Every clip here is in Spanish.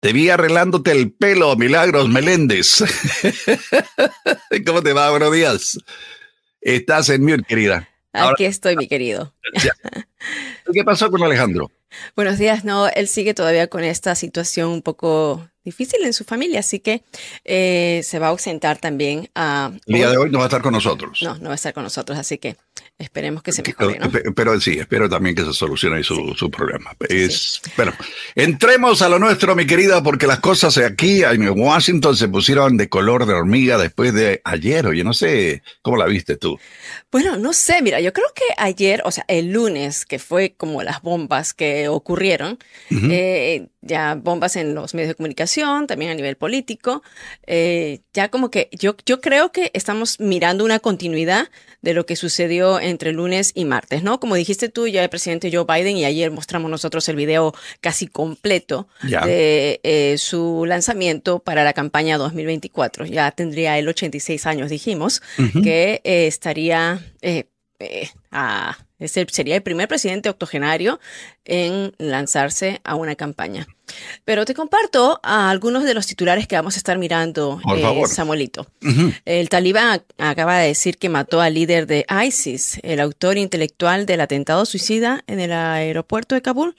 Te vi arreglándote el pelo, Milagros Meléndez. ¿Cómo te va? Buenos días. Estás en mute, querida. Aquí estoy, mi querido. ¿Qué pasó con Alejandro? Buenos días, no, él sigue todavía con esta situación un poco difícil en su familia, así que eh, se va a ausentar también. a el día de hoy no va a estar con nosotros. No, no va a estar con nosotros, así que Esperemos que se mejore, ¿no? Pero, sí, espero también que se solucione su, su problema. Es, Bueno, entremos a lo nuestro, mi querida, porque las cosas aquí en Washington se pusieron de color de hormiga después de ayer. Oye, no sé cómo la viste tú. Bueno, no sé, mira, yo creo que ayer, o sea, el lunes, que fue como las bombas que ocurrieron, eh, ya bombas en los medios de comunicación, también a nivel político, eh, ya como que yo, yo creo que estamos mirando una continuidad de lo que sucedió entre lunes y martes, ¿no? Como dijiste tú, ya el presidente Joe Biden y ayer mostramos nosotros el video casi completo de eh, su lanzamiento para la campaña 2024. Ya tendría él 86 años, dijimos, que eh, estaría eh, a sería el primer presidente octogenario en lanzarse a una campaña. Pero te comparto algunos de los titulares que vamos a estar mirando, eh, Samuelito. El talibán acaba de decir que mató al líder de ISIS, el autor intelectual del atentado suicida en el aeropuerto de Kabul.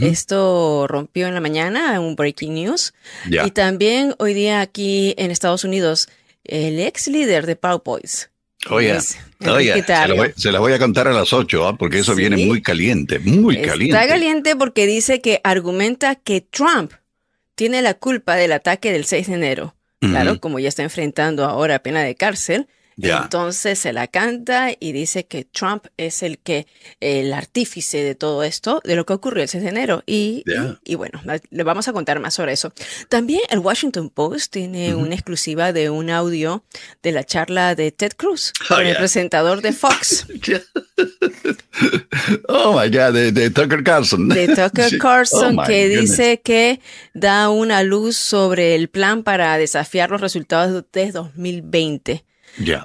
Esto rompió en la mañana, un breaking news. Y también hoy día aquí en Estados Unidos, el ex líder de Proud Boys, Oye, oye se, la voy, a contar a las 8, ¿ah? porque eso viene muy caliente, muy caliente. Está caliente porque dice que argumenta que Trump tiene la culpa del ataque del 6 de enero. Claro, como ya está enfrentando ahora pena de cárcel, entonces se la canta y dice que Trump es el que, el artífice de todo esto, de lo que ocurrió el 6 de enero. Y, y, bueno, le vamos a contar más sobre eso. También el Washington Post tiene una exclusiva de un audio de la charla de Ted Cruz, oh, el presentador de Fox. oh my God, de, Tucker Carlson. De Tucker Carlson, oh, que dice que da una luz sobre el plan para desafiar los resultados de 2020.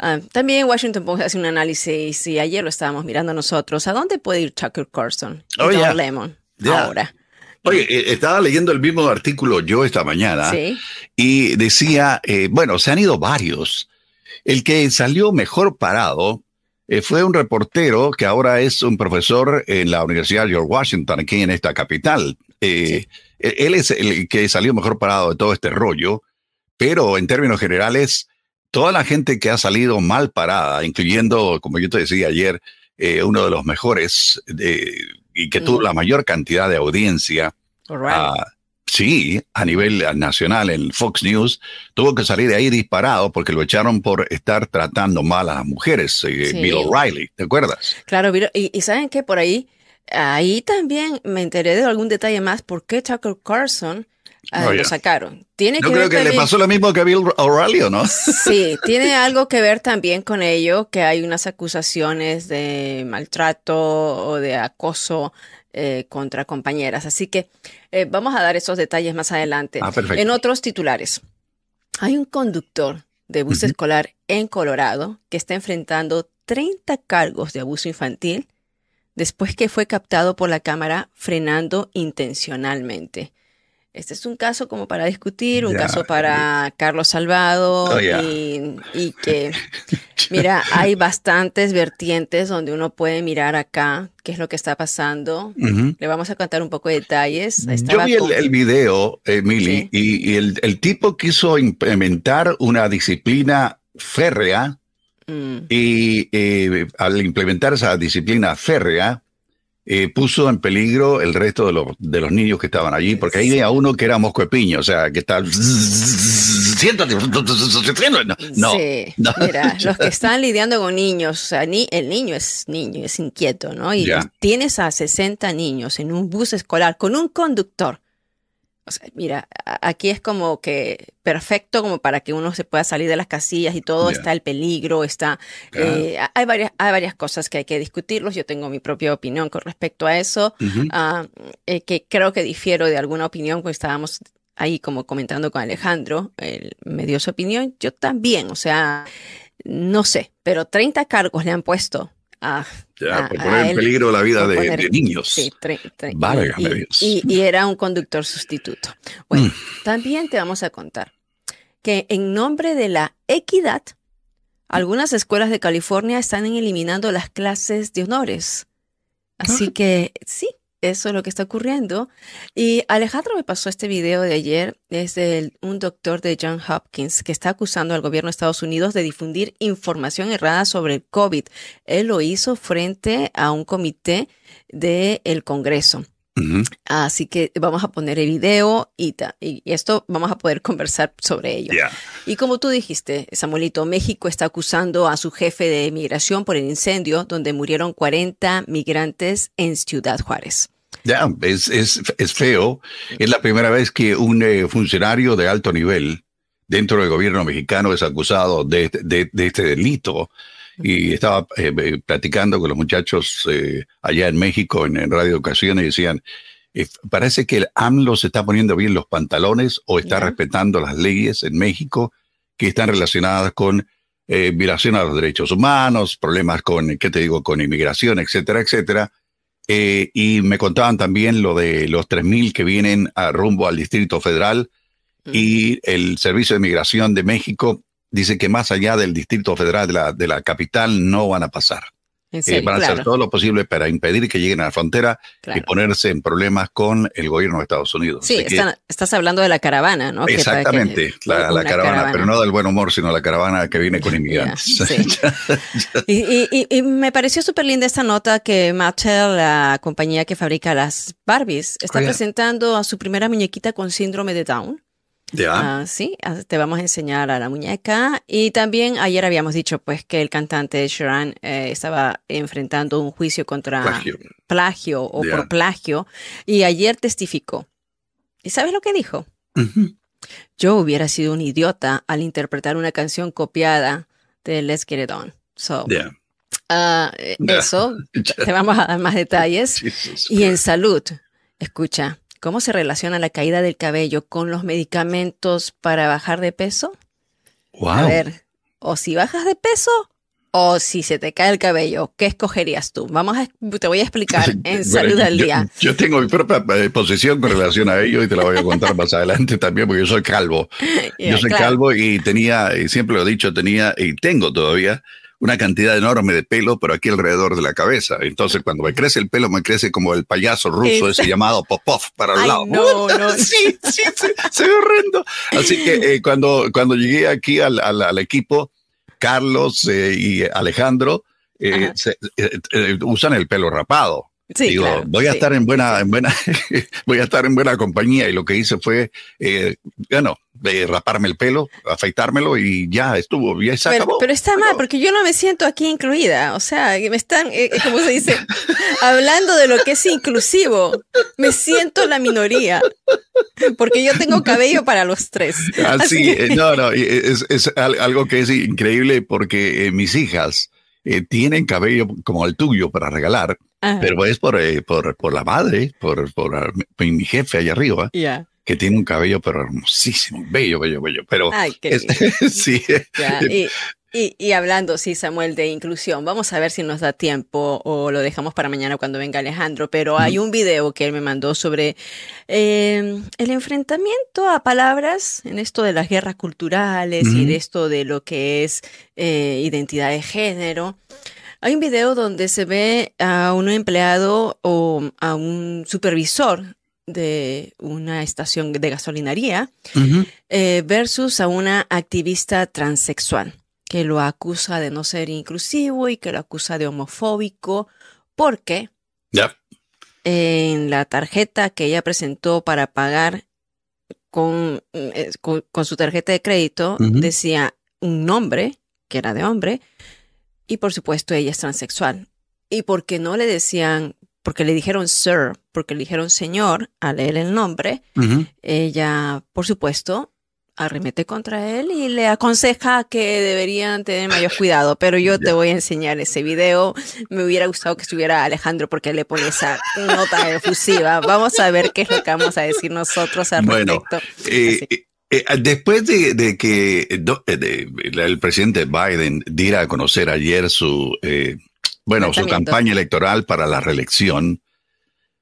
Ah, también Washington Post hace un análisis y ayer lo estábamos mirando nosotros. ¿A dónde puede ir Tucker Carlson y oh, Lemon ahora? Oye, eh, estaba leyendo el mismo artículo yo esta mañana y decía, eh, bueno, se han ido varios. El que salió mejor parado eh, fue un reportero que ahora es un profesor en la Universidad George Washington, aquí en esta capital. E-, él es el que salió mejor parado de todo este rollo, pero en términos generales, toda la gente que ha salido mal parada, incluyendo, como yo te decía ayer, eh, uno de los mejores y que tuvo la mayor cantidad de audiencia. Ah, sí, a nivel nacional en Fox News, tuvo que salir de ahí disparado porque lo echaron por estar tratando mal a las mujeres, eh, Bill O'Reilly, ¿te acuerdas? Claro, y, y saben que por ahí, ahí también me enteré de algún detalle más, por qué Tucker Carlson Ah, oh, lo sacaron. Tiene Yo creo que le pasó lo mismo que a Bill O'Reilly, ¿no? Sí, tiene algo que ver también con ello, que hay unas acusaciones de maltrato o de acoso eh, contra compañeras. Así que eh, vamos a dar esos detalles más adelante. Ah, en otros titulares, hay un conductor de bus escolar en Colorado que está enfrentando 30 cargos de abuso infantil después que fue captado por la cámara frenando intencionalmente. Este es un caso como para discutir, un caso para Carlos Salvado oh, y, que, mira, hay bastantes vertientes donde uno puede mirar acá qué es lo que está pasando. Le vamos a contar un poco de detalles. Yo vi el, video, Emily, y, el, tipo quiso implementar una disciplina férrea mm. y eh, al implementar esa disciplina férrea, eh, puso en peligro el resto de los, de los niños que estaban allí, porque ahí había uno que era mosco de piño, o sea, que está... Siéntate, no, sí. Mira, los que están lidiando con niños, o sea, ni, el niño es niño, es inquieto, ¿no? Y tienes a 60 niños en un bus escolar con un conductor mira, aquí es como que perfecto como para que uno se pueda salir de las casillas y todo, está el peligro, está... Eh, hay, varias, hay varias cosas que hay que discutirlos, yo tengo mi propia opinión con respecto a eso, ah, eh, que creo que difiero de alguna opinión, cuando estábamos ahí como comentando con Alejandro, él me dio su opinión, yo también, o sea, no sé, pero 30 cargos le han puesto a, por poner en peligro la vida de, niños. Sí, y, y, era un conductor sustituto. Bueno, mm. también te vamos a contar que en nombre de la equidad, algunas escuelas de California están eliminando las clases de honores. Así ah. que sí, eso es lo que está ocurriendo. Y Alejandro me pasó este video de ayer, es de un doctor de John Hopkins que está acusando al gobierno de Estados Unidos de difundir información errada sobre el COVID. Él lo hizo frente a un comité del Congreso. Así que vamos a poner el video y, y, esto vamos a poder conversar sobre ello. Y como tú dijiste, Samuelito, México está acusando a su jefe de migración por el incendio donde murieron 40 migrantes en Ciudad Juárez. Ya, es, es, es, feo. Es la primera vez que un eh, funcionario de alto nivel dentro del gobierno mexicano es acusado de, de, de este delito y estaba eh, eh, platicando con los muchachos eh, allá en México en, Radio Educación y decían, parece que el AMLO se está poniendo bien los pantalones o está respetando las leyes en México que están relacionadas con violación a los derechos humanos, problemas con, ¿qué te digo?, con inmigración, etcétera, etcétera. y me contaban también lo de los 3.000 que vienen a rumbo al Distrito Federal y el Servicio de Migración de México dice que más allá del Distrito Federal de la, de la capital no van a pasar. Eh, van a hacer todo lo posible para impedir que lleguen a la frontera y ponerse en problemas con el gobierno de Estados Unidos. Sí, estás hablando de la caravana, ¿no? Exactamente, la, caravana, pero no del buen humor, sino la caravana que viene con inmigrantes. y, me pareció súper linda esta nota que Mattel, la compañía que fabrica las Barbies, está presentando a su primera muñequita con síndrome de Down. Ya. Ah, sí, te vamos a enseñar a la muñeca. Y también ayer habíamos dicho pues que el cantante Sharon eh, estaba enfrentando un juicio contra plagio, o por plagio. Y ayer testificó. ¿Y sabes lo que dijo? Yo hubiera sido un idiota al interpretar una canción copiada de Let's Get It On. So, ah, Eso, te vamos a dar más detalles. y en salud, escucha, ¿Cómo se relaciona la caída del cabello con los medicamentos para bajar de peso? Wow. A ver, o si bajas de peso o si se te cae el cabello, ¿qué escogerías tú? Vamos a, te voy a explicar en Salud al Día. Yo, tengo mi propia eh, posición con relación a ello y te la voy a contar más adelante también porque yo soy calvo. yo soy calvo y tenía, y siempre lo he dicho, tenía y tengo todavía una cantidad enorme de pelo, pero aquí alrededor de la cabeza. Entonces, cuando me crece el pelo, me crece como el payaso ruso, ese llamado Popov para el lado. No, no. sí, sí, se, ve horrendo. Así que eh, cuando, cuando llegué aquí al, al, equipo, Carlos eh, y Alejandro eh, usan el pelo rapado. Sí, Digo, voy a estar en buena, en buena, voy a estar en buena compañía y lo que hice fue, eh, bueno, de raparme el pelo, afeitármelo y ya estuvo, ya se pero, acabó. Pero está mal, porque yo no me siento aquí incluida, o sea, me están, eh, eh, como se dice, hablando de lo que es inclusivo, me siento la minoría, porque yo tengo cabello para los tres. Así, ah, eh, no, no, es, es, algo que es increíble porque mis hijas tienen cabello como el tuyo para regalar pero es por, eh, por, por, la madre, por, por, ah, mi jefe allá arriba, que tiene un cabello pero hermosísimo, bello, bello, bello. Pero sí. Y, y, hablando, sí, Samuel, de inclusión, vamos a ver si nos da tiempo o lo dejamos para mañana cuando venga Alejandro, pero hay un video que él me mandó sobre em, el enfrentamiento a palabras en esto de las guerras culturales y de esto de lo que es eh, identidad de género. Hay un video donde se ve a un empleado o a un supervisor de una estación de gasolinería eh, versus a una activista transexual que lo acusa de no ser inclusivo y que lo acusa de homofóbico porque en la tarjeta que ella presentó para pagar con, eh, con, su tarjeta de crédito decía un nombre que era de hombre y por supuesto ella es transexual. Y porque no le decían, porque le dijeron sir, porque le dijeron señor al leer el nombre, ella, por supuesto, arremete contra él y le aconseja que deberían tener mayor cuidado. Pero yo te voy a enseñar ese video. Me hubiera gustado que estuviera Alejandro porque le pone esa nota efusiva. Vamos a ver qué es lo que vamos a decir nosotros al respecto. Eh, eh, después de, que eh, el presidente Biden diera a conocer ayer su, eh, bueno, su campaña electoral para la reelección.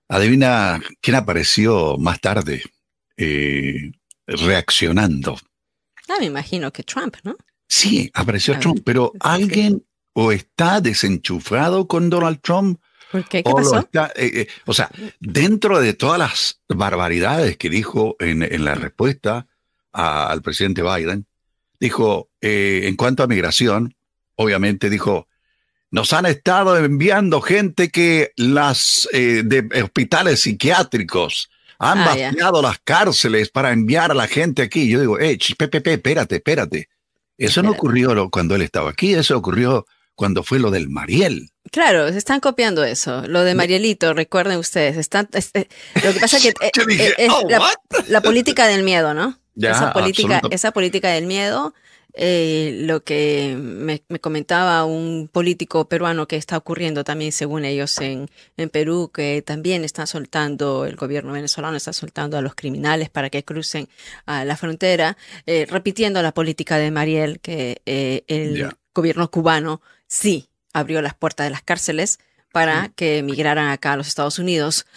Adivina quién apareció más tarde eh, reaccionando. Ah, me imagino que Trump, ¿no? Sí, apareció ah, Trump, pero alguien o está desenchufado con Donald Trump. ¿Por qué? ¿Qué pasó? Eh, eh, o sea, dentro de todas las barbaridades que dijo en, la respuesta al presidente Biden, dijo, en cuanto a migración, obviamente dijo, nos han estado enviando gente que las eh, de hospitales psiquiátricos han ah, vaciado las cárceles para enviar a la gente aquí. Yo digo, eh, pepe, espérate, espérate. Eso no ocurrió cuando él estaba aquí, eso ocurrió cuando fue lo del Mariel. Claro, se están copiando eso. Lo de Marielito, recuerden ustedes. Están, lo que pasa es que eh, es oh, la, política del miedo, ¿no? esa política, esa política del miedo eh, lo que me, comentaba un político peruano que está ocurriendo también, según ellos, en, en Perú, que también está soltando, el gobierno venezolano está soltando a los criminales para que crucen a la frontera, eh, repitiendo la política de Mariel, que eh, el gobierno cubano sí abrió las puertas de las cárceles para que emigraran acá a los Estados Unidos.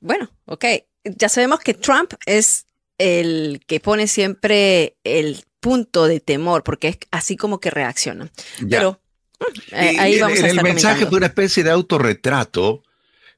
bueno, ok, ya sabemos que Trump es el que pone siempre el punto de temor, porque es así como que reacciona. Pero mm, eh, ahí vamos el, a estar El mensaje fue una especie de autorretrato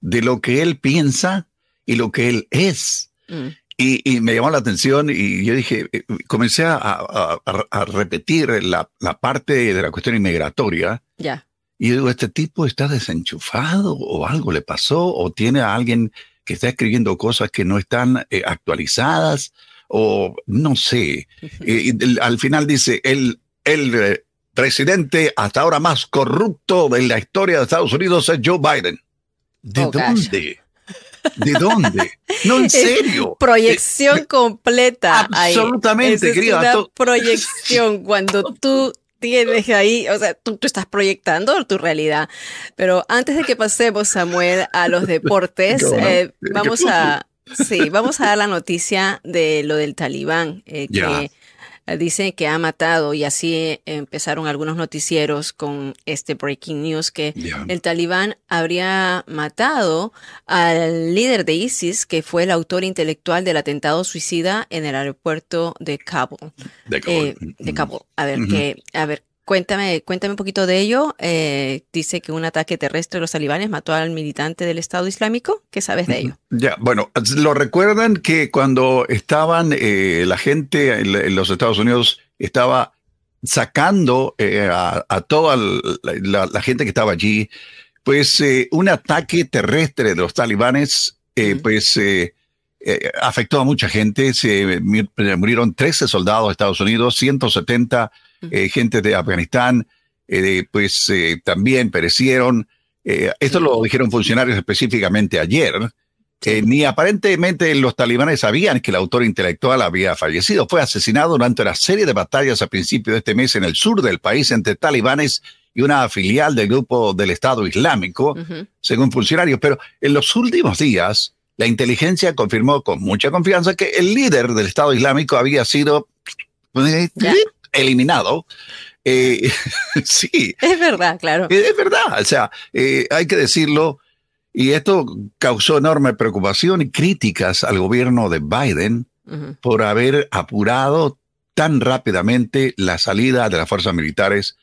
de lo que él piensa y lo que él es. Mm. Y, me llamó la atención y yo dije, eh, comencé a, repetir la, parte de la cuestión inmigratoria. Ya. Y digo, ¿este tipo está desenchufado o algo le pasó o tiene a alguien que está escribiendo cosas que no están eh, actualizadas o no sé. al final dice, el, el eh, presidente hasta ahora más corrupto de la historia de Estados Unidos es Joe Biden. ¿De oh, dónde? ¿De dónde? No, en serio. proyección completa. Absolutamente, es una proyección cuando tú tienes ahí, o sea, tú, tú, estás proyectando tu realidad. Pero antes de que pasemos, Samuel, a los deportes, eh, vamos a Sí, vamos a dar la noticia de lo del talibán, eh, que dice que ha matado y así empezaron algunos noticieros con este breaking news que el talibán habría matado al líder de ISIS, que fue el autor intelectual del atentado suicida en el aeropuerto de Kabul. De Kabul. Eh, de Kabul. A ver, que, a ver, Cuéntame, cuéntame un poquito de ello. Eh, dice que un ataque terrestre de los talibanes mató al militante del Estado Islámico. ¿Qué sabes de ello? Ya, bueno, lo recuerdan que cuando estaban eh, la gente en, los Estados Unidos estaba sacando eh, a, toda la, gente que estaba allí, pues un ataque terrestre de los talibanes, pues afectó a mucha gente. Se murieron 13 soldados de Estados Unidos, 170 eh, gente de Afganistán, eh, pues eh, también perecieron. esto lo dijeron funcionarios específicamente ayer. ni aparentemente los talibanes sabían que el autor intelectual había fallecido. Fue asesinado durante una serie de batallas a principios de este mes en el sur del país entre talibanes y una filial del grupo del Estado Islámico, según funcionarios. Pero en los últimos días, la inteligencia confirmó con mucha confianza que el líder del Estado Islámico había sido eliminado. Eh, sí. Es verdad, claro. Es verdad, o sea, eh, hay que decirlo. Y esto causó enorme preocupación y críticas al gobierno de Biden por haber apurado tan rápidamente la salida de las fuerzas militares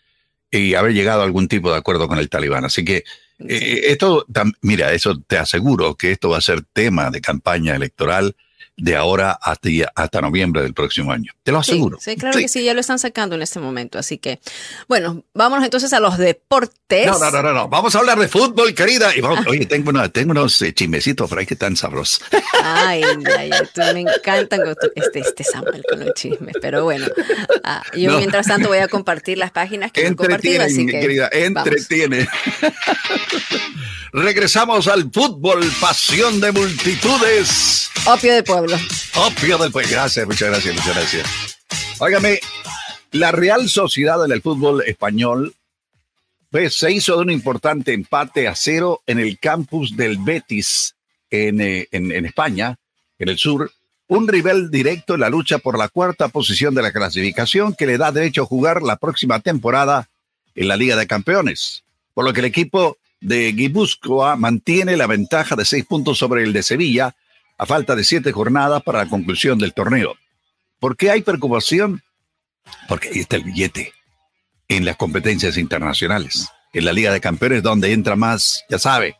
y haber llegado a algún tipo de acuerdo con el talibán. Así que eh, esto, mira, eso te aseguro que esto va a ser tema de campaña electoral de ahora hasta, hasta noviembre del próximo año. Te lo aseguro. Sí, claro que sí, ya lo están sacando en este momento. Así que, bueno, vámonos entonces a los deportes. No, no, no, no, Vamos a hablar de fútbol, querida. Y vamos, oye, tengo, tengo unos eh, chimecitos por ahí que están sabrosos. Ay, ay, ay, me encantan este, este Samuel con los chismes. Pero bueno, ah, yo mientras tanto voy a compartir las páginas que he compartido. Así que, querida, entretiene. Regresamos al fútbol, pasión de multitudes. Opio de pueblo. Opio del pueblo. Gracias, muchas gracias, muchas gracias. Óigame, la Real Sociedad en el fútbol español pues, se hizo de un importante empate a cero en el campus del Betis en, eh, en, en España, en el sur, un rival directo en la lucha por la cuarta posición de la clasificación que le da derecho a jugar la próxima temporada en la Liga de Campeones. por lo que el equipo de Guipúzcoa mantiene la ventaja de seis puntos sobre el de Sevilla a falta de siete jornadas para la conclusión del torneo. ¿Por qué hay preocupación? Porque ahí está el billete en las competencias internacionales, en la Liga de Campeones donde entra más, ya sabe.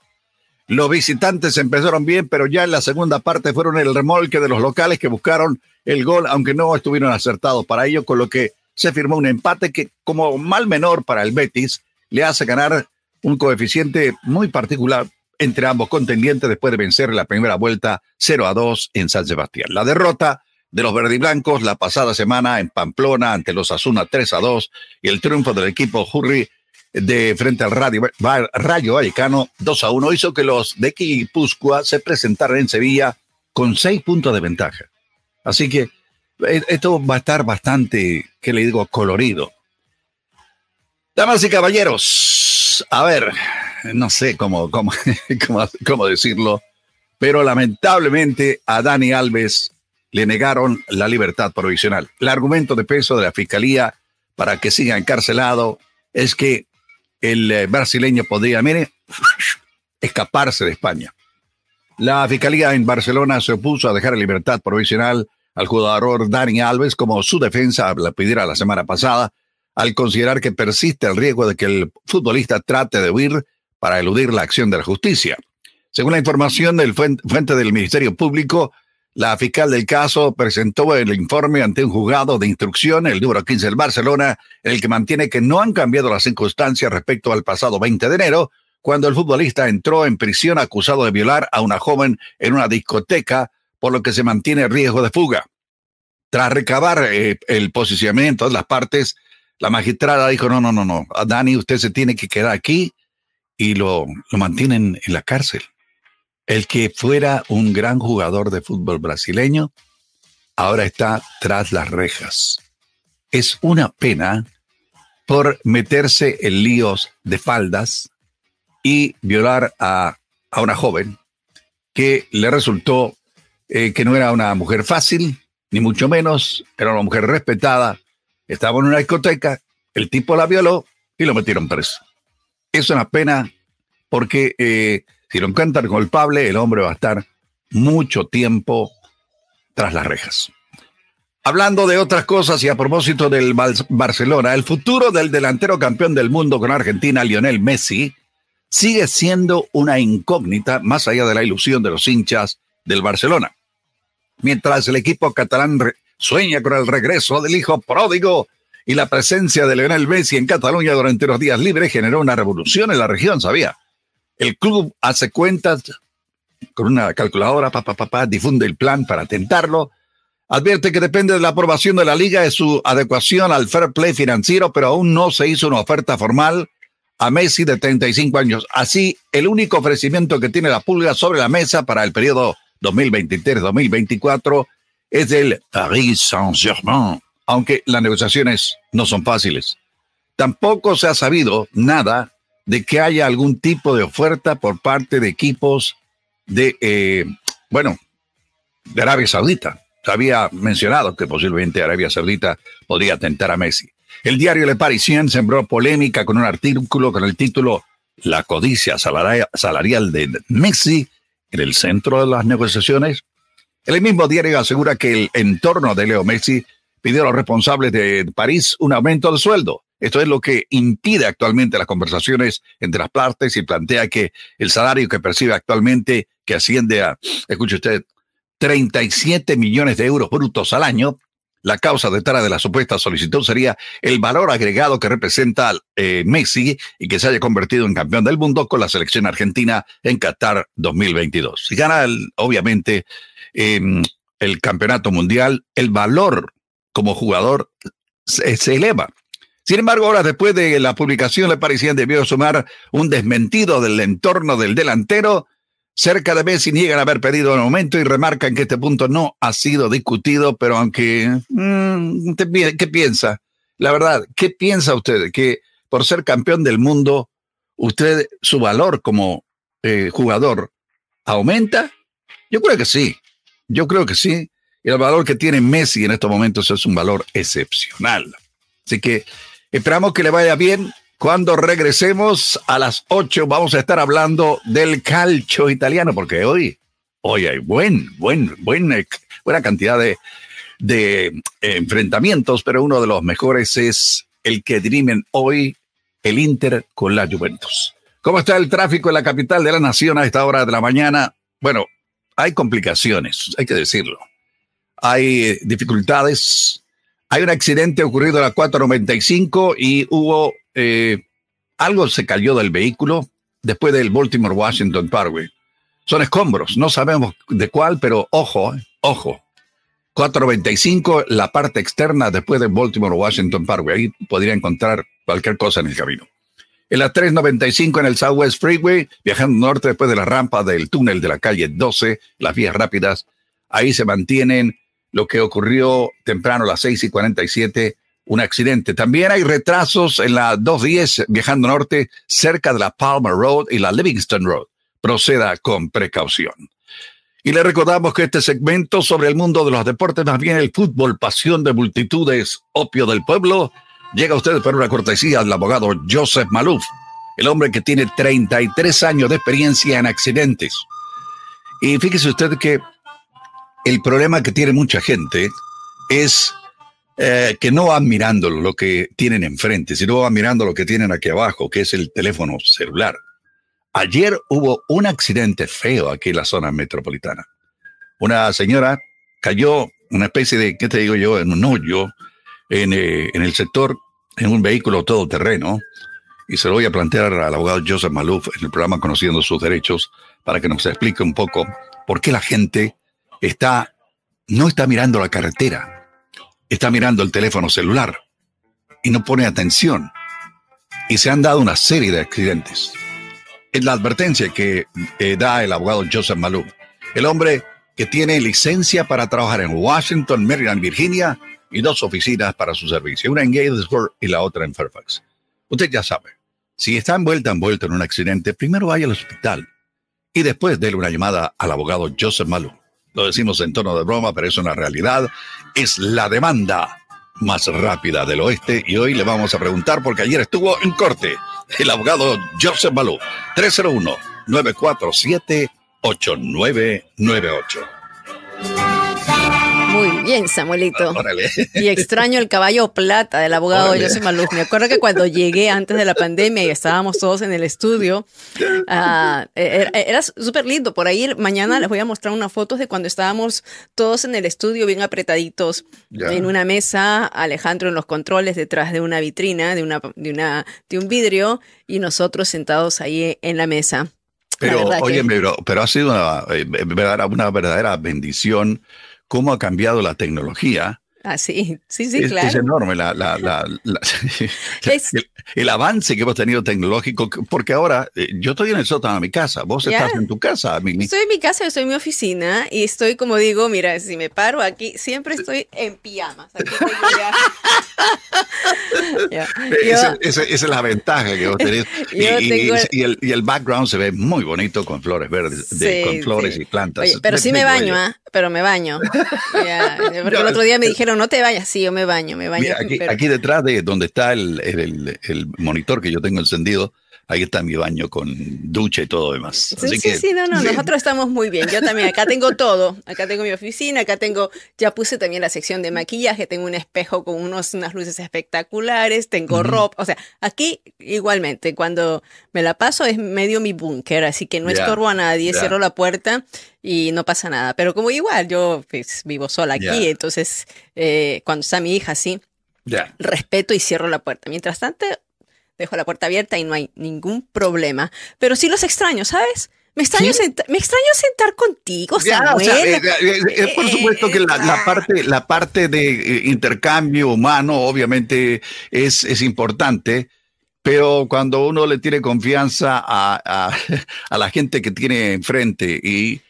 Los visitantes empezaron bien, pero ya en la segunda parte fueron el remolque de los locales que buscaron el gol, aunque no estuvieron acertados para ello, con lo que se firmó un empate que, como mal menor para el Betis, le hace ganar un coeficiente muy particular entre ambos contendientes después de vencer la primera vuelta 0 a 2 en San Sebastián. La derrota de los verdiblancos la pasada semana en Pamplona ante los Asuna 3 a 2 y el triunfo del equipo Hurry de frente al Radio, Rayo Vallecano 2 a 1 hizo que los de Quipúzcoa se presentaran en Sevilla con seis puntos de ventaja. Así que eh, esto va a estar bastante, ¿qué le digo?, colorido. Damas y caballeros, a ver, no sé cómo, cómo, cómo, decirlo, pero lamentablemente a Dani Alves le negaron la libertad provisional. El argumento de peso de la fiscalía para que siga encarcelado es que el eh, brasileño podría, mire, escaparse de España. La fiscalía en Barcelona se opuso a dejar en libertad provisional al jugador Dani Alves como su defensa la pidiera la semana pasada, al considerar que persiste el riesgo de que el futbolista trate de huir para eludir la acción de la justicia. Según la información del fuente del Ministerio Público, la fiscal del caso presentó el informe ante un juzgado de instrucción, el número 15 del Barcelona, en el que mantiene que no han cambiado las circunstancias respecto al pasado 20 de enero, cuando el futbolista entró en prisión acusado de violar a una joven en una discoteca, por lo que se mantiene riesgo de fuga. Tras recabar eh, el posicionamiento de las partes, la magistrada dijo, no, no, no, no, Dani, usted se tiene que quedar aquí y lo, lo mantienen en la cárcel. El que fuera un gran jugador de fútbol brasileño, ahora está tras las rejas. Es una pena por meterse en líos de faldas y violar a, a una joven que le resultó eh, que no era una mujer fácil, ni mucho menos, era una mujer respetada, estaba en una discoteca, el tipo la violó y lo metieron preso. Es una pena porque eh, si lo encuentran culpable, el hombre va a estar mucho tiempo tras las rejas. Hablando de otras cosas y a propósito del Barcelona, el futuro del delantero campeón del mundo con Argentina, Lionel Messi, sigue siendo una incógnita más allá de la ilusión de los hinchas del Barcelona. Mientras el equipo catalán sueña con el regreso del hijo pródigo, y la presencia de Lionel Messi en Cataluña durante los días libres generó una revolución en la región, ¿sabía? El club hace cuentas con una calculadora, papá, difunde el plan para tentarlo. Advierte que depende de la aprobación de la liga de su adecuación al fair play financiero, pero aún no se hizo una oferta formal a Messi de 35 años. Así, el único ofrecimiento que tiene la pulga sobre la mesa para el periodo 2023-2024 es del Paris Saint-Germain, aunque las negociaciones no son fáciles. Tampoco se ha sabido nada de que haya algún tipo de oferta por parte de equipos de, eh, bueno, de Arabia Saudita. Se había mencionado que posiblemente Arabia Saudita podría tentar a Messi. El diario Le Parisien sembró polémica con un artículo con el título La codicia salarial de Messi en el centro de las negociaciones. El mismo diario asegura que el entorno de Leo Messi pidió a los responsables de París un aumento de sueldo. Esto es lo que impide actualmente las conversaciones entre las partes y plantea que el salario que percibe actualmente, que asciende a, escuche usted, 37 millones de euros brutos al año, la causa detrás de la supuesta solicitud sería el valor agregado que representa eh, Messi y que se haya convertido en campeón del mundo con la selección argentina en Qatar 2022. Si gana, obviamente, em, el campeonato mundial, el valor como jugador se, eleva. Sin embargo, ahora después de la publicación, le parecían debió sumar un desmentido del entorno del delantero. Cerca de Messi niegan haber pedido el aumento y remarcan que este punto no ha sido discutido, pero aunque... Mm, ¿Qué piensa? La verdad, ¿qué piensa usted? ¿Que por ser campeón del mundo, usted, su valor como eh, jugador aumenta? Yo creo que sí. Yo creo que sí. El valor que tiene Messi en estos momentos es un valor excepcional. Así que esperamos que le vaya bien Cuando regresemos a las 8 vamos a estar hablando del calcio italiano, porque hoy, hoy hay buen, buen, buen, buena cantidad de, de eh, enfrentamientos, pero uno de los mejores es el que dirimen hoy el Inter con la Juventus. ¿Cómo está el tráfico en la capital de la nación a esta hora de la mañana? Bueno, hay complicaciones, hay que decirlo. Hay eh, dificultades. Hay un accidente ocurrido a la 495 y hubo eh, algo se cayó del vehículo después del Baltimore Washington Parkway. Son escombros, no sabemos de cuál, pero ojo, ojo. 495, la parte externa después del Baltimore Washington Parkway. Ahí podría encontrar cualquier cosa en el camino. En la 395 en el Southwest Freeway, viajando norte después de la rampa del túnel de la calle 12, las vías rápidas, ahí se mantienen lo que ocurrió temprano a las 6 y 47, un accidente. También hay retrasos en la 210 viajando norte cerca de la Palmer Road y la Livingston Road. Proceda con precaución. Y le recordamos que este segmento sobre el mundo de los deportes, más bien el fútbol, pasión de multitudes, opio del pueblo, llega a usted por una cortesía del abogado Joseph Maluf, el hombre que tiene 33 años de experiencia en accidentes. Y fíjese usted que el problema que tiene mucha gente es eh, que no van mirando lo que tienen enfrente, sino van mirando lo que tienen aquí abajo, que es el teléfono celular. Ayer hubo un accidente feo aquí en la zona metropolitana. Una señora cayó, una especie de, ¿qué te digo yo?, en un hoyo en, eh, en el sector, en un vehículo todoterreno, y se lo voy a plantear al abogado Joseph Malouf en el programa Conociendo sus Derechos para que nos explique un poco por qué la gente está, no está mirando la carretera, está mirando el teléfono celular y no pone atención. Y se han dado una serie de accidentes. Es la advertencia que eh, da el abogado Joseph Malou, el hombre que tiene licencia para trabajar en Washington, Maryland, Virginia y dos oficinas para su servicio, una en Gatesburg y la otra en Fairfax. Usted ya sabe, si está envuelta, envuelto en un accidente, primero vaya al hospital y después déle una llamada al abogado Joseph Malou. Lo decimos en tono de broma, pero es una realidad. Es la demanda más rápida del oeste y hoy le vamos a preguntar porque ayer estuvo en corte el abogado Joseph Malou. 301 947 8998. Muy bien, Samuelito. Y extraño el caballo plata del abogado José Maluf. Me acuerdo que cuando llegué antes de la pandemia y estábamos todos en el estudio, uh, era, súper lindo. Por ahí mañana les voy a mostrar unas fotos de cuando estábamos todos en el estudio, bien apretaditos, en una mesa, Alejandro en los controles, detrás de una vitrina, de, una, de, una, de un vidrio, y nosotros sentados ahí en la mesa. Pero, oye, pero, pero ha sido una, eh, una verdadera bendición cómo ha cambiado la tecnología. Ah, sí, sí, sí, claro. Es enorme la, la, la, el, avance que hemos tenido tecnológico, porque ahora eh, yo estoy en el sótano de mi casa, vos estás en tu casa. Estoy en mi casa, estoy en mi oficina y estoy, como digo, mira, si me paro aquí, siempre estoy en pijamas. esa, es la ventaja que vos tenés. y, el, y, el, background se ve muy bonito con flores verdes, con flores y plantas. pero sí me baño, ¿ah? Pero me baño. porque el otro día me dijeron, no te vayas. Sí, yo me baño, me baño. aquí, detrás de donde está el, el, monitor que yo tengo encendido, ahí está mi baño con ducha y todo demás. Sí, sí, sí, no, no, nosotros estamos muy bien. Yo también, acá tengo todo. Acá tengo mi oficina, acá tengo, ya puse también la sección de maquillaje, tengo un espejo con unos, unas luces espectaculares, tengo ropa, o sea, aquí igualmente, cuando me la paso es medio mi búnker, así que no estorbo a nadie, cierro la puerta y no pasa nada. Pero como igual, yo pues, vivo sola aquí, entonces eh, cuando está mi hija, sí. Respeto y cierro la puerta. Mientras tanto, dejo la puerta abierta y no hay ningún problema. Pero sí los extraño, ¿sabes? Me extraño, sentar, me extraño sentar contigo, Samuel. Eh, eh, eh, por supuesto que la, parte, la parte de intercambio humano obviamente es, es importante, pero cuando uno le tiene confianza a, a, la gente que tiene enfrente y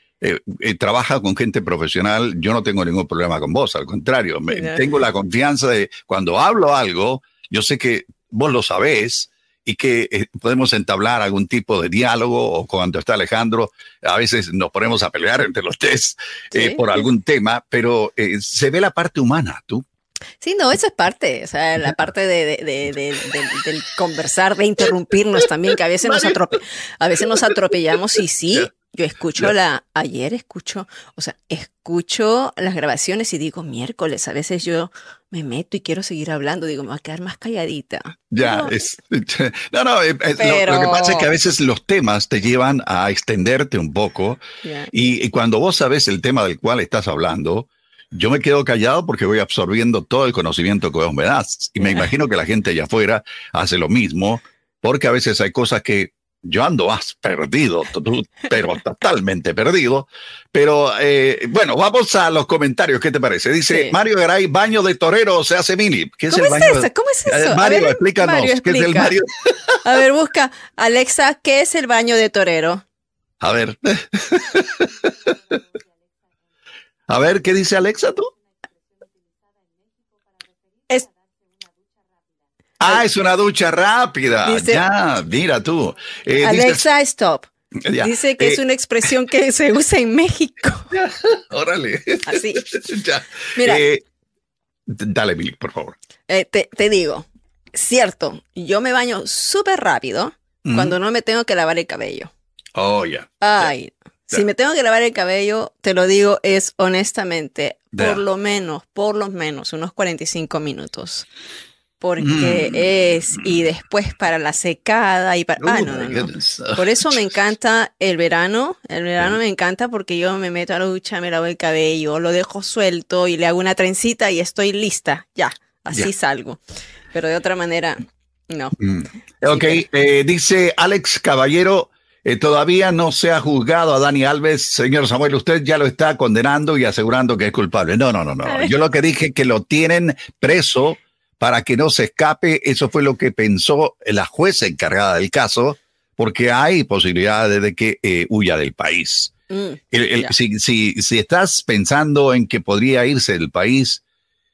trabaja con gente profesional, yo no tengo ningún problema con vos, al contrario, tengo la confianza de cuando hablo algo, yo sé que vos lo sabés y que eh, podemos entablar algún tipo de diálogo o cuando está Alejandro, a veces nos ponemos a pelear entre los tres eh, por algún tema, pero eh, se ve la parte humana, tú. Sí, no, eso es parte, o sea, la parte de, del conversar, de interrumpirnos también, que a veces nos, atrope a veces nos atropellamos y sí, yo escucho la, ayer escucho, o sea, escucho las grabaciones y digo miércoles, a veces yo me meto y quiero seguir hablando, digo, me voy a quedar más calladita. Ya, es, no, no, lo, que pasa es que a veces los temas te llevan a extenderte un poco y, y, cuando vos sabes el tema del cual estás hablando, yo me quedo callado porque voy absorbiendo todo el conocimiento que vos me das y me imagino que la gente allá afuera hace lo mismo porque a veces hay cosas que yo ando más perdido, pero totalmente perdido. Pero eh, bueno, vamos a los comentarios. ¿Qué te parece? Dice Mario Garay, baño de torero se hace mini. ¿Qué es ¿Cómo el es baño? Eso? ¿Cómo es eso? Mario, explícanos. ¿Qué es el Mario? a ver, busca. Alexa, ¿qué es el baño de torero? A ver. a ver, ¿qué dice Alexa tú? Ah, es una ducha rápida. ya, mira tú. Eh, Alexa, stop. Dice que es eh, una expresión que se usa en México. órale. Así. ya. Mira. Eh, dale, Billy, por favor. te, digo, cierto, yo me baño súper rápido cuando no me tengo que lavar el cabello. Oh, ya. Ay, si me tengo que lavar el cabello, te lo digo, es honestamente, por lo menos, por lo menos, unos 45 minutos porque mm. es, y después para la secada y para... ah, no, no, Por eso me encanta el verano, el verano me encanta porque yo me meto a la ducha, me lavo el cabello, lo dejo suelto y le hago una trencita y estoy lista, ya, así salgo. Pero de otra manera, no. Mm. Ok, eh, dice Alex Caballero, eh, todavía no se ha juzgado a Dani Alves. Señor Samuel, usted ya lo está condenando y asegurando que es culpable. No, no, no, no. Yo lo que dije que lo tienen preso para que no se escape. Eso fue lo que pensó la jueza encargada del caso, porque hay posibilidades de que eh, huya del país. Mm, si, si, si, estás pensando en que podría irse del país,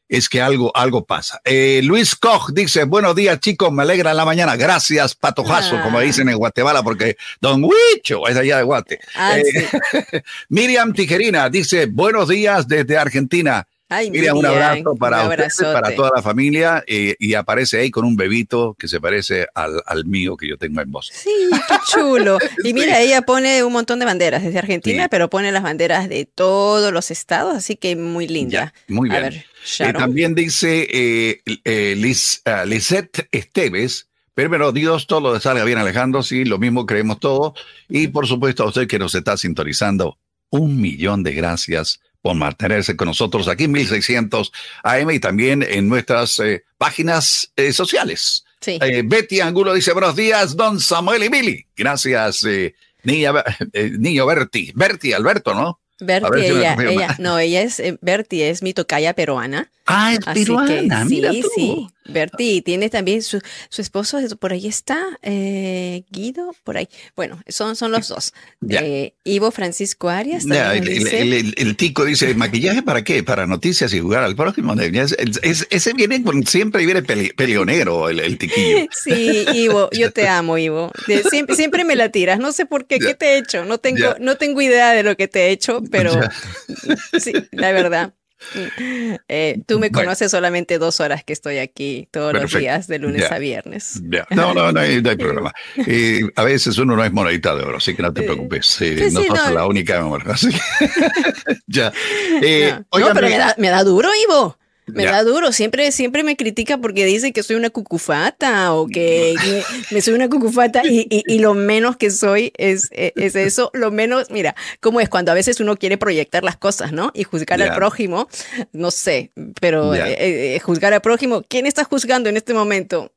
es que algo, algo pasa. Eh, Luis Koch dice, buenos días chicos, me alegra la mañana. Gracias, patojazo, como ah. dicen en Guatemala, porque Don Huicho es allá de Guate. Ah, eh, Miriam Tijerina dice, buenos días desde Argentina. Ay, un abrazo para para toda la familia eh, y aparece ahí con un bebito que se parece al, al, mío que yo tengo en voz. Sí, qué chulo. Y mira, ella pone un montón de banderas desde Argentina, pero pone las banderas de todos los estados, así que muy linda. muy bien. Eh, también dice eh, eh Liz, uh, Lisette Esteves, Primero, Dios, todo lo salga bien, Alejandro. Sí, lo mismo creemos todos. Y por supuesto, a usted que nos está sintonizando, un millón de gracias por mantenerse con nosotros aquí en 1600 AM y también en nuestras eh, páginas eh, sociales. Sí. Eh, Betty Angulo dice, buenos días, don Samuel y Billy. Gracias, niña, niño Berti. Berti, Alberto, ¿no? Berti, ella, ella, no, ella es, Berti es mi tocaya peruana. Ah, es peruana, sí, sí. Berti tiene también su, su esposo, por ahí está, eh, Guido, por ahí. Bueno, son, son los dos. Eh, Ivo Francisco Arias. el, tico dice, ¿maquillaje para qué? Para noticias y jugar al próximo. ese viene con, siempre viene peleonero, el, tiquillo. Sí, Ivo, yo te amo, Ivo. Siempre, siempre me la tiras, no sé por qué, ¿qué te he hecho? No tengo, no tengo idea de lo que te he hecho, pero sí, la verdad. Eh, tú me conoces solamente dos horas que estoy aquí todos los días, de lunes a viernes. No, no, no hay, problema. a veces uno no es monedita de oro, así que no te preocupes. no sos la única, amor. ya. Eh, no, pero me da, me da duro, Ivo. Me da duro, siempre, siempre me critica porque dice que soy una cucufata o que, me soy una cucufata y, y, lo menos que soy es, es, eso, lo menos, mira, como es cuando a veces uno quiere proyectar las cosas, ¿no? Y juzgar al prójimo, no sé, pero eh, eh, juzgar al prójimo, ¿quién está juzgando en este momento?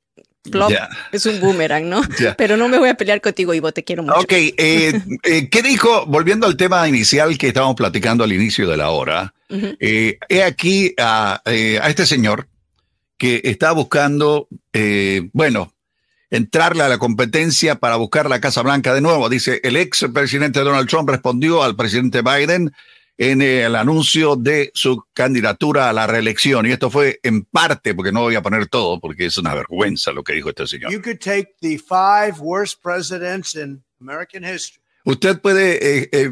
Plop, es un boomerang, ¿no? Pero no me voy a pelear contigo, Ivo, te quiero mucho. Ok, eh, eh, ¿qué dijo, volviendo al tema inicial que estábamos platicando al inicio de la hora, eh, he aquí a, a, este señor que está buscando, bueno, entrarle a la competencia para buscar la Casa Blanca de nuevo. Dice, el ex presidente Donald Trump respondió al presidente Biden en el anuncio de su candidatura a la reelección. Y esto fue en parte, porque no voy a poner todo, porque es una vergüenza lo que dijo este señor. You could take the five worst presidents in American history. Usted puede eh, eh,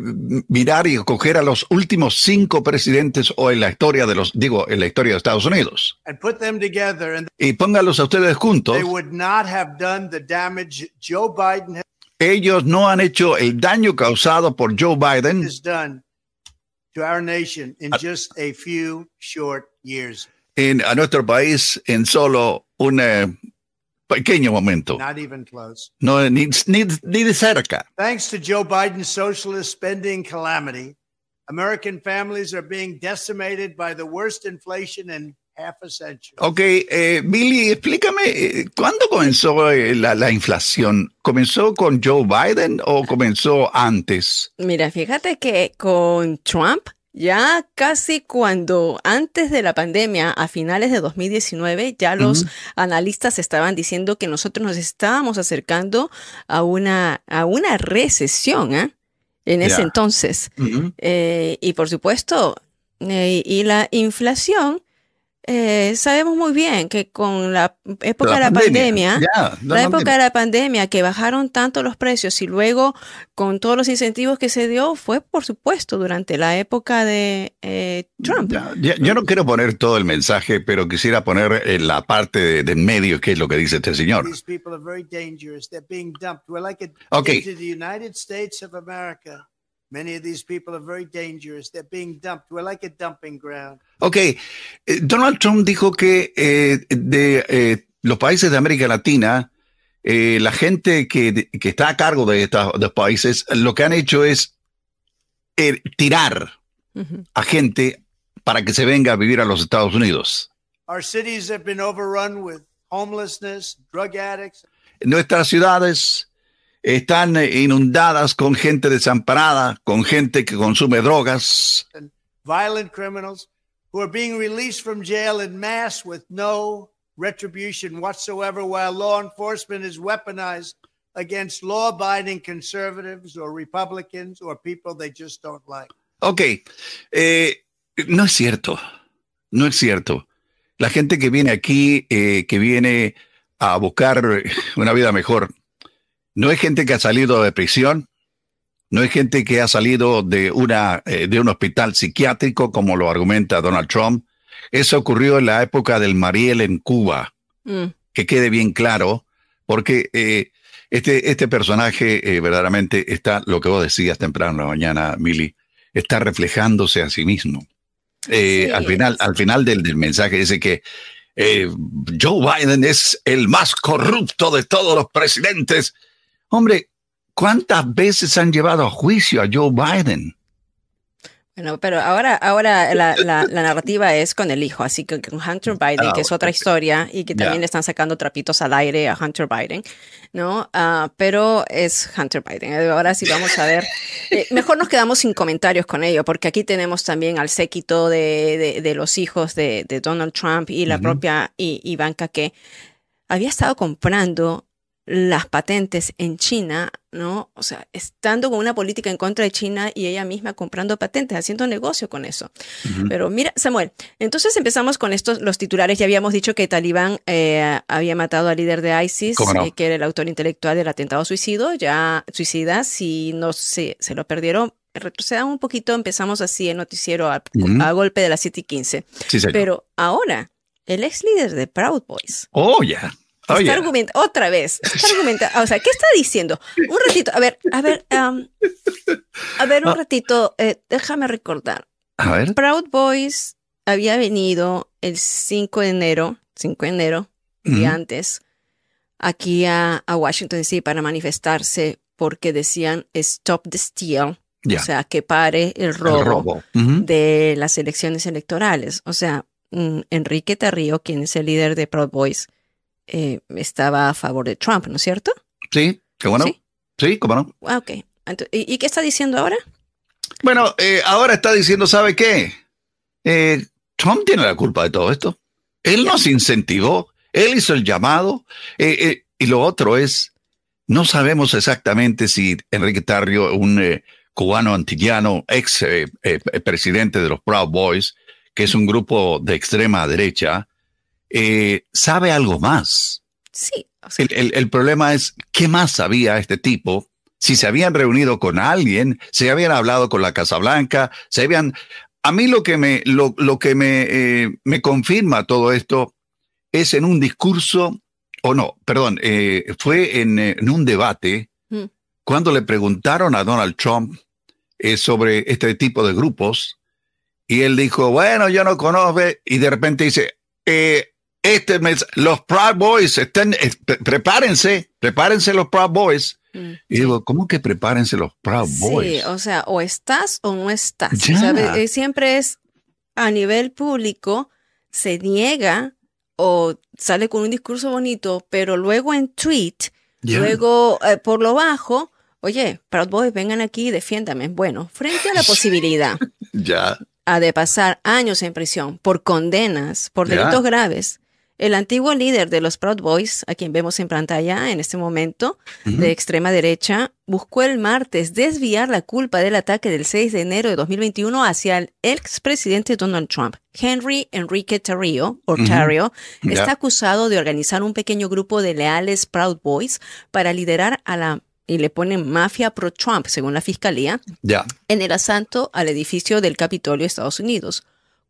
mirar y coger a los últimos cinco presidentes o en la historia de los, digo, en la historia de Estados Unidos. y póngalos a ustedes juntos. Ellos no han hecho el daño causado por Joe Biden En, a nuestro país en solo un eh, pequeño momento. No, ni, ni, ni de cerca. Thanks to Joe Biden's socialist spending calamity, American families are being decimated by the worst inflation in half a century. Ok, eh, Billy, explícame, eh, ¿cuándo comenzó eh, la, la, inflación? ¿Comenzó con Joe Biden o comenzó antes? Mira, fíjate que con Trump ya casi cuando antes de la pandemia, a finales de 2019, ya los analistas estaban diciendo que nosotros nos estábamos acercando a una, a una recesión ¿eh? en ese entonces. Eh, y por supuesto, eh, y la inflación eh, sabemos muy bien que con la época de la pandemia, la, época de la pandemia que bajaron tanto los precios y luego con todos los incentivos que se dio fue por supuesto durante la época de eh, Trump. yo no quiero poner todo el mensaje, pero quisiera poner en la parte de, de medio qué es lo que dice este señor. Okay. Many of these people are very dangerous. They're being dumped. We're like a dumping ground. Ok, eh, Donald Trump dijo que eh, de eh, los países de América Latina, eh, la gente que, que, está a cargo de estos países, lo que han hecho es eh, tirar uh -huh. a gente para que se venga a vivir a los Estados Unidos. Our cities have been overrun with homelessness, drug addicts. Nuestras ciudades están inundadas con gente desamparada, con gente que consume drogas. Violent criminals who are being released from jail in mass with no retribution whatsoever, while law enforcement is weaponized against law abiding conservatives or Republicans or people they just don't like. Ok, eh, no es cierto, no es cierto. La gente que viene aquí, eh, que viene a buscar una vida mejor, no es gente que ha salido de prisión, no es gente que ha salido de, una, eh, de un hospital psiquiátrico, como lo argumenta Donald Trump. Eso ocurrió en la época del Mariel en Cuba. Mm. Que quede bien claro, porque eh, este, este personaje eh, verdaderamente está, lo que vos decías temprano en la mañana, Mili, está reflejándose a sí mismo. Sí, al final, al final del, del mensaje dice que Joe Biden es el más corrupto de todos los presidentes Hombre, ¿cuántas veces han llevado a juicio a Joe Biden? Bueno, pero ahora, ahora la, la, la, narrativa es con el hijo, así que con Hunter Biden, ah, que es otra historia y que también yeah. le están sacando trapitos al aire a Hunter Biden, ¿no? Uh, pero es Hunter Biden. Ahora sí vamos a ver. Eh, mejor nos quedamos sin comentarios con ello, porque aquí tenemos también al séquito de, de, de los hijos de, de, Donald Trump y la uh -huh. propia Ivanka que había estado comprando las patentes en China, ¿no? O sea, estando con una política en contra de China y ella misma comprando patentes, haciendo negocio con eso. Uh -huh. Pero mira, Samuel, entonces empezamos con estos, los titulares. Ya habíamos dicho que Talibán eh, había matado al líder de ISIS, no? eh, que era el autor intelectual del atentado suicidio, ya suicida, si no se, se lo perdieron. Retrocedan un poquito, empezamos así el noticiero a, uh -huh. a golpe de las 7 y 15. Sí, Pero ahora, el ex líder de Proud Boys. Oh, ya. Yeah Oh, está yeah. argumenta otra vez. Está argumenta o sea, ¿qué está diciendo? Un ratito, a ver, a ver, um, a ver, un ratito, eh, déjame recordar. A ver. Proud Boys había venido el 5 de enero, 5 de enero, mm -hmm. antes, aquí a, a, Washington DC para manifestarse porque decían Stop the Steal. Yeah. O sea, que pare el robo, el robo. De las elecciones electorales. O sea, mm, Enrique Tarrío, quien es el líder de Proud Boys, eh, estaba a favor de Trump, ¿no es cierto? Sí, qué bueno. Sí, sí cómo no. Ah, ok. ¿Y, ¿Y, qué está diciendo ahora? Bueno, eh, ahora está diciendo, ¿sabe qué? Eh, Trump tiene la culpa de todo esto. Él nos incentivó, él hizo el llamado, eh, eh, y lo otro es, no sabemos exactamente si Enrique Tarrio, un eh, cubano antillano, ex presidente de los Proud Boys, que es un grupo de extrema derecha, eh, sabe algo más. Sí. O sea, el, el, el, problema es, ¿qué más sabía este tipo si se habían reunido con alguien, se habían hablado con la Casa Blanca, se habían... A mí lo que me, lo, lo que me, eh, me confirma todo esto es en un discurso, o no, perdón, eh, fue en, en, un debate mm. cuando le preguntaron a Donald Trump eh, sobre este tipo de grupos y él dijo, bueno, yo no conozco, y de repente dice, eh, este mes, los Proud Boys, estén, prepárense, prepárense los Proud Boys. Mm, y digo, ¿cómo que prepárense los Proud Boys? Sí, o sea, o estás o no estás. Eh, siempre es a nivel público, se niega o sale con un discurso bonito, pero luego en tweet, luego eh, por lo bajo, oye, Proud Boys, vengan aquí, defiéndame. Bueno, frente a la posibilidad. ya. A de pasar años en prisión por condenas, por delitos graves, el antiguo líder de los Proud Boys, a quien vemos en pantalla en este momento, de extrema derecha, buscó el martes desviar la culpa del ataque del 6 de enero de 2021 hacia el expresidente Donald Trump. Henry Enrique Tarrio, o está acusado de organizar un pequeño grupo de leales Proud Boys para liderar a la y le ponen mafia pro-Trump, según la fiscalía, en el asalto al edificio del Capitolio de Estados Unidos.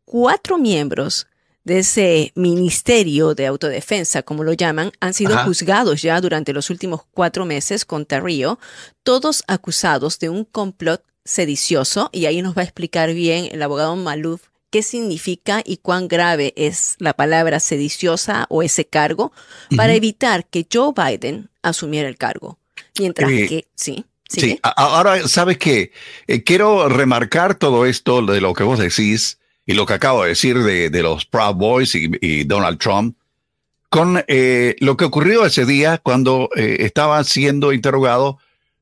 Cuatro miembros de ese Ministerio de Autodefensa, como lo llaman, han sido juzgados ya durante los últimos cuatro meses contra Río, todos acusados de un complot sedicioso, y ahí nos va a explicar bien el abogado Maluf qué significa y cuán grave es la palabra sediciosa o ese cargo, para evitar que Joe Biden asumiera el cargo. Mientras eh, que, sí. Sí, ahora, ¿sabes qué? Eh, quiero remarcar todo esto de lo que vos decís y lo que acabo de decir de, de los Proud Boys y, Donald Trump, con eh, lo que ocurrió ese día cuando eh, estaba siendo interrogado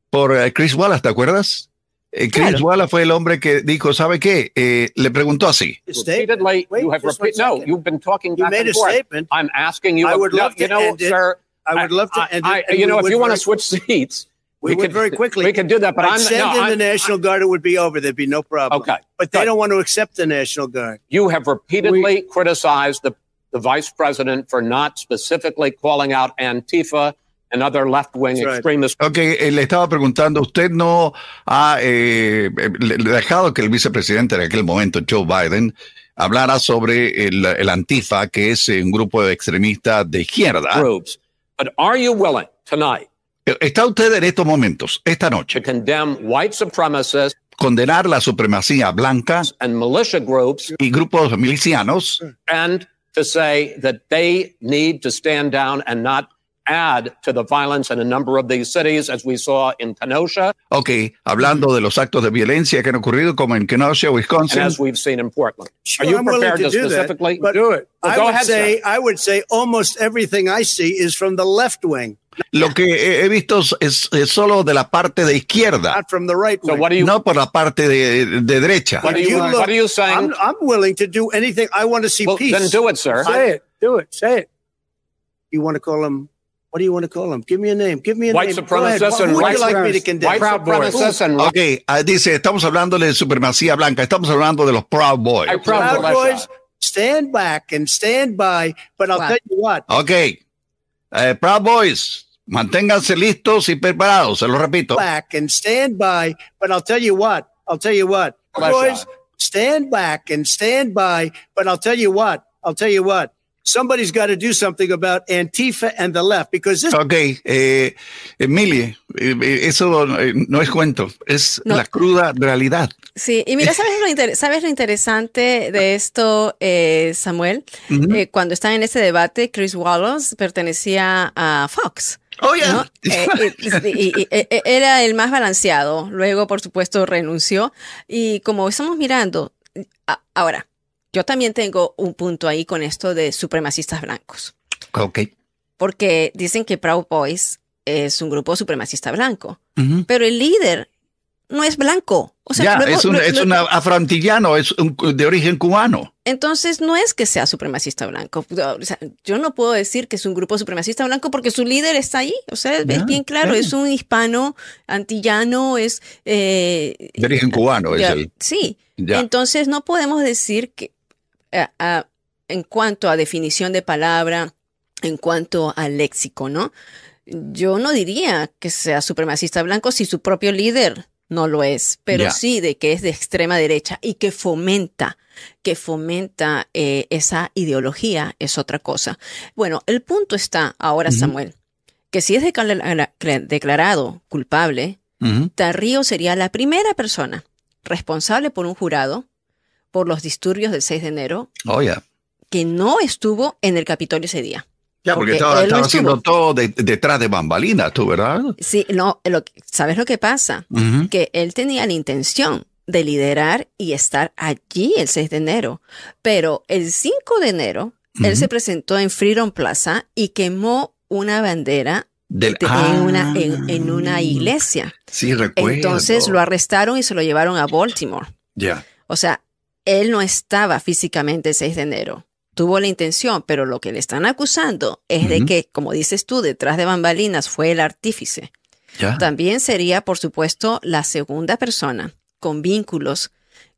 por eh, Chris Wallace, ¿te acuerdas? Eh, Chris claro. Wallace fue el hombre que dijo, ¿sabe qué? Eh, le preguntó así. Repeatedly, Wait, you have repeat, no, you've been talking back you made and forth. A statement. I'm asking you. I would love you to know, end sir. It. I would love to I, you know, if you want to switch seats, we, we would could, very quickly. We could do that, but I'd I'm send no, in I'm, the National I'm, Guard. It would be over. There'd be no problem. Okay, but they don't want to accept the National Guard. You have repeatedly we, criticized the the vice president for not specifically calling out Antifa and other left-wing right. extremists. Okay, eh, le estaba preguntando, ¿usted no ha eh, dejado que el vicepresidente en aquel momento, Joe Biden, hablara sobre el, el Antifa, que es un grupo de extremistas de izquierda? Groups. But are you willing tonight ¿Está usted en estos momentos, esta noche, condenar la supremacía blanca y grupos milicianos and to say that they need to stand down and not add to the violence in a number of these cities, as we saw in Kenosha. Okay, hablando de los actos de violencia que han ocurrido, como en Kenosha, Wisconsin. And as we've seen in Portland. Sure, Are you I'm prepared to, to do specifically that, do it? Well, I go would ahead, say sir. I would say almost everything I see is from the left wing. Lo que he visto es, es, solo de la parte de izquierda. Not from the right so you, no por la parte de, de derecha. What are you, look, what are you saying? I'm, I'm, willing to do anything. I want to see well, peace. Then do it, sir. Say it. Do it. Say it. You want to call him what do you want to call them? Give me a name. Give me a white name. Supremacists and you like me to condemn? White supremacists and Ok, uh, dice, estamos hablando de supremacía blanca, estamos hablando de los Proud Boys. Proud, Proud Boys, stand back and stand by, but I'll what? tell you what. Ok, uh, Proud Boys, manténganse listos y preparados, se lo repito. Back and stand by, but I'll tell you what. I'll tell you what. Boys, stand back and stand by, but I'll tell you what. I'll tell you what. somebody's got to do something about Antifa and the left because this. Ok, eh, Emilie, eh, eso no es cuento, es no. la cruda realidad. Sí, y mira, ¿sabes lo, inter ¿sabes lo interesante de esto, eh, Samuel? Uh -huh. eh, cuando están en ese debate, Chris Wallace pertenecía a Fox. Oh, yeah. ¿no? Eh, y, y, y, era el más balanceado. Luego, por supuesto, renunció. Y como estamos mirando, a, ahora, yo también tengo un punto ahí con esto de supremacistas blancos. Ok. Porque dicen que Proud Boys es un grupo supremacista blanco, uh -huh. pero el líder no es blanco. O sea, ya, luego, es un, lo, es lo, un afroantillano, es un, de origen cubano. Entonces, no es que sea supremacista blanco. O sea, yo no puedo decir que es un grupo supremacista blanco porque su líder está ahí. O sea, es bien claro, es un hispano antillano, es... Eh, de origen cubano ya, es el... Sí. Entonces, no podemos decir que uh, en cuanto a definición de palabra, en cuanto al léxico, ¿no? yo no diría que sea supremacista blanco si su propio líder no lo es, pero sí de que es de extrema derecha y que fomenta, que fomenta eh, esa ideología es otra cosa. Bueno, el punto está ahora, Samuel, que si es declarado culpable, Tarrío sería la primera persona responsable por un jurado por los disturbios del 6 de enero oh, que no estuvo en el Capitolio ese día. Ya, porque, estaba, haciendo todo detrás de bambalinas, tú, ¿verdad? Sí, no, ¿sabes lo que pasa? Que él tenía la intención de liderar y estar allí el 6 de enero, pero el 5 de enero él se presentó en Freedom Plaza y quemó una bandera en, una, en, una ah. iglesia. Sí, recuerdo. Entonces lo arrestaron y se lo llevaron a Baltimore. Ya. O sea, él no estaba físicamente el 6 de enero. Tuvo la intención, pero lo que le están acusando es de que, como dices tú, detrás de bambalinas fue el artífice. Ya. También sería, por supuesto, la segunda persona con vínculos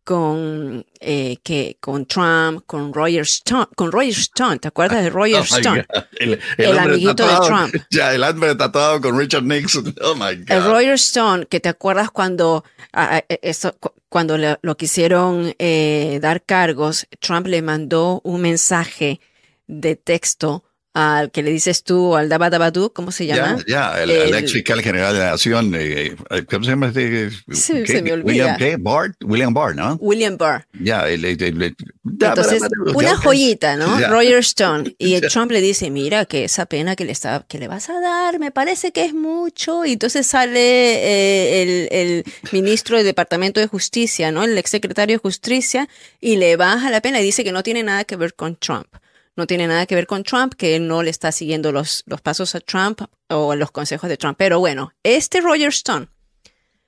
con, eh, que, con Trump, con Roger Stone, con Roger Stone, ¿te acuerdas de Roger oh Stone? El, amiguito de Trump. Ya, el hombre tatuado con Richard Nixon. Oh my God. El Roger Stone, que te acuerdas cuando, e, eso, cuando lo quisieron eh, dar cargos, Trump le mandó un mensaje de texto al que le dices tú, al Dabadabadú, ¿cómo se llama? Ya, el, ex fiscal general de la Nación, eh, eh, ¿cómo se llama este? Sí, se me olvida. William, ¿qué? Barr, William Barr, ¿no? William Barr. Ya, el, Entonces, una joyita, ¿no? Roger Stone. Y el Trump le dice, mira, que esa pena que le, está, que le vas a dar, me parece que es mucho. Y entonces sale eh, el, el, ministro del Departamento de Justicia, ¿no? El exsecretario de Justicia, y le baja la pena y dice que no tiene nada que ver con Trump no tiene nada que ver con Trump, que él no le está siguiendo los, los pasos a Trump o los consejos de Trump. Pero bueno, este Roger Stone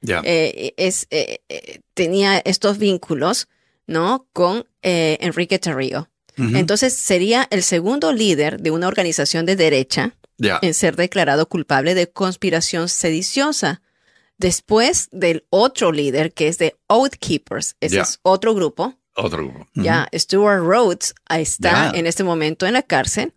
eh, es, eh, eh, tenía estos vínculos ¿no? con Enrique Tarrio. Entonces sería el segundo líder de una organización de derecha en ser declarado culpable de conspiración sediciosa. Después del otro líder que es de Oath Keepers, ese es otro grupo otro grupo. Ya, Stuart Rhodes está en este momento en la cárcel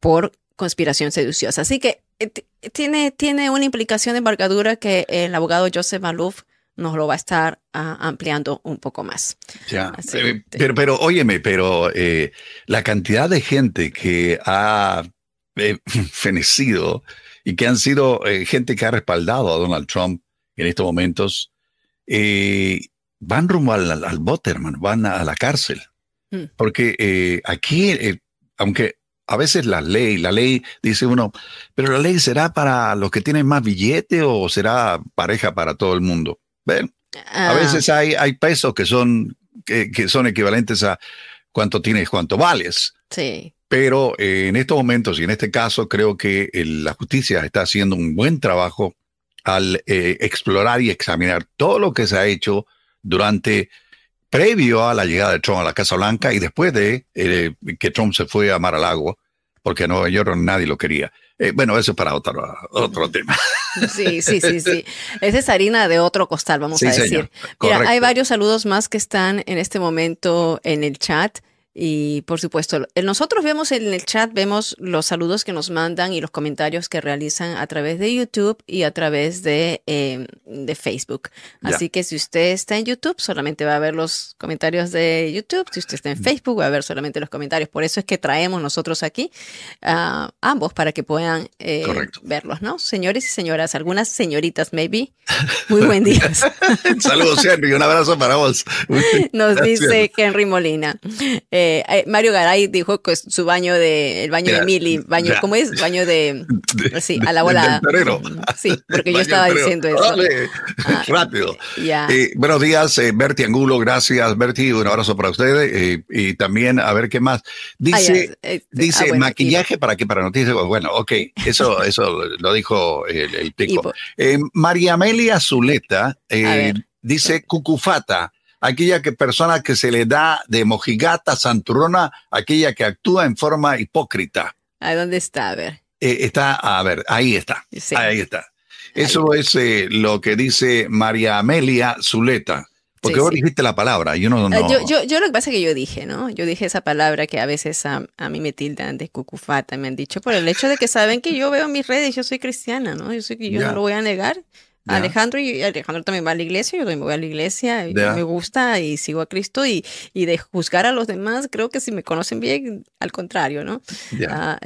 por conspiración seduciosa. Así que eh, tiene, tiene una implicación de embargadura que el abogado Joseph Malouf nos lo va a estar ah, ampliando un poco más. Ya, eh, pero, pero óyeme, pero eh, la cantidad de gente que ha fenecido y que han sido gente que ha respaldado a Donald Trump en estos momentos, eh, van rumbo al, al, bote, hermano, van a, la cárcel. Mm. Porque eh, aquí, eh, aunque a veces la ley, la ley dice uno, pero la ley será para los que tienen más billete o será pareja para todo el mundo. ¿Ven? A ah. veces hay, hay pesos que son, que, son equivalentes a cuánto tienes, cuánto vales. Sí. Pero eh, en estos momentos y en este caso creo que la justicia está haciendo un buen trabajo al explorar y examinar todo lo que se ha hecho durante, previo a la llegada de Trump a la Casa Blanca y después de eh, que Trump se fue a Mar a Lago, porque a Nueva York nadie lo quería. Eh, bueno, eso es para otro, otro tema. Sí, sí, sí, sí. Esa es harina de otro costal, vamos a decir. Mira, hay varios saludos más que están en este momento en el chat. Y por supuesto, nosotros vemos en el chat, vemos los saludos que nos mandan y los comentarios que realizan a través de YouTube y a través de, em, de Facebook. Así que si usted está en YouTube, solamente va a ver los comentarios de YouTube. Si usted está en Facebook, va a ver solamente los comentarios. Por eso es que traemos nosotros aquí a ambos para que puedan eh, verlos, ¿no? Señores y señoras, algunas señoritas, maybe. Muy buen día. Saludos, Henry. Un abrazo para vos. Nos dice Henry Molina. Eh, eh, Mario Garay dijo que su baño de, el baño de Mili, baño, ¿cómo es? Baño de, sí, a la volada. sí, porque yo estaba diciendo eso. Ah, rápido. Eh, buenos días, Berti Angulo, gracias Berti, un abrazo para ustedes y también a ver qué más. Dice, este, dice ah, maquillaje para qué, para noticias. Bueno, ok, eso, eso lo dijo el, el pico. María Amelia Zuleta dice cucufata aquella que persona que se le da de mojigata, santurrona, aquella que actúa en forma hipócrita. ¿A dónde está? A ver. Eh, está, a ver, ahí está. Ahí está. Eso es eh, lo que dice María Amelia Zuleta. Porque vos dijiste la palabra, yo no, no... Yo, yo, yo, lo que pasa es que yo dije, ¿no? Yo dije esa palabra que a veces a, a mí me tildan de cucufata, me han dicho, por el hecho de que saben que yo veo en mis redes, yo soy cristiana, ¿no? Yo que yo no lo voy a negar. Alejandro y Alejandro también va a la iglesia, yo también voy a la iglesia, y me gusta y sigo a Cristo y, y, de juzgar a los demás, creo que si me conocen bien, al contrario, ¿no? Ah,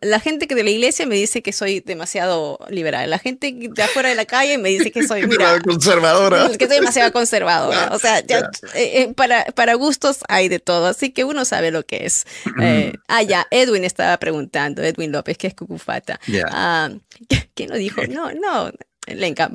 la, gente que de la iglesia me dice que soy demasiado liberal, la gente de afuera de la calle me dice que soy mira, conservadora, que soy demasiado conservadora, o sea, ya, eh, eh, para, para gustos hay de todo, así que uno sabe lo que es. Eh, ah, ya, Edwin estaba preguntando, Edwin López, que es cucufata. Ah, ¿Quién lo dijo? No, no. Lenka,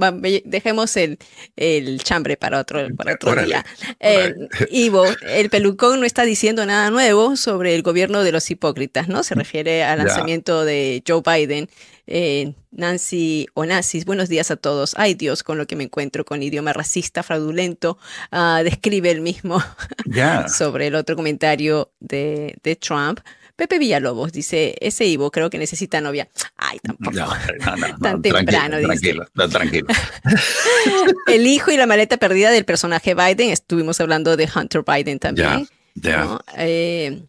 dejemos el, el, chambre para otro, para otro día. Eh, Ivo, el pelucón no está diciendo nada nuevo sobre el gobierno de los hipócritas, ¿no? Se refiere al lanzamiento de Joe Biden. Eh, Nancy Onassis, buenos días a todos. Ay Dios, con lo que me encuentro con idioma racista, fraudulento, uh, describe el mismo sobre el otro comentario de, de Trump. Pepe Villalobos dice, ese Ivo creo que necesita novia. Ay, tampoco. No, no, Tan temprano, tranquilo, dice. Tranquilo, El hijo y la maleta perdida del personaje Biden. Estuvimos hablando de Hunter Biden también. Ya, eh,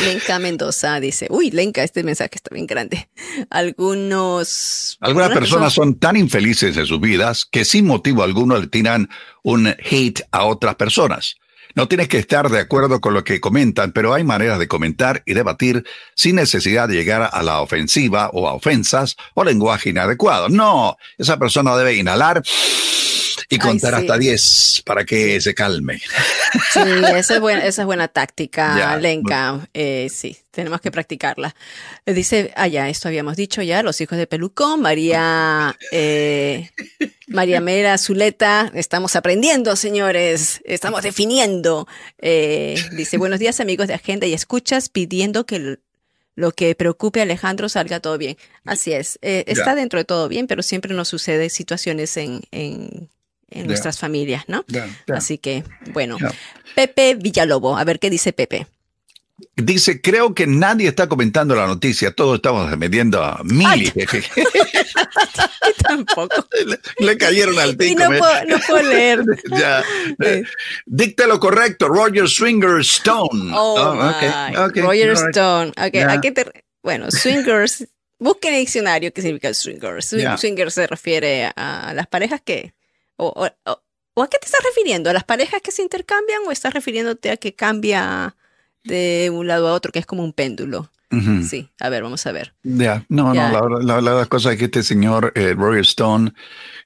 Lenka Mendoza dice, uy, Lenka, este mensaje está bien grande. Algunos... Algunas personas son tan infelices en sus vidas que sin motivo alguno le tiran un hate a otras personas. No tienes que estar de acuerdo con lo que comentan, pero hay maneras de comentar y debatir sin necesidad de llegar a la ofensiva o a ofensas o lenguaje inadecuado. No, esa persona debe inhalar y contar hasta 10 para que se calme. Sí, esa es buena, esa es buena táctica, Lenka. Eh, sí, tenemos que practicarla. Eh, dice, allá, ah, esto habíamos dicho ya, los hijos de Pelucón, María, eh, María Mera Zuleta, estamos aprendiendo, señores, estamos definiendo. dice, buenos días, amigos de Agenda y Escuchas, pidiendo que lo que preocupe a Alejandro salga todo bien. Así es, está dentro de todo bien, pero siempre nos sucede situaciones en, en en nuestras familias, ¿no? Así que, bueno, Pepe Villalobo, a ver qué dice Pepe. Dice, creo que nadie está comentando la noticia, todos estamos metiendo a Mili. tampoco. Le, cayeron al tico. no, puedo, leer. ya. Dicta lo correcto, Roger Swinger Stone. Oh, oh Roger Stone. Okay, bueno, Swingers, busquen el diccionario qué significa Swingers. Swinger se refiere a las parejas que o, a qué te estás refiriendo? ¿A las parejas que se intercambian o estás refiriéndote a que cambia de un lado a otro, que es como un péndulo? Sí, a ver, vamos a ver. Ya, no, no, la, la, cosa es que este señor, eh, Roger Stone,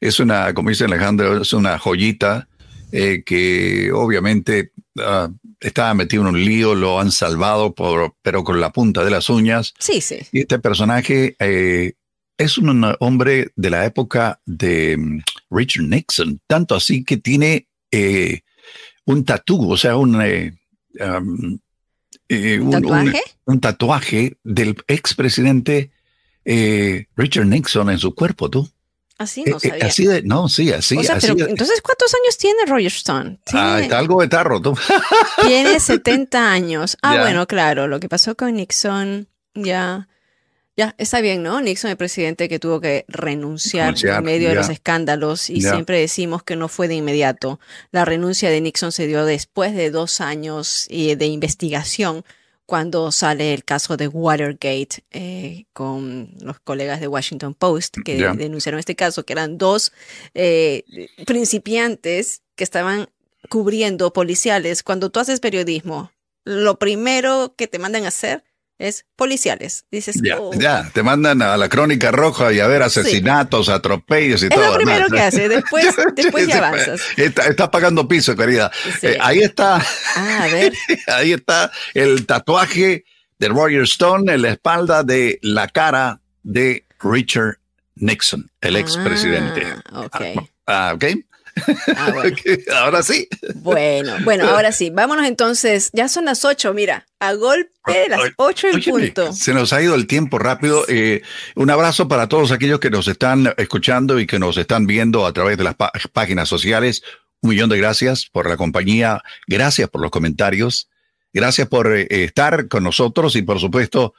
es una, como dice Alejandro, es una joyita eh, que obviamente uh, estaba metido en un lío, lo han salvado, por, pero con la punta de las uñas. Sí, sí. Y este personaje eh, es un hombre de la época de Richard Nixon, tanto así que tiene eh, un tatu, o sea, un, eh, eh, ¿Tatuaje? Un, tatuaje del expresidente Richard Nixon en su cuerpo, tú. Así no sabía. así de, no, sí, así. entonces, ¿cuántos años tiene Roger Stone? Ah, está algo de tarro, tú. Tiene 70 años. Ah, bueno, claro, lo que pasó con Nixon, ya. Ya, está bien, ¿no? Nixon, el presidente que tuvo que renunciar, en medio de los escándalos y siempre decimos que no fue de inmediato. La renuncia de Nixon se dio después de dos años de investigación cuando sale el caso de Watergate eh, con los colegas de Washington Post que denunciaron este caso, que eran dos eh, principiantes que estaban cubriendo policiales. Cuando tú haces periodismo, lo primero que te mandan a hacer es policiales. Dices, ya, oh". ya, te mandan a la crónica roja y a ver asesinatos, atropellos y todo. Es lo primero que hace, después, después ya avanzas. Está, pagando piso, querida. Eh, ahí está. Ah, a ver. ahí está el tatuaje de Roger Stone en la espalda de la cara de Richard Nixon, el expresidente. Ah, ok. Ah, ok. Ah, ahora sí. Bueno, bueno, ahora sí. Vámonos entonces. Ya son las ocho, mira, a golpe de las ocho en punto. Se nos ha ido el tiempo rápido. Eh, un abrazo para todos aquellos que nos están escuchando y que nos están viendo a través de las páginas sociales. Un millón de gracias por la compañía. Gracias por los comentarios. Gracias por eh, estar con nosotros y por supuesto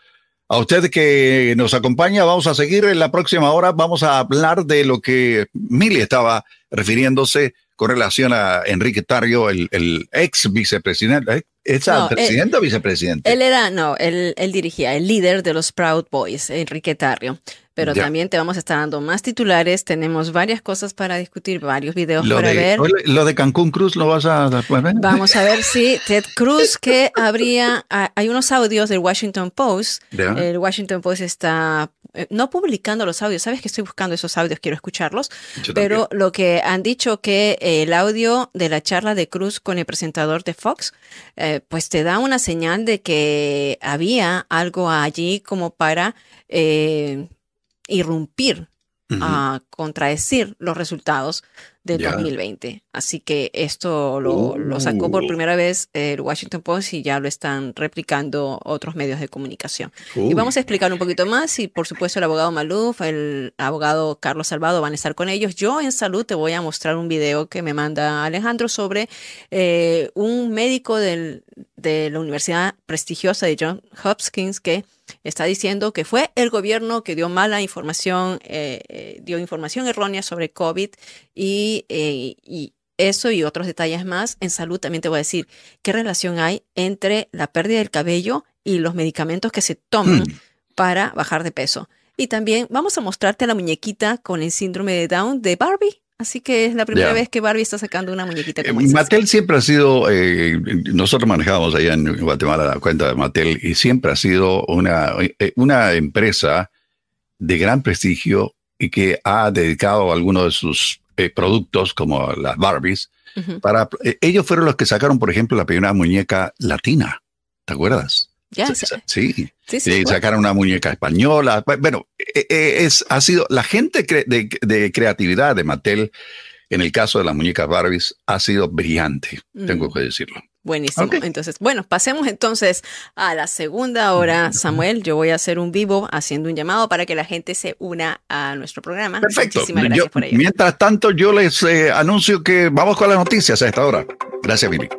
a usted que nos acompaña, vamos a seguir en la próxima hora. Vamos a hablar de lo que Mili estaba refiriéndose con relación a Enrique Tarrio, el, ex vicepresidente. ¿Es presidente o vicepresidente? Él era, no, él, él dirigía, el líder de los Proud Boys, Enrique Tarrio pero también te vamos a estar dando más titulares. Tenemos varias cosas para discutir, varios videos para ver. Lo de Cancún Cruz lo vas a ver. Vamos a ver si Ted Cruz, que habría, hay unos audios del Washington Post. El Washington Post está eh, no publicando los audios. Sabes que estoy buscando esos audios, quiero escucharlos. pero lo que han dicho que el audio de la charla de Cruz con el presentador de Fox, eh, pues te da una señal de que había algo allí como para eh, irrumpir a contradecir los resultados de 2020. Así que esto lo, sacó por uh. primera vez el Washington Post y ya lo están replicando otros medios de comunicación. Y vamos a explicar un poquito más y por supuesto el abogado Maluf, el abogado Carlos Salvado van a estar con ellos. Yo en salud te voy a mostrar un video que me manda Alejandro sobre eh, un médico de la Universidad prestigiosa de John Hopkins que está diciendo que fue el gobierno que dio mala información, eh, eh, dio información errónea sobre COVID y, eh, y, eso y otros detalles más. En salud también te voy a decir qué relación hay entre la pérdida del cabello y los medicamentos que se toman hmm. para bajar de peso. Y también vamos a mostrarte la muñequita con el síndrome de Down de Barbie. Así que es la primera vez que Barbie está sacando una muñequita como eh, Mattel siempre ha sido, eh, nosotros manejamos allá en Guatemala la cuenta de Mattel y siempre ha sido una, eh, una empresa de gran prestigio y que ha dedicado algunos de sus productos como las Barbies para ellos fueron los que sacaron por ejemplo la primera muñeca latina. ¿te acuerdas? Sí, sí, sacaron una muñeca española. Bueno, e, e, es, ha sido la gente de, creatividad de Mattel, en el caso de las muñecas Barbies, ha sido brillante, tengo mm. que decirlo. Buenísimo. Entonces, bueno, pasemos entonces a la segunda hora, Samuel. Yo voy a hacer un vivo haciendo un llamado para que la gente se una a nuestro programa. Perfecto. Muchísimas gracias por ello. Mientras tanto, yo les eh, anuncio que vamos con las noticias a esta hora. Gracias, Billy.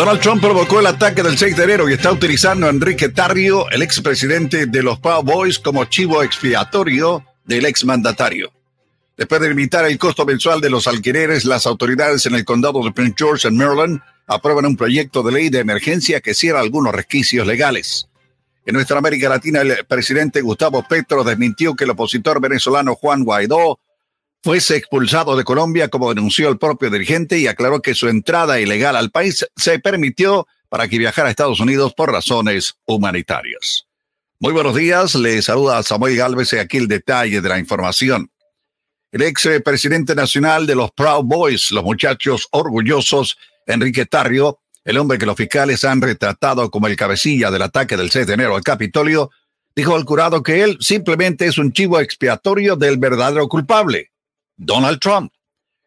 Donald Trump provocó el ataque del 6 de enero y está utilizando a Enrique Tarrio, el expresidente de los Proud Boys, como chivo expiatorio del exmandatario. Después de limitar el costo mensual de los alquileres, las autoridades en el condado de Prince George, en Maryland, aprueban un proyecto de ley de emergencia que cierra algunos resquicios legales. En nuestra América Latina, el presidente Gustavo Petro desmintió que el opositor venezolano Juan Guaidó fuese expulsado de Colombia, como denunció el propio dirigente, y aclaró que su entrada ilegal al país se permitió para que viajara a Estados Unidos por razones humanitarias. Muy buenos días, le saluda Samuel Galvez y aquí el detalle de la información. El ex presidente nacional de los Proud Boys, los muchachos orgullosos, Enrique Tarrio, el hombre que los fiscales han retratado como el cabecilla del ataque del 6 de enero al Capitolio, dijo al curado que él simplemente es un chivo expiatorio del verdadero culpable. Donald Trump.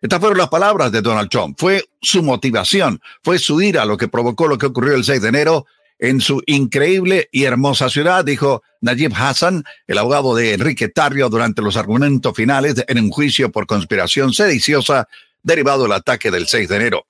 Estas fueron las palabras de Donald Trump. Fue su motivación, fue su ira lo que provocó lo que ocurrió el 6 de enero en su increíble y hermosa ciudad, dijo Najib Hassan, el abogado de Enrique Tarrio, durante los argumentos finales en un juicio por conspiración sediciosa derivado del ataque del 6 de enero.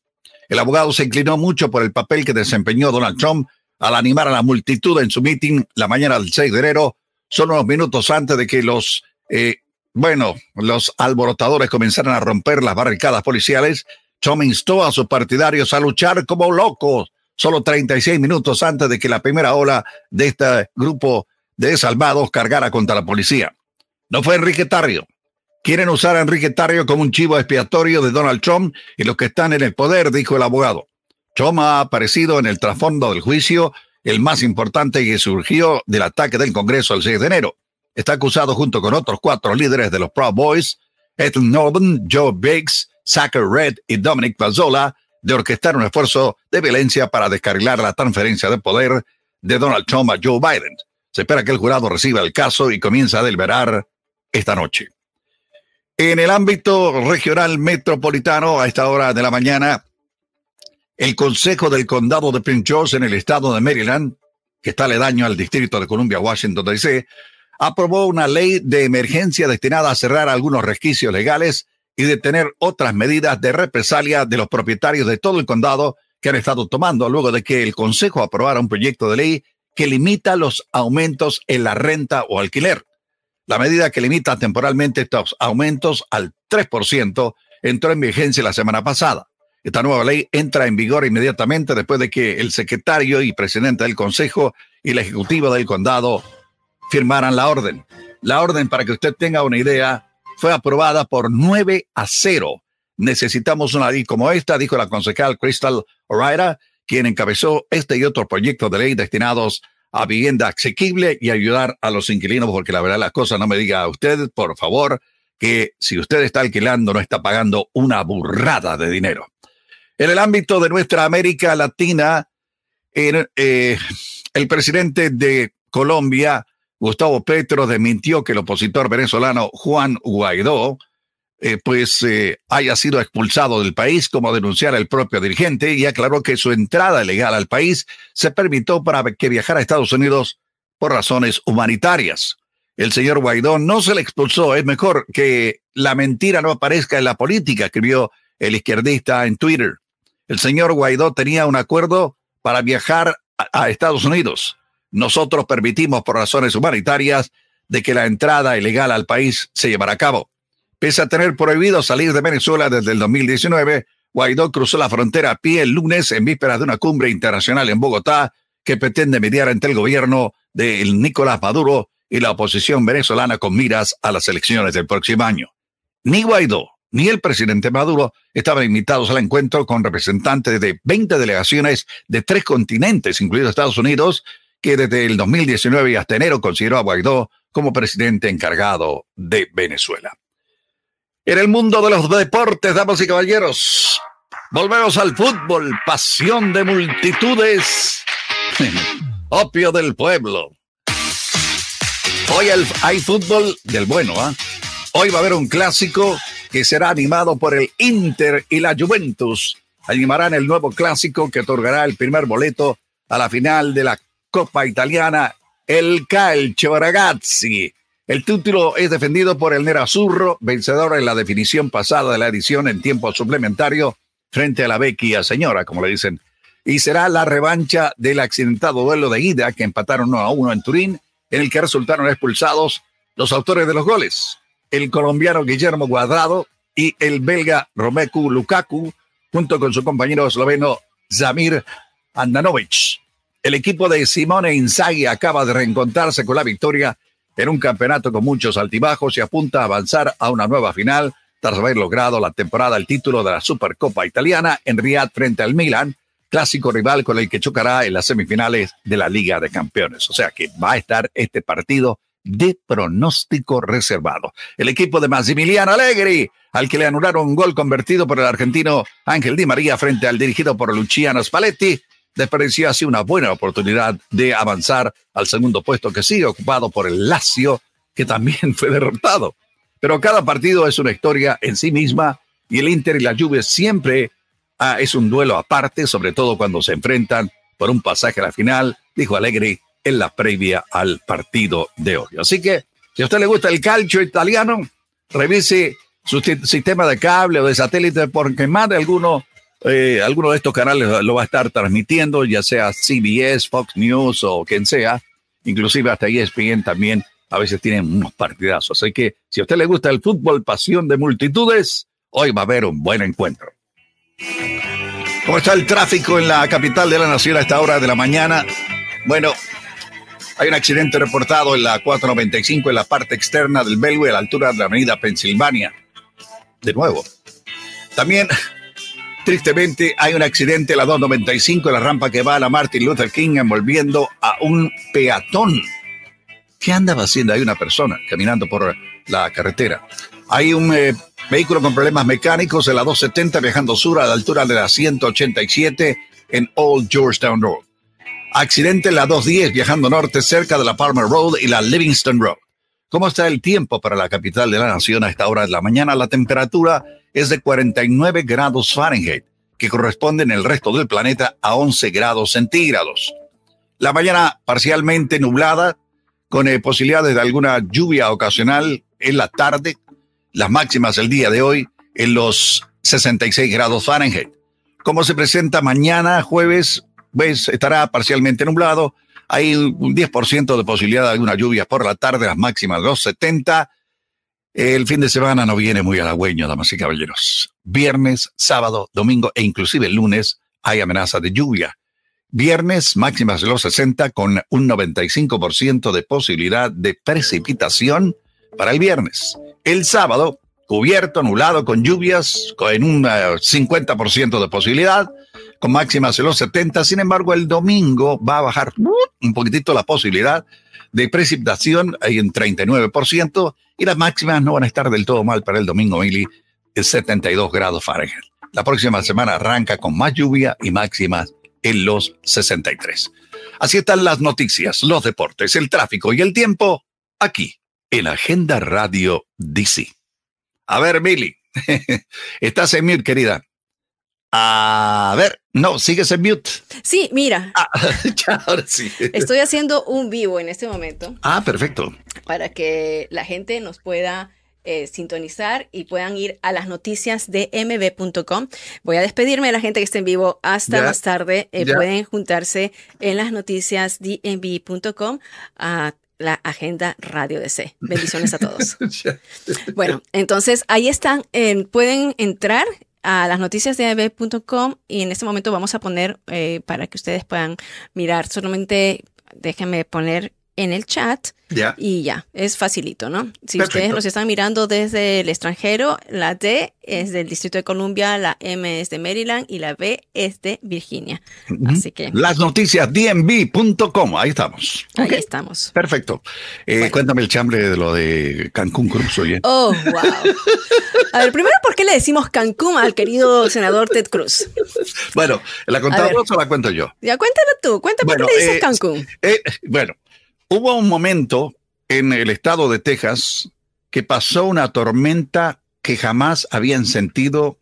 El abogado se inclinó mucho por el papel que desempeñó Donald Trump al animar a la multitud en su meeting la mañana del 6 de enero, solo unos minutos antes de que los eh, bueno, los alborotadores comenzaron a romper las barricadas policiales. Trump instó a sus partidarios a luchar como locos, solo 36 minutos antes de que la primera ola de este grupo de salvados cargara contra la policía. No fue Enrique Tarrio. Quieren usar a Enrique Tarrio como un chivo expiatorio de Donald Trump y los que están en el poder, dijo el abogado. Trump ha aparecido en el trasfondo del juicio, el más importante que surgió del ataque del Congreso el 6 de enero. Está acusado junto con otros cuatro líderes de los Proud Boys, Ed Norton, Joe Biggs, Zachary Red y Dominic Pazzola, de orquestar un esfuerzo de violencia para descarrilar la transferencia de poder de Donald Trump a Joe Biden. Se espera que el jurado reciba el caso y comience a deliberar esta noche. En el ámbito regional metropolitano, a esta hora de la mañana, el Consejo del Condado de Prince George en el estado de Maryland, que está aledaño al Distrito de Columbia, Washington, D.C., aprobó una ley de emergencia destinada a cerrar algunos resquicios legales y detener otras medidas de represalia de los propietarios de todo el condado que han estado tomando luego de que el Consejo aprobara un proyecto de ley que limita los aumentos en la renta o alquiler. La medida que limita temporalmente estos aumentos al 3% entró en vigencia la semana pasada. Esta nueva ley entra en vigor inmediatamente después de que el secretario y presidente del Consejo y el Ejecutivo del Condado firmaran la orden. La orden, para que usted tenga una idea, fue aprobada por 9 a 0. Necesitamos una ley como esta, dijo la concejal Crystal O'Reilly, quien encabezó este y otro proyecto de ley destinados a vivienda asequible y ayudar a los inquilinos, porque la verdad las cosas no me diga a usted, por favor, que si usted está alquilando no está pagando una burrada de dinero. En el ámbito de nuestra América Latina, eh, el presidente de Colombia, Gustavo Petro, desmintió que el opositor venezolano Juan Guaidó eh, pues eh, haya sido expulsado del país, como denunciara el propio dirigente, y aclaró que su entrada legal al país se permitió para que viajara a Estados Unidos por razones humanitarias. El señor Guaidó no se le expulsó, es mejor que la mentira no aparezca en la política, escribió el izquierdista en Twitter. El señor Guaidó tenía un acuerdo para viajar a, Estados Unidos. Nosotros permitimos por razones humanitarias de que la entrada ilegal al país se llevara a cabo. Pese a tener prohibido salir de Venezuela desde el 2019, Guaidó cruzó la frontera a pie el lunes en vísperas de una cumbre internacional en Bogotá que pretende mediar entre el gobierno de Nicolás Maduro y la oposición venezolana con miras a las elecciones del próximo año. Ni Guaidó ni el presidente Maduro estaban invitados al encuentro con representantes de 20 delegaciones de tres continentes, incluido Estados Unidos, que desde el 2019 hasta enero consideró a Guaidó como presidente encargado de Venezuela. En el mundo de los deportes, damas y caballeros, volvemos al fútbol, pasión de multitudes, opio del pueblo. Hoy hay fútbol del bueno, ¿ah? Hoy va a haber un clásico que será animado por el Inter y la Juventus. Animarán el nuevo clásico que otorgará el primer boleto a la final de la Copa Italiana, el Calcio Ragazzi. El título es defendido por el Nerazzurro, vencedor en la definición pasada de la edición en tiempo suplementario frente a la Vecchia Señora, como le dicen. Y será la revancha del accidentado duelo de ida que empataron 1 a 1 en Turín, en el que resultaron expulsados los autores de los goles el colombiano Guillermo Cuadrado y el belga Romeku Lukaku, junto con su compañero esloveno Zamir Andanovic. El equipo de Simone Inzaghi acaba de reencontrarse con la victoria en un campeonato con muchos altibajos y apunta a avanzar a una nueva final tras haber logrado la temporada el título de la Supercopa Italiana en Riyadh frente al Milan, clásico rival con el que chocará en las semifinales de la Liga de Campeones. O sea que va a estar este partido de pronóstico reservado. El equipo de Massimiliano Allegri, al que le anularon un gol convertido por el argentino Ángel Di María frente al dirigido por Luciano Spalletti, desperdició así una buena oportunidad de avanzar al segundo puesto que sigue ocupado por el Lazio, que también fue derrotado. Pero cada partido es una historia en sí misma y el Inter y la Juve siempre ah, es un duelo aparte, sobre todo cuando se enfrentan por un pasaje a la final, dijo Allegri en la previa al partido de hoy. Así que, si a usted le gusta el calcio italiano, revise su sistema de cable o de satélite porque más de alguno, eh, alguno de estos canales lo va a estar transmitiendo, ya sea CBS, Fox News o quien sea, inclusive hasta ESPN también a veces tienen unos partidazos. Así que si a usted le gusta el fútbol, pasión de multitudes, hoy va a haber un buen encuentro. ¿Cómo está el tráfico en la capital de la nación a esta hora de la mañana? Bueno, hay un accidente reportado en la 495 en la parte externa del Belway a la altura de la avenida Pensilvania. De nuevo. También, tristemente, hay un accidente en la 295 en la rampa que va a la Martin Luther King envolviendo a un peatón. ¿Qué andaba haciendo? Hay una persona caminando por la carretera. Hay un eh, vehículo con problemas mecánicos en la 270 viajando sur a la altura de la 187 en Old Georgetown Road. Accidente en la 210 viajando norte cerca de la Palmer Road y la Livingston Road. ¿Cómo está el tiempo para la capital de la nación a esta hora de la mañana? La temperatura es de 49 grados Fahrenheit, que corresponde en el resto del planeta a 11 grados centígrados. La mañana parcialmente nublada, con eh, posibilidades de alguna lluvia ocasional en la tarde. Las máximas del día de hoy en los 66 grados Fahrenheit. ¿Cómo se presenta mañana, jueves ves, estará parcialmente nublado, Hay un 10% de posibilidad de alguna lluvia por la tarde, las máximas los 70. El fin de semana no viene muy halagüeño, damas y caballeros. Viernes, sábado, domingo e inclusive el lunes hay amenaza de lluvia. Viernes, máximas de los 60 con un 95% de posibilidad de precipitación para el viernes. El sábado, cubierto, anulado, con lluvias, en un 50% de posibilidad, con máximas de los 70. Sin embargo, el domingo va a bajar un poquitito la posibilidad de precipitación en 39% y las máximas no van a estar del todo mal para el domingo, Mili, de 72 grados Fahrenheit. La próxima semana arranca con más lluvia y máximas en los 63. Así están las noticias, los deportes, el tráfico y el tiempo aquí en Agenda Radio DC. A ver, Mili, estás en mute, querida. A ver, no, sigues en mute. Sí, mira. Ah, ya, ahora sí. Estoy haciendo un vivo en este momento. Ah, perfecto. Para que la gente nos pueda eh, sintonizar y puedan ir a las noticias de mb.com. Voy a despedirme de la gente que esté en vivo hasta más tarde. Eh, pueden juntarse en las noticias de mb.com a la agenda Radio DC. Bendiciones a todos. bueno, entonces ahí están. pueden entrar a las noticias de mb.com y en este momento vamos a poner eh, para que ustedes puedan mirar. Solamente déjenme poner en el chat y ya, es facilito, ¿no? Si ustedes nos están mirando desde el extranjero, la D es del Distrito de Columbia, la M es de Maryland y la B es de Virginia. Así que. Las noticias dmv.com, ahí estamos. Ahí estamos. Perfecto. Eh, cuéntame el chambre de lo de Cancún Cruz, oye. Oh, wow. A ver, primero, ¿por qué le decimos Cancún al querido senador Ted Cruz? Bueno, ¿la contamos o la cuento yo? Ya, cuéntalo tú. Cuéntame por qué le dices eh, Cancún. Eh, bueno, Hubo un momento en el estado de Texas que pasó una tormenta que jamás habían sentido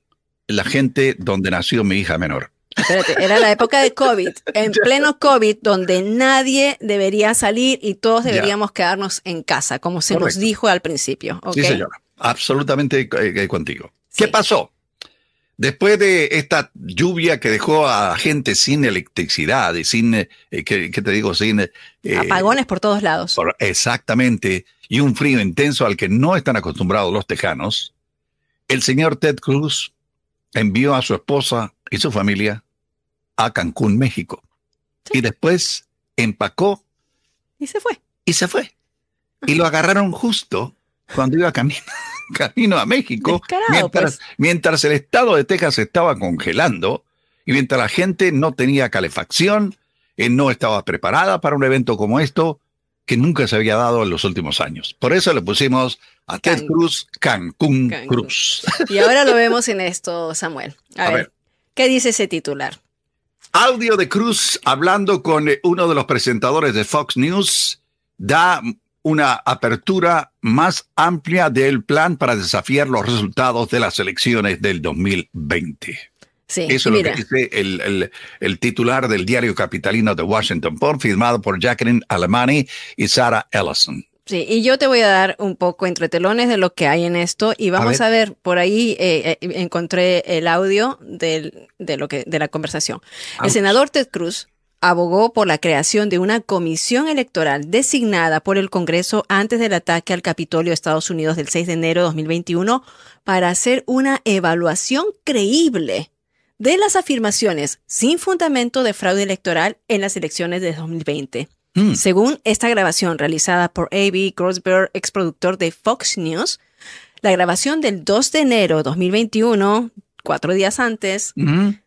la gente donde nació mi hija menor. Espérate, era la época de COVID, en pleno COVID, donde nadie debería salir y todos deberíamos quedarnos en casa, como se nos dijo al principio. Sí, señora, absolutamente eh, contigo. ¿Qué pasó? Después de esta lluvia que dejó a gente sin electricidad y sin, eh, ¿qué, te digo? Sin... Eh, Apagones por todos lados. exactamente. Y un frío intenso al que no están acostumbrados los tejanos. El señor Ted Cruz envió a su esposa y su familia a Cancún, México. Y después empacó. Y se fue. Y se fue. Y lo agarraron justo cuando iba a caminar camino a México, mientras, pues. mientras el estado de Texas estaba congelando y mientras la gente no tenía calefacción, eh, no estaba preparada para un evento como esto que nunca se había dado en los últimos años. Por eso le pusimos a Ted Cruz Cancún, Cruz. Y ahora lo vemos en esto, Samuel. A, ver, ¿qué dice ese titular? Audio de Cruz hablando con eh, uno de los presentadores de Fox News da una apertura más amplia del plan para desafiar los resultados de las elecciones del 2020. Sí, Eso es lo que dice el, titular del diario capitalino de Washington Post, firmado por Jacqueline Alemani y Sarah Ellison. Sí, y yo te voy a dar un poco entre telones de lo que hay en esto y vamos a ver, por ahí eh, eh, encontré el audio de, lo que, de la conversación. El senador Ted Cruz abogó por la creación de una comisión electoral designada por el Congreso antes del ataque al Capitolio de Estados Unidos del 6 de enero de 2021 para hacer una evaluación creíble de las afirmaciones sin fundamento de fraude electoral en las elecciones de 2020. Mm. Según esta grabación realizada por A.B. Grossberg, exproductor de Fox News, la grabación del 2 de enero de 2021 cuatro días antes,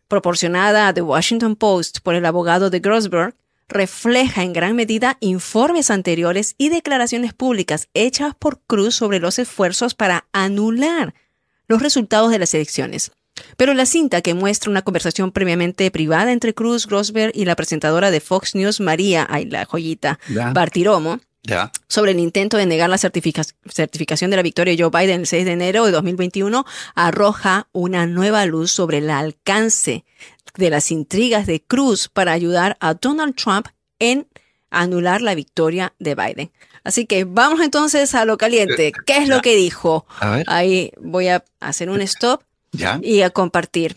proporcionada a The Washington Post por el abogado de Grossberg, refleja en gran medida informes anteriores y declaraciones públicas hechas por Cruz sobre los esfuerzos para anular los resultados de las elecciones. Pero la cinta que muestra una conversación previamente privada entre Cruz, Grossberg y la presentadora de Fox News, María, ay, la joyita, Bartiromo, sobre el intento de negar la certificación de la victoria de Joe Biden el 6 de enero de 2021 arroja una nueva luz sobre el alcance de las intrigas de Cruz para ayudar a Donald Trump en anular la victoria de Biden. Así que vamos entonces a lo caliente. ¿Qué es lo que dijo? Ahí voy a hacer un stop y a compartir.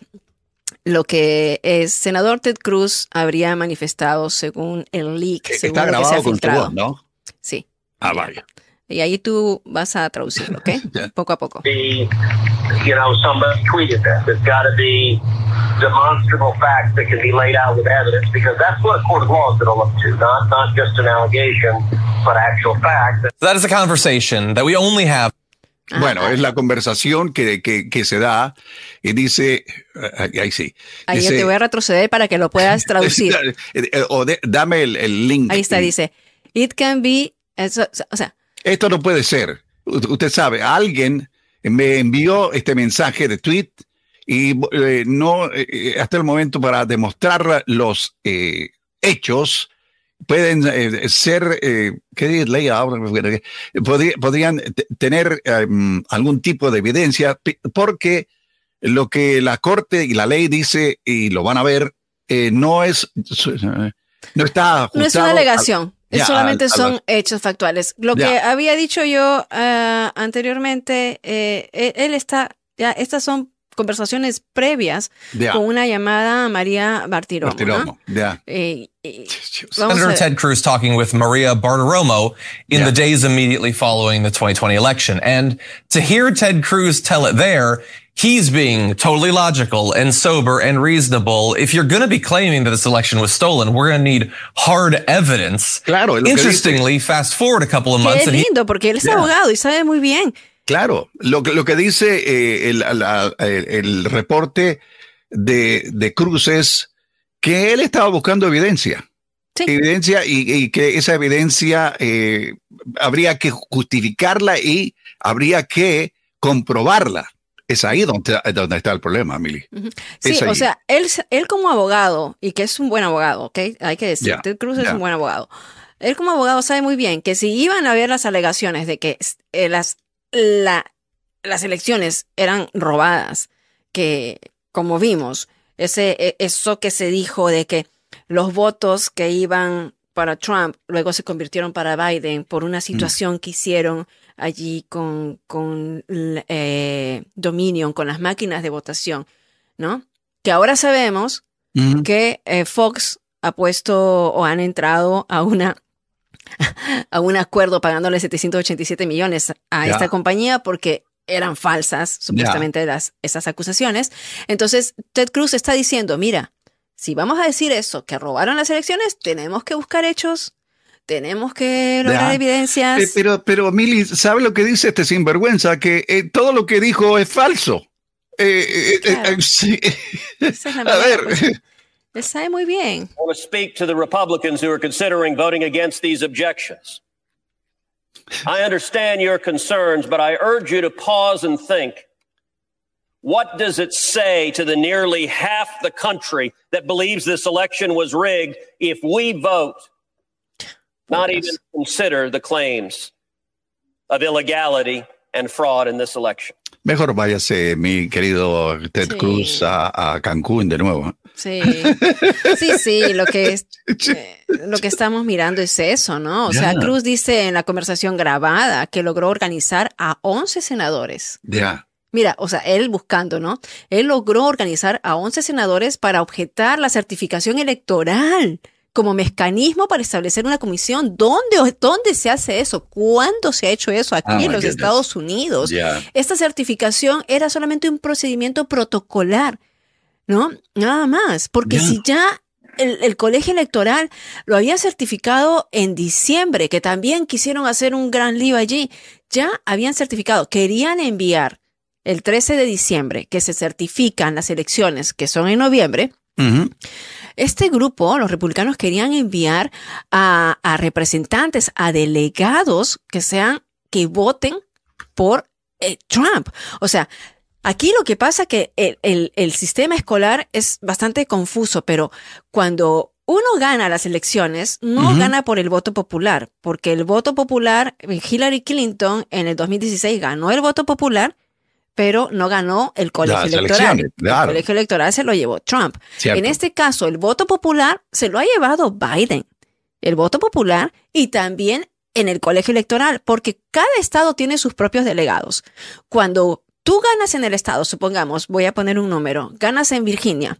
lo que el senador Ted Cruz habría manifestado según el leak. Eh, según Está lo que se ha grabado con tu filtrado. voz, ¿no? Sí. Ah, vaya. Y ahí tú vas a traducirlo, ¿ok? Ya. Poco a poco. be, you know, somebody tweeted that. There's got to be demonstrable facts that can be laid out with evidence because that's what a court of law is going to look to, not not just an allegation, but actual facts. That is a conversation that we only have Bueno, es la conversación que, que, que se da y dice, ahí, ahí sí. Ahí Dice- te voy a retroceder para que lo puedas traducir. Eh, eh, o de- dame el, el link. Ahí está, dice, it can be, eso- o sea, Esto no puede ser. Usted sabe, alguien me envió este mensaje de tweet y eh, no, eh, eh, hasta el momento para demostrar los eh, hechos, pueden eh, ser, eh, ¿qué dice ley ahora? Podría- podrían te- tener eh, algún tipo de evidencia porque lo que la corte y la ley dice, y lo van a ver, eh, no es, no está no es ajustado una al- alegación. Ya, solamente son hechos factuales. Lo que había dicho yo ah, anteriormente, eh, él, él está, ya, estas son conversaciones previas Ya. con una llamada a María Bartiromo. ¿no? Bartiromo, ya. Eh, eh, Senator Ted Cruz talking with Maria Bartiromo in Yeah. the days immediately following the 2020 election. And to hear Ted Cruz tell it there, he's being totally logical and sober and reasonable. If you're going to be claiming that this election was stolen, we're going to need hard evidence. Claro, es lo que dice. Interestingly, fast forward a couple of que months es and he lindo porque él es Ya. abogado y sabe muy bien. Claro, lo que, lo que dice eh, el, la- el- el reporte de, de Cruz es que él estaba buscando evidencia. Sí. Evidencia y, y que esa evidencia eh, habría que justificarla y habría que comprobarla. Es ahí donde, donde está el problema, Mili. Sí, o sea, él, él como abogado, y que es un buen abogado, ¿ok? Hay que decir, Ted Cruz es un buen abogado. Él como abogado sabe muy bien que si iban a ver las alegaciones de que eh, las, la, las elecciones eran robadas, que como vimos, ese, e- eso que se dijo de que los votos que iban para Trump luego se convirtieron para Biden por una situación que hicieron allí con, con eh, Dominion, con las máquinas de votación, ¿no? Que ahora sabemos Ujú. que eh, Fox ha puesto o han entrado a una a un acuerdo pagándole 787 millones a esta compañía porque eran falsas supuestamente las esas acusaciones. Entonces Ted Cruz está diciendo, mira, si vamos a decir eso, que robaron las elecciones, tenemos que buscar hechos, tenemos que lograr evidencias. Eh, pero, pero Mili, ¿sabe lo que dice este sinvergüenza? Que eh, todo lo que dijo es falso. Eh, Claro. sí. Esa es la A ver. Él sabe muy bien. I want to speak to the Republicans who are considering voting against these objections. I understand your concerns, but I urge you to pause and think. What does it say to the nearly half the country that believes this election was rigged if we vote, not even consider the claims of illegality and fraud in this election? Mejor váyase, mi querido Ted Sí. Cruz, a, a Cancún de nuevo. Sí, sí, sí, lo que, es, eh, lo que estamos mirando es eso, ¿no? O sea. Cruz dice en la conversación grabada que logró organizar a 11 senadores. Ya. Mira, o sea, él buscando, ¿no? Él logró organizar a 11 senadores para objetar la certificación electoral como mecanismo para establecer una comisión. ¿Dónde, dónde se hace eso? ¿Cuándo se ha hecho eso? Aquí Oh, my en los. Estados Unidos. Ya. Esta certificación era solamente un procedimiento protocolar, ¿no? Nada más, porque Ya. si ya el, el colegio electoral lo había certificado en diciembre, que también quisieron hacer un gran lío allí, ya habían certificado, querían enviar el 13 de diciembre, que se certifican las elecciones, que son en noviembre, este grupo, los republicanos, querían enviar a, a representantes, a delegados que sean, que voten por eh, Trump. O sea, aquí lo que pasa que el, el- el sistema escolar es bastante confuso, pero cuando uno gana las elecciones, no gana por el voto popular, porque el voto popular, Hillary Clinton en el 2016 ganó el voto popular, pero no ganó el colegio Las electoral. El colegio electoral se lo llevó Trump. Cierto. En este caso, el voto popular se lo ha llevado Biden. El voto popular y también en el colegio electoral, porque cada estado tiene sus propios delegados. Cuando tú ganas en el estado, supongamos, voy a poner un número, ganas en Virginia,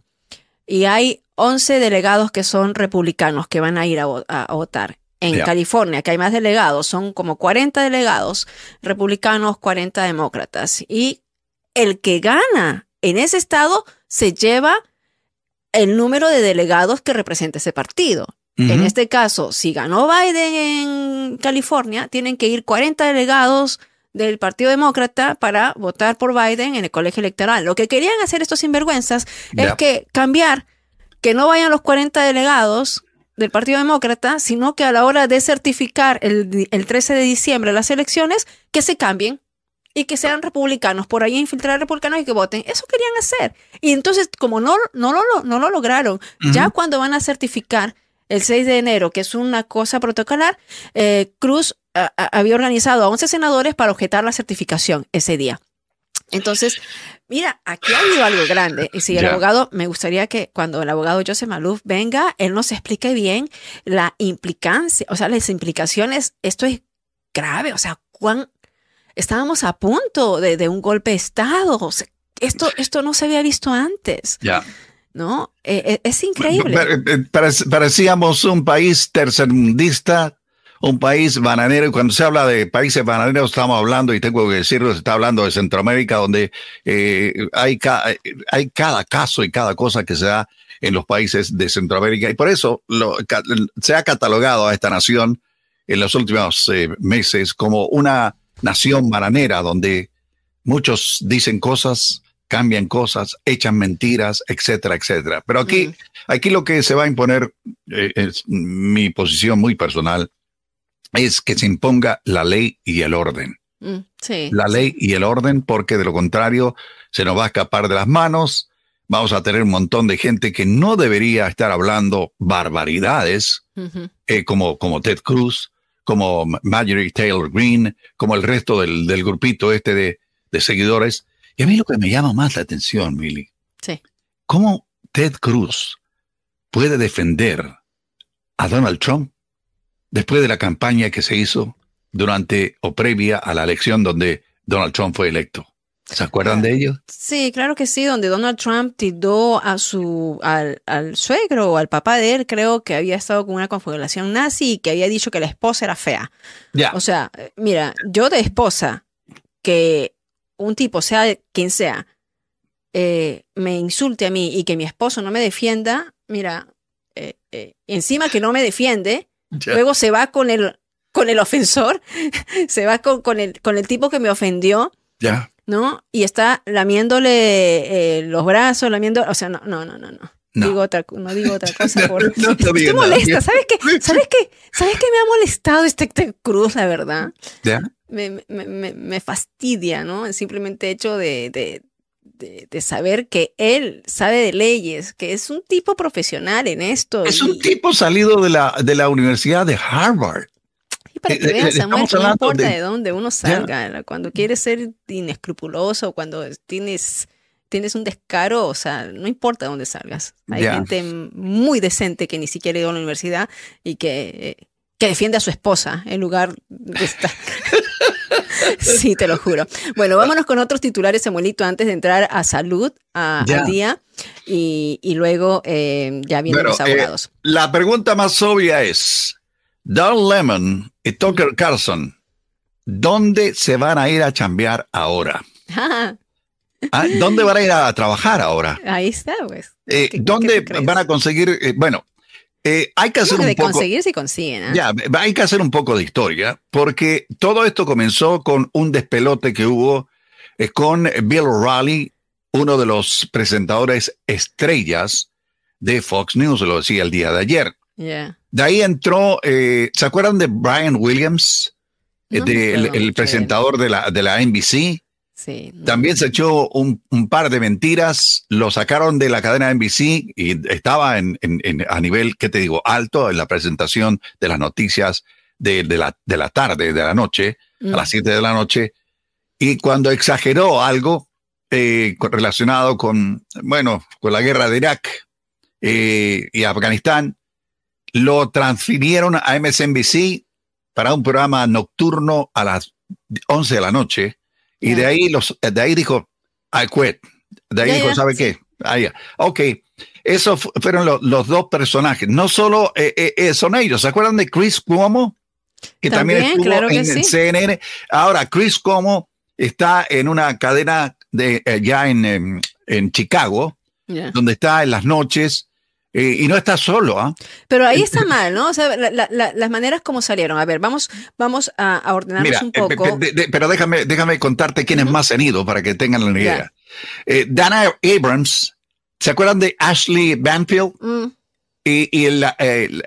y hay 11 delegados que son republicanos que van a ir a, votar. En California, que hay más delegados, son como 40 delegados republicanos, 40 demócratas. Y el que gana en ese estado se lleva el número de delegados que representa ese partido. En este caso, si ganó Biden en California, tienen que ir 40 delegados del Partido Demócrata para votar por Biden en el colegio electoral. Lo que querían hacer estos sinvergüenzas es que cambiar, que no vayan los 40 delegados del Partido Demócrata, sino que a la hora de certificar el, el 13 de diciembre las elecciones, que se cambien y que sean republicanos, por ahí infiltrar republicanos y que voten. Eso querían hacer. Y entonces, como no, no, lo, no lo lograron, ya cuando van a certificar el 6 de enero, que es una cosa protocolar, eh, Cruz había organizado a 11 senadores para objetar la certificación ese día. Entonces, mira, aquí ha habido algo grande. Y si el abogado, me gustaría que cuando el abogado Joseph Maluf venga, él nos explique bien la implicancia, o sea, las implicaciones. Esto es grave, o sea, cuán estábamos a punto de, un golpe de Estado. esto, esto no se había visto antes. Ya. ¿No? E, e, es increíble. Eh, parecíamos un país tercermundista, un país bananero. Y cuando se habla de países bananeros, estamos hablando, y tengo que decirlo, se está hablando de Centroamérica, donde eh, hay, hay cada caso y cada cosa que se da en los países de Centroamérica. Y por eso se ha catalogado a esta nación en los últimos eh, meses como una nación maranera donde muchos dicen cosas, cambian cosas, echan mentiras, etcétera, etcétera. Pero aquí, aquí lo que se va a imponer, eh, es mi posición muy personal, es que se imponga la ley y el orden. Mm, sí, la ley y el orden, porque de lo contrario se nos va a escapar de las manos. Vamos a tener un montón de gente que no debería estar hablando barbaridades, eh, como, como Ted Cruz, como Marjorie Taylor Greene, como el resto del, grupito este de, seguidores. Y a mí lo que me llama más la atención, Milly, sí. ¿cómo Ted Cruz puede defender a Donald Trump después de la campaña que se hizo durante o previa a la elección donde Donald Trump fue electo? ¿Se acuerdan de ello? Sí, claro que sí, donde Donald Trump tiró a su, al, suegro o al papá de él, creo que había estado con una confederación nazi y que había dicho que la esposa era fea. Ya. O sea, mira, yo de esposa, que un tipo, sea quien sea, eh, me insulte a mí y que mi esposo no me defienda, mira, eh, eh, encima que no me defiende, luego se va con el, con el ofensor, se va con, con, el, con el tipo que me ofendió. Ya. ¿no? Y está lamiéndole eh, los brazos, lamiendo, o sea, no, no, no, no, no. Digo otra, no digo otra cosa. Por, no, estoy molesta. ¿Sabes qué? ¿Sabes qué? ¿Sabes qué me ha molestado este, este cruz, la verdad? ¿Ya? Me, me, me, me, fastidia, ¿no? El simplemente hecho de, de, de, de, saber que él sabe de leyes, que es un tipo profesional en esto. Es un tipo salido de la, de la Universidad de Harvard para que veas, Samuel, no importa de, dónde uno salga, cuando quieres ser inescrupuloso, cuando tienes, tienes un descaro, o sea, no importa dónde salgas. Hay gente muy decente que ni siquiera ha ido a la universidad y que, que defiende a su esposa en lugar de estar. sí, te lo juro. Bueno, vámonos con otros titulares, Samuelito, antes de entrar a salud, a, al día, y, y luego eh, ya vienen los eh, abogados. la pregunta más obvia es, Don Lemon y Tucker Carlson, ¿dónde se van a ir a chambear ahora? Ah, ¿Dónde van a ir a trabajar ahora? Ahí está, pues. Eh, ¿Dónde van a conseguir? Eh, bueno, eh, hay que hacer un de poco. conseguir si consiguen. ¿ah? Ya, hay que hacer un poco de historia, porque todo esto comenzó con un despelote que hubo con Bill O'Reilly, uno de los presentadores estrellas de Fox News, lo decía el día de ayer. De ahí entró, eh, ¿se acuerdan de Brian Williams? Eh, el, presentador de la, de la NBC. Sí, También se echó un, par de mentiras, lo sacaron de la cadena NBC y estaba en, a nivel, ¿qué te digo?, alto en la presentación de las noticias de, la, de la tarde, de la noche, a las mm. 7 de la noche. Y cuando exageró algo eh, relacionado con, bueno, con la guerra de Irak y Afganistán, lo transfirieron a MSNBC para un programa nocturno a las 11 de la noche y de ahí los de ahí dijo I quit. De ahí dijo, ¿sabe qué? Ah, ya. Ok. Esos fueron los dos personajes. No solo eh, eh, eh, son ellos. ¿Se acuerdan de Chris Cuomo? Que también, estuvo claro en, CNN. Ahora, Chris Cuomo está en una cadena de ya en, en, Chicago, donde está en las noches. Y no está solo, ¿ah? Pero ahí está mal, ¿no? O sea, las maneras como salieron. A ver, vamos, vamos a, ordenarnos un poco. pero déjame, déjame contarte quiénes más han ido para que tengan la idea. Dana Abrams, ¿Se acuerdan de Ashley Banfield? Mm. Y, y,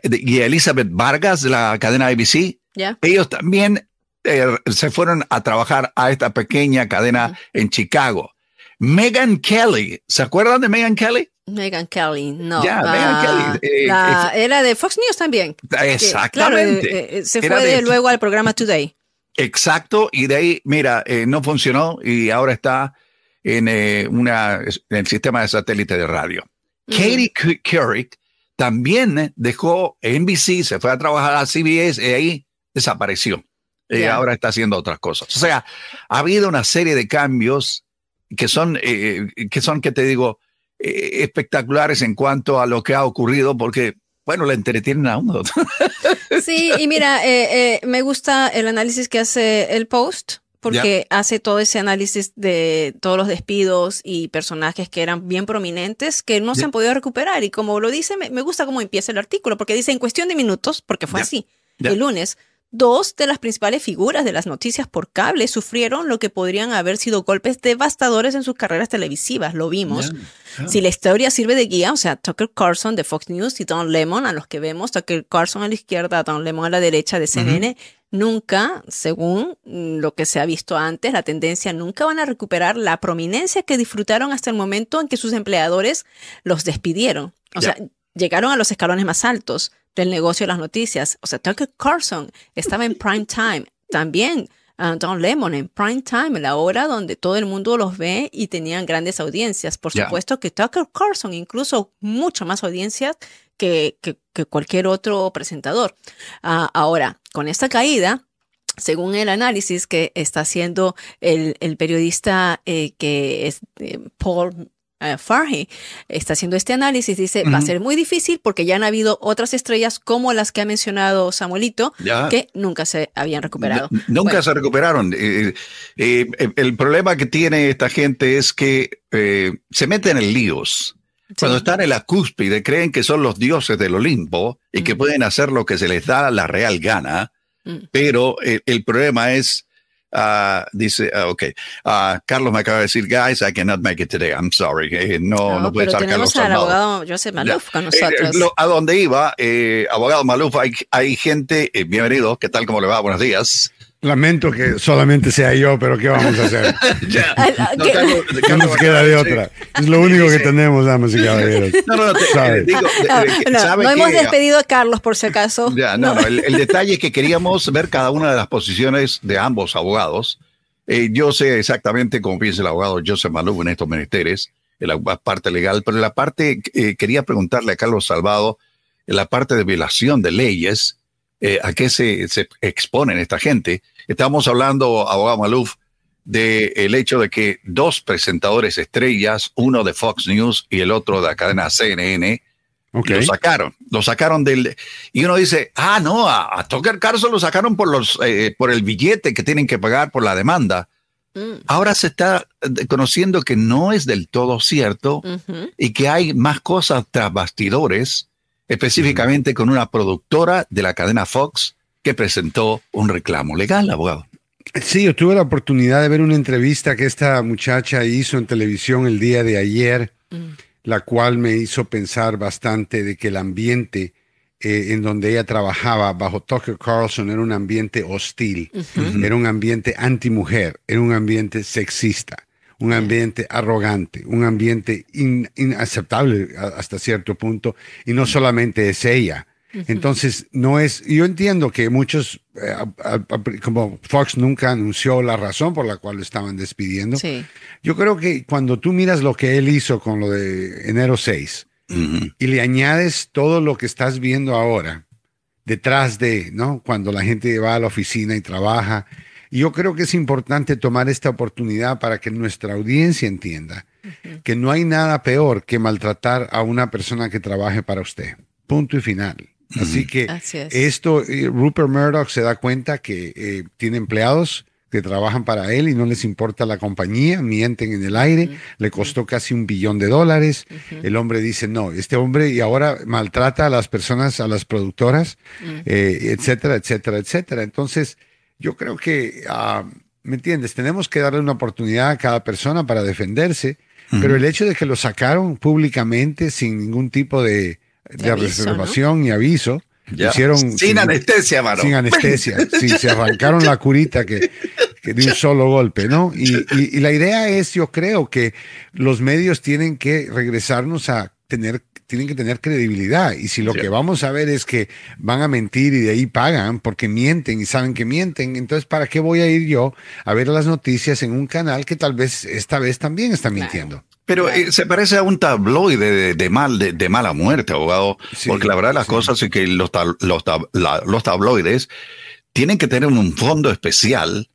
y, Elizabeth Vargas de la cadena ABC. Ellos también eh, se fueron a trabajar a esta pequeña cadena en Chicago. Megan Kelly, ¿se acuerdan de Megan Kelly? Megan Kelly, no. Ya, Megan Kelly. Eh, era de Fox News también. Exactamente. claro, eh, se fue de, luego al programa Today. Exacto, y de ahí, mira, no funcionó y ahora está en, eh, una, en el sistema de satélite de radio. Katie Couric también dejó NBC, se fue a trabajar a CBS y ahí desapareció. Y ahora está haciendo otras cosas. O sea, ha habido una serie de cambios que son, eh, que son, que te digo, eh, espectaculares en cuanto a lo que ha ocurrido, porque, bueno, le entretienen a uno. sí, y mira, me gusta el análisis que hace el Post porque hace todo ese análisis de todos los despidos y personajes que eran bien prominentes que no se han podido recuperar. Y como lo dice, me, gusta cómo empieza el artículo, porque dice en cuestión de minutos, porque fue así, el lunes, dos de las principales figuras de las noticias por cable sufrieron lo que podrían haber sido golpes devastadores en sus carreras televisivas, lo vimos. Si la historia sirve de guía, o sea, Tucker Carlson de Fox News y Don Lemon, a los que vemos, Tucker Carlson a la izquierda, Don Lemon a la derecha de CNN, nunca, según lo que se ha visto antes, la tendencia, nunca van a recuperar la prominencia que disfrutaron hasta el momento en que sus empleadores los despidieron. O sea, llegaron a los escalones más altos del negocio de las noticias. O sea, Tucker Carlson estaba en prime time. También uh, Don Lemon en prime time, la hora donde todo el mundo los ve y tenían grandes audiencias. Por supuesto que Tucker Carlson, incluso mucho más audiencias que, cualquier otro presentador. Ah, ahora, con esta caída, según el análisis que está haciendo el, periodista eh, que es eh, Paul uh, Farhi, está haciendo este análisis, dice, va a ser muy difícil porque ya han habido otras estrellas como las que ha mencionado Samuelito, que nunca se habían recuperado. nunca se recuperaron. el problema que tiene esta gente es que se meten en líos. Cuando están en la cúspide, creen que son los dioses del Olimpo y que pueden hacer lo que se les da la real gana, mm. pero el, problema es, uh, dice, uh, ok, uh, Carlos me acaba de decir, guys, I cannot make it today, I'm sorry, eh, no, no, puede estar Carlos al abogado Joseph Maluf con eh, nosotros. Eh, a dónde iba, abogado Maluf, hay, hay gente, bienvenido, ¿qué tal, cómo le va? Buenos días. Lamento que solamente sea yo, pero ¿qué vamos a hacer? ya, no, ¿Qué nos queda de otra? Es lo único que tenemos, damas y caballeros. No, no, no, no, hemos despedido a Carlos por si acaso. Ya, no, no, el, detalle es que queríamos ver cada una de las posiciones de ambos abogados. Eh, yo sé exactamente cómo piensa el abogado Joseph Maluf en estos menesteres, en la parte legal, pero en la parte, eh, quería preguntarle a Carlos Salvado, en la parte de violación de leyes, eh, a qué se, se exponen esta gente Estamos hablando, abogado Maluf, del el hecho de que dos presentadores estrellas, uno de Fox News y el otro de la cadena CNN, lo sacaron, lo sacaron del... Y uno dice, ah, no, a, Tucker Carlson lo sacaron por, los, eh, por el billete que tienen que pagar por la demanda. Mm. Ahora se está eh, conociendo que no es del todo cierto y que hay más cosas tras bastidores, específicamente con una productora de la cadena Fox que presentó un reclamo legal, abogado. Sí, yo tuve la oportunidad de ver una entrevista que esta muchacha hizo en televisión el día de ayer, mm. la cual me hizo pensar bastante de que el ambiente eh, en donde ella trabajaba bajo Tucker Carlson era un ambiente hostil, era un ambiente antimujer, era un ambiente sexista, un ambiente arrogante, un ambiente inaceptable hasta cierto punto, y no solamente es ella entonces, no es, yo entiendo que muchos, eh, como Fox nunca anunció la razón por la cual lo estaban despidiendo. Yo creo que cuando tú miras lo que él hizo con lo de enero 6 y le añades todo lo que estás viendo ahora detrás de, ¿no? Cuando la gente va a la oficina y trabaja. Yo creo que es importante tomar esta oportunidad para que nuestra audiencia entienda que no hay nada peor que maltratar a una persona que trabaje para usted. Punto y final. Así que esto, eh, Rupert Murdoch se da cuenta que eh, tiene empleados que trabajan para él y no les importa la compañía, mienten en el aire, le costó casi un billón de dólares. El hombre dice, no, este hombre y ahora maltrata a las personas, a las productoras, eh, etcétera, etcétera, etcétera. Entonces, yo creo que, ah, ¿me entiendes? Tenemos que darle una oportunidad a cada persona para defenderse, pero el hecho de que lo sacaron públicamente sin ningún tipo de, reservación ni aviso, Hicieron sin, anestesia, mano. Sin anestesia. sí, se arrancaron la curita que, de un solo golpe, ¿no? Y, la idea es, yo creo que los medios tienen que regresarnos a tener tienen que tener credibilidad. Y si lo que vamos a ver es que van a mentir y de ahí pagan porque mienten y saben que mienten, entonces ¿para qué voy a ir yo a ver las noticias en un canal que tal vez esta vez también está mintiendo? Pero eh, se parece a un tabloide de, mal, de, mala muerte, abogado, porque la verdad las cosas es que los, los, los tabloides tienen que tener un fondo especial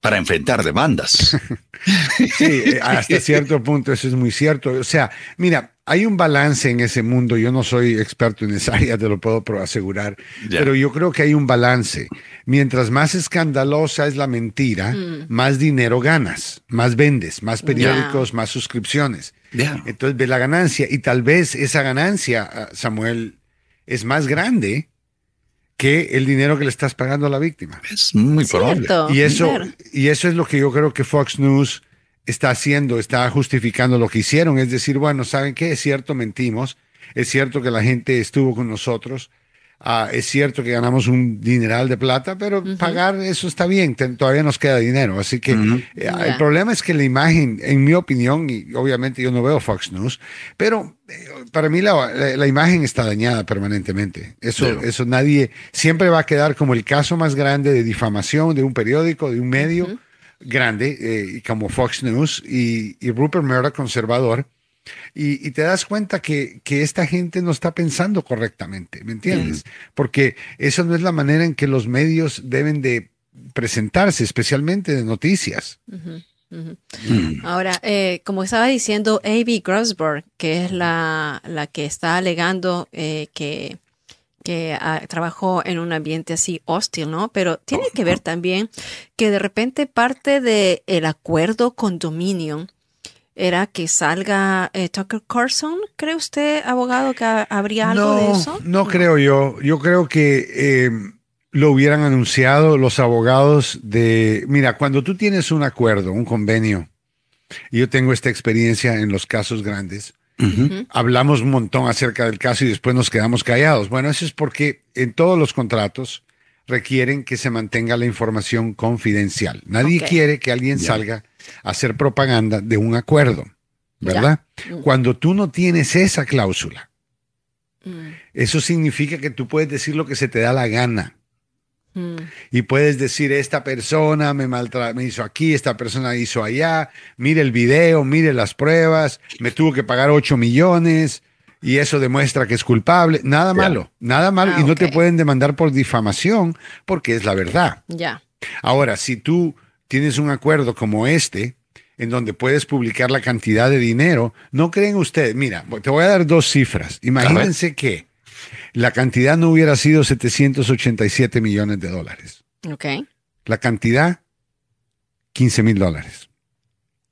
para enfrentar demandas. sí, eh, hasta cierto punto eso es muy cierto. O sea, mira, hay un balance en ese mundo. Yo no soy experto en esa área, te lo puedo asegurar, pero yo creo que hay un balance. Mientras más escandalosa es la mentira, mm. más dinero ganas, más vendes, más periódicos, más suscripciones. Entonces ve la ganancia y tal vez esa ganancia, ah, Samuel, es más grande que el dinero que le estás pagando a la víctima. Es muy probable. Y eso, y eso es lo que yo creo que Fox News está haciendo, está justificando lo que hicieron. Es decir, bueno, ¿saben qué? Es cierto, mentimos. Es cierto que la gente estuvo con nosotros. Ah, es cierto que ganamos un dineral de plata, pero pagar eso está bien, todavía nos queda dinero. Así que eh, el problema es que la imagen, en mi opinión, y obviamente yo no veo Fox News, pero eh, para mí la, imagen está dañada permanentemente. Eso, eso nadie, siempre va a quedar como el caso más grande de difamación de un periódico, de un medio grande, eh, como Fox News y, y Rupert Murdoch, conservador y, te das cuenta que, esta gente no está pensando correctamente, ¿me entiendes? Porque eso no es la manera en que los medios deben de presentarse, especialmente de noticias. Mm. Ahora, eh, como estaba diciendo A.B. Grossberg, que es la, que está alegando eh, que, que ah, trabajó en un ambiente así hostil, ¿no? Pero tiene que ver también que de repente parte del el acuerdo con Dominion era que salga eh, Tucker Carlson. ¿Cree usted, abogado, que habría algo de eso? No, creo yo. Yo creo que eh, lo hubieran anunciado los abogados de, mira, cuando tú tienes un acuerdo, un convenio, y yo tengo esta experiencia en los casos grandes, hablamos un montón acerca del caso y después nos quedamos callados. Bueno, eso es porque en todos los contratos requieren que se mantenga la información confidencial. Nadie quiere que alguien salga hacer propaganda de un acuerdo, ¿verdad? Mm. Cuando tú no tienes esa cláusula, mm. eso significa que tú puedes decir lo que se te da la gana. Mm. Y puedes decir, esta persona me, me hizo aquí, esta persona hizo allá, mire el video, mire las pruebas, me tuvo que pagar 8 millones y eso demuestra que es culpable. Nada malo, nada malo. Ah, y no te pueden demandar por difamación porque es la verdad. Ya. Ahora, si tú tienes un acuerdo como este, en donde puedes publicar la cantidad de dinero, ¿no creen ustedes? Mira, te voy a dar dos cifras. Imagínense que la cantidad no hubiera sido 787 millones de dólares. Ok. La cantidad, 15 mil dólares.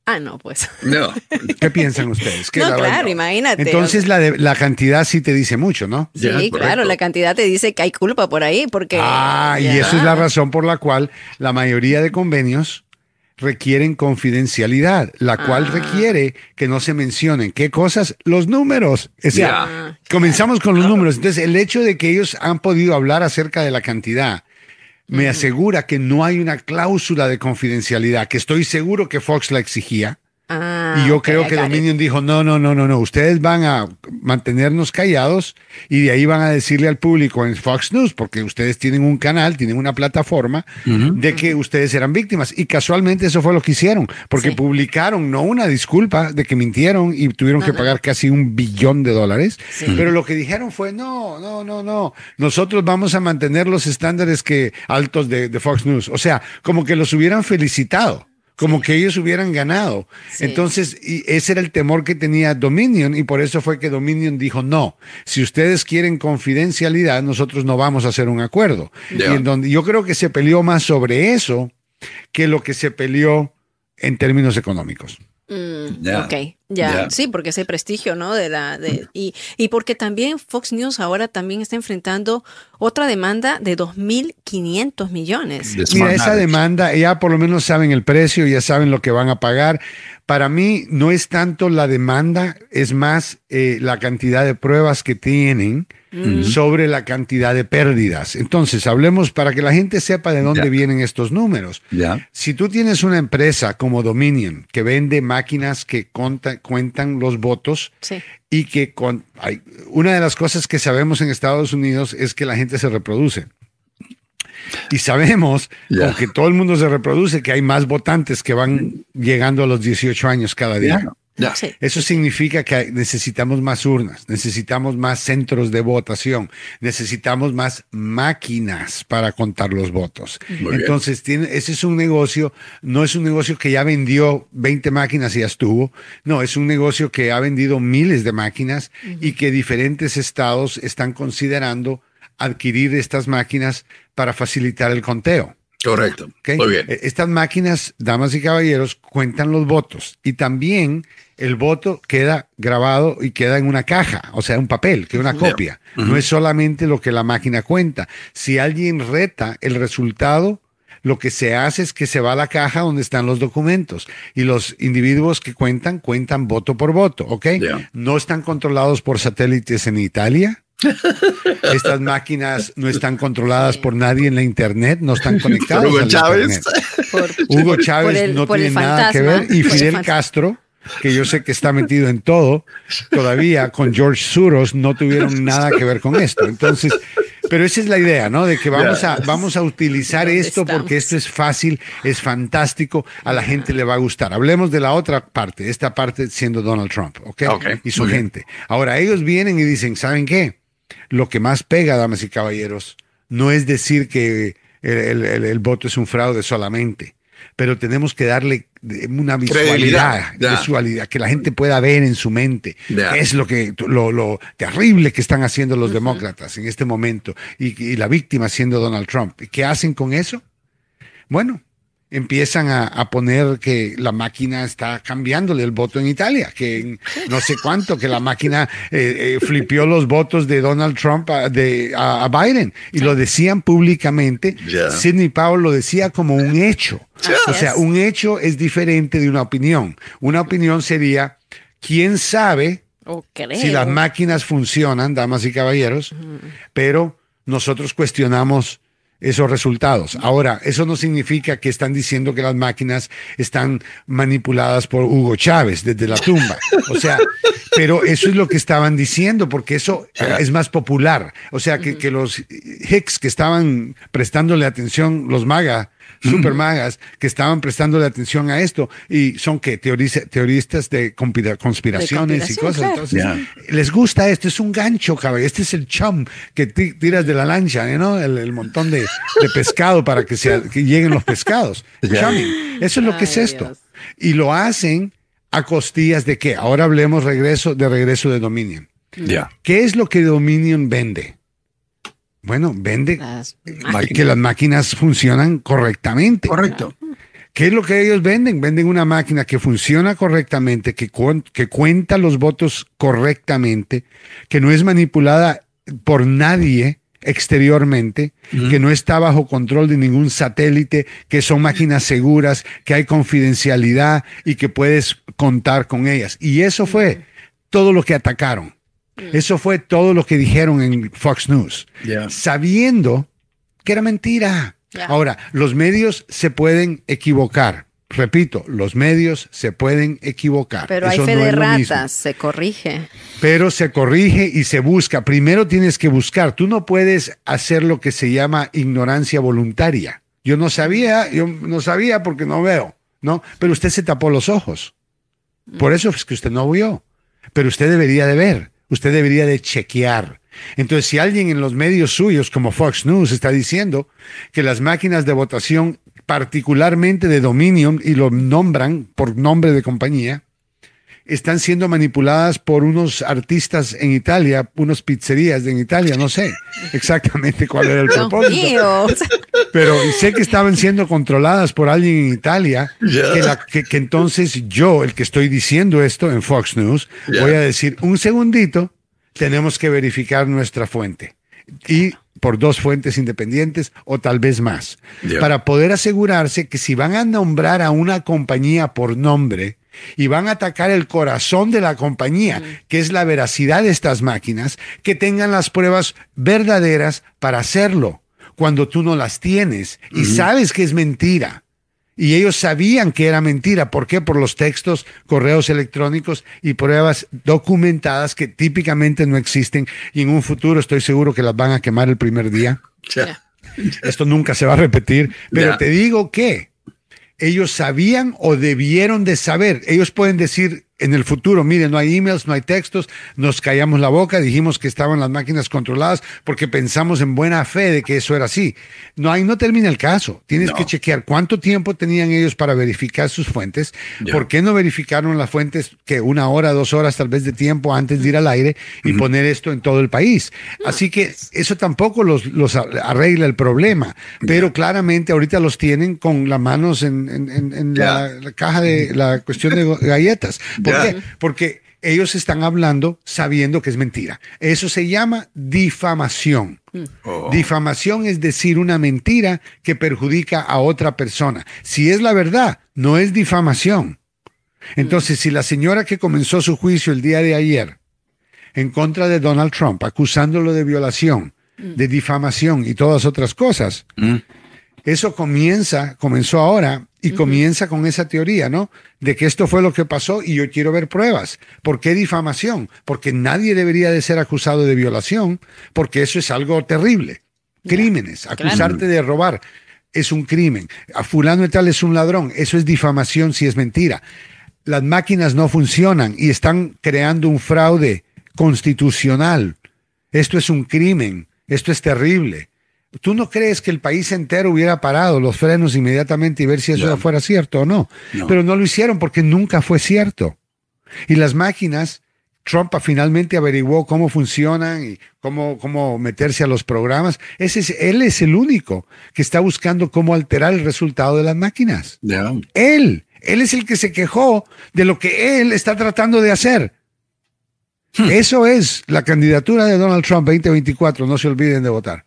Ah, no, pues. No. ¿Qué piensan ustedes? no, claro, imagínate. Entonces la, la cantidad sí te dice mucho, ¿no? Sí, claro, la cantidad te dice que hay culpa por ahí, porque... Ah, y eso es la razón por la cual la mayoría de convenios requieren confidencialidad, la cual ah. requiere que no se mencionen qué cosas, los números. O sea, comenzamos con los números. Entonces, el hecho de que ellos han podido hablar acerca de la cantidad me asegura que no hay una cláusula de confidencialidad, que estoy seguro que Fox la exigía. Ah, y yo creo que Dominion dijo, no, no, no, no, no, ustedes van a mantenernos callados y de ahí van a decirle al público en Fox News, porque ustedes tienen un canal, tienen una plataforma de que ustedes eran víctimas. Y casualmente eso fue lo que hicieron, porque publicaron no una disculpa de que mintieron y tuvieron que pagar casi un billón de dólares, pero lo que dijeron fue, no, no, no, no, nosotros vamos a mantener los estándares que altos de, de Fox News. O sea, como que los hubieran felicitado como que ellos hubieran ganado. Entonces, y ese era el temor que tenía Dominion y por eso fue que Dominion dijo, no, si ustedes quieren confidencialidad, nosotros no vamos a hacer un acuerdo. Y en donde yo creo que se peleó más sobre eso que lo que se peleó en términos económicos. Mm, ok, ya, sí, porque ese prestigio, ¿no? De la, de, y, y porque también Fox News ahora también está enfrentando otra demanda de 2.500 millones. Mira, esa demanda, ya por lo menos saben el precio, ya saben lo que van a pagar. Para mí no es tanto la demanda, es más eh, la cantidad de pruebas que tienen sobre la cantidad de pérdidas. Entonces, hablemos para que la gente sepa de dónde vienen estos números. Si tú tienes una empresa como Dominion que vende máquinas que cuentan los votos y que con, hay, una de las cosas que sabemos en Estados Unidos es que la gente se reproduce. Y sabemos, que todo el mundo se reproduce, que hay más votantes que van llegando a los 18 años cada día. Eso significa que necesitamos más urnas, necesitamos más centros de votación, necesitamos más máquinas para contar los votos. Entonces, tiene, ese es un negocio, no es un negocio que ya vendió 20 máquinas y ya estuvo, no, es un negocio que ha vendido miles de máquinas y que diferentes estados están considerando adquirir estas máquinas para facilitar el conteo. Correcto. Muy bien. E, estas máquinas, damas y caballeros, cuentan los votos y también el voto queda grabado y queda en una caja, o sea, un papel, que es una copia. No es solamente lo que la máquina cuenta. Si alguien reta el resultado, lo que se hace es que se va a la caja donde están los documentos y los individuos que cuentan, cuentan voto por voto, ¿ok? No están controlados por satélites en Italia. Estas máquinas no están controladas por nadie en la internet, no están conectadas. Hugo Chávez. Hugo Chávez no tiene nada que ver. Y Fidel Castro que yo sé que está metido en todo, todavía con George Soros no tuvieron nada que ver con esto. Entonces, pero esa es la idea, ¿no? De que vamos a, vamos a utilizar esto porque esto es fácil, es fantástico, a la gente le va a gustar. Hablemos de la otra parte, esta parte siendo Donald Trump, ¿ok? y su gente. Ahora, ellos vienen y dicen, ¿saben qué? Lo que más pega, damas y caballeros, no es decir que el voto es un fraude solamente pero tenemos que darle una visualidad, visualidad, que la gente pueda ver en su mente es lo que lo, terrible que están haciendo los demócratas en este momento y, la víctima siendo Donald Trump. ¿Y qué hacen con eso? Bueno, empiezan a, poner que la máquina está cambiándole el voto en Italia, que no sé cuánto, que la máquina eh, eh, flipió los votos de Donald Trump a, de, a, Biden y lo decían públicamente. Sidney Powell lo decía como un hecho. O sea, un hecho es diferente de una opinión. Una opinión sería, ¿quién sabe si las máquinas funcionan, damas y caballeros? Pero nosotros cuestionamos esos resultados. Ahora, eso no significa que están diciendo que las máquinas están manipuladas por Hugo Chávez desde la tumba. O sea, pero eso es lo que estaban diciendo, porque eso es más popular. O sea, que, que los Hicks que estaban prestándole atención, los MAGA, super magas que estaban prestando atención a esto y son que teoristas de conspiraciones y cosas. Entonces, les gusta esto, es un gancho, cabrón. Este es el chum que tiras de la lancha, ¿no? El, montón de, pescado para que, se, lleguen los pescados. Eso es lo que es esto. Y lo hacen a costillas de qué? Ahora hablemos regreso, de regreso de Dominion. ¿Qué es lo que Dominion vende? Bueno, vende que las máquinas funcionan correctamente. Correcto. ¿Qué es lo que ellos venden? Venden una máquina que funciona correctamente, que, que cuenta los votos correctamente, que no es manipulada por nadie exteriormente, que no está bajo control de ningún satélite, que son máquinas seguras, que hay confidencialidad y que puedes contar con ellas. Y eso fue todo lo que atacaron. Mm. Eso fue todo lo que dijeron en Fox News, sabiendo que era mentira. Ahora, los medios se pueden equivocar. Repito, los medios se pueden equivocar. Pero hay fe de ratas, se corrige. Pero se corrige y se busca. Primero tienes que buscar. Tú no puedes hacer lo que se llama ignorancia voluntaria. Yo no sabía, yo no sabía porque no veo, ¿no? Pero usted se tapó los ojos. Por eso es que usted no vio. Pero usted debería de ver usted debería de chequear. Entonces, si alguien en los medios suyos como Fox News está diciendo que las máquinas de votación particularmente de Dominion, y lo nombran por nombre de compañía, están siendo manipuladas por unos artistas en Italia, unos pizzerías en Italia, no sé exactamente cuál era el propósito. Pero sé que estaban siendo controladas por alguien en Italia, que, entonces yo, el que estoy diciendo esto en Fox News, voy a decir, un segundito, tenemos que verificar nuestra fuente. Y por dos fuentes independientes o tal vez más, para poder asegurarse que si van a nombrar a una compañía por nombre, y van a atacar el corazón de la compañía, que es la veracidad de estas máquinas, que tengan las pruebas verdaderas para hacerlo, cuando tú no las tienes y sabes que es mentira. Y ellos sabían que era mentira. ¿Por qué? Por los textos, correos electrónicos y pruebas documentadas que típicamente no existen y en un futuro estoy seguro que las van a quemar el primer día. Esto nunca se va a repetir. Pero te digo que ellos sabían o debieron de saber. Ellos pueden decir, en el futuro, miren, no hay emails, no hay textos, nos callamos la boca, dijimos que estaban las máquinas controladas porque pensamos en buena fe de que eso era así. No, ahí no termina el caso. Tienes que chequear cuánto tiempo tenían ellos para verificar sus fuentes, por qué no verificaron las fuentes que una hora, dos horas tal vez de tiempo antes de ir al aire y poner esto en todo el país. Así que eso tampoco los, los arregla el problema, pero claramente ahorita los tienen con las manos en, en, la, la, caja de la cuestión de galletas. ¿Por qué? Porque ellos están hablando sabiendo que es mentira. Eso se llama difamación. Mm. Oh. Difamación es decir una mentira que perjudica a otra persona. Si es la verdad, no es difamación. Entonces, si la señora que comenzó su juicio el día de ayer en contra de Donald Trump, acusándolo de violación, mm. de difamación y todas otras cosas, mm. Eso comienza, comenzó ahora y comienza con esa teoría, ¿no? De que esto fue lo que pasó y yo quiero ver pruebas. ¿Por qué difamación? Porque nadie debería de ser acusado de violación, porque eso es algo terrible. Crímenes, acusarte de robar es un crimen. A fulano y tal es un ladrón, eso es difamación si es mentira. Las máquinas no funcionan y están creando un fraude constitucional. Esto es un crimen, esto es terrible. ¿Tú no crees que el país entero hubiera parado los frenos inmediatamente y ver si eso fuera cierto o no? Pero no lo hicieron porque nunca fue cierto. Y las máquinas, Trump finalmente averiguó cómo funcionan y cómo, cómo meterse a los programas. Ese es, él es el único que está buscando cómo alterar el resultado de las máquinas. Él, él es el que se quejó de lo que él está tratando de hacer. Hmm. Eso es la candidatura de Donald Trump 2024. No se olviden de votar.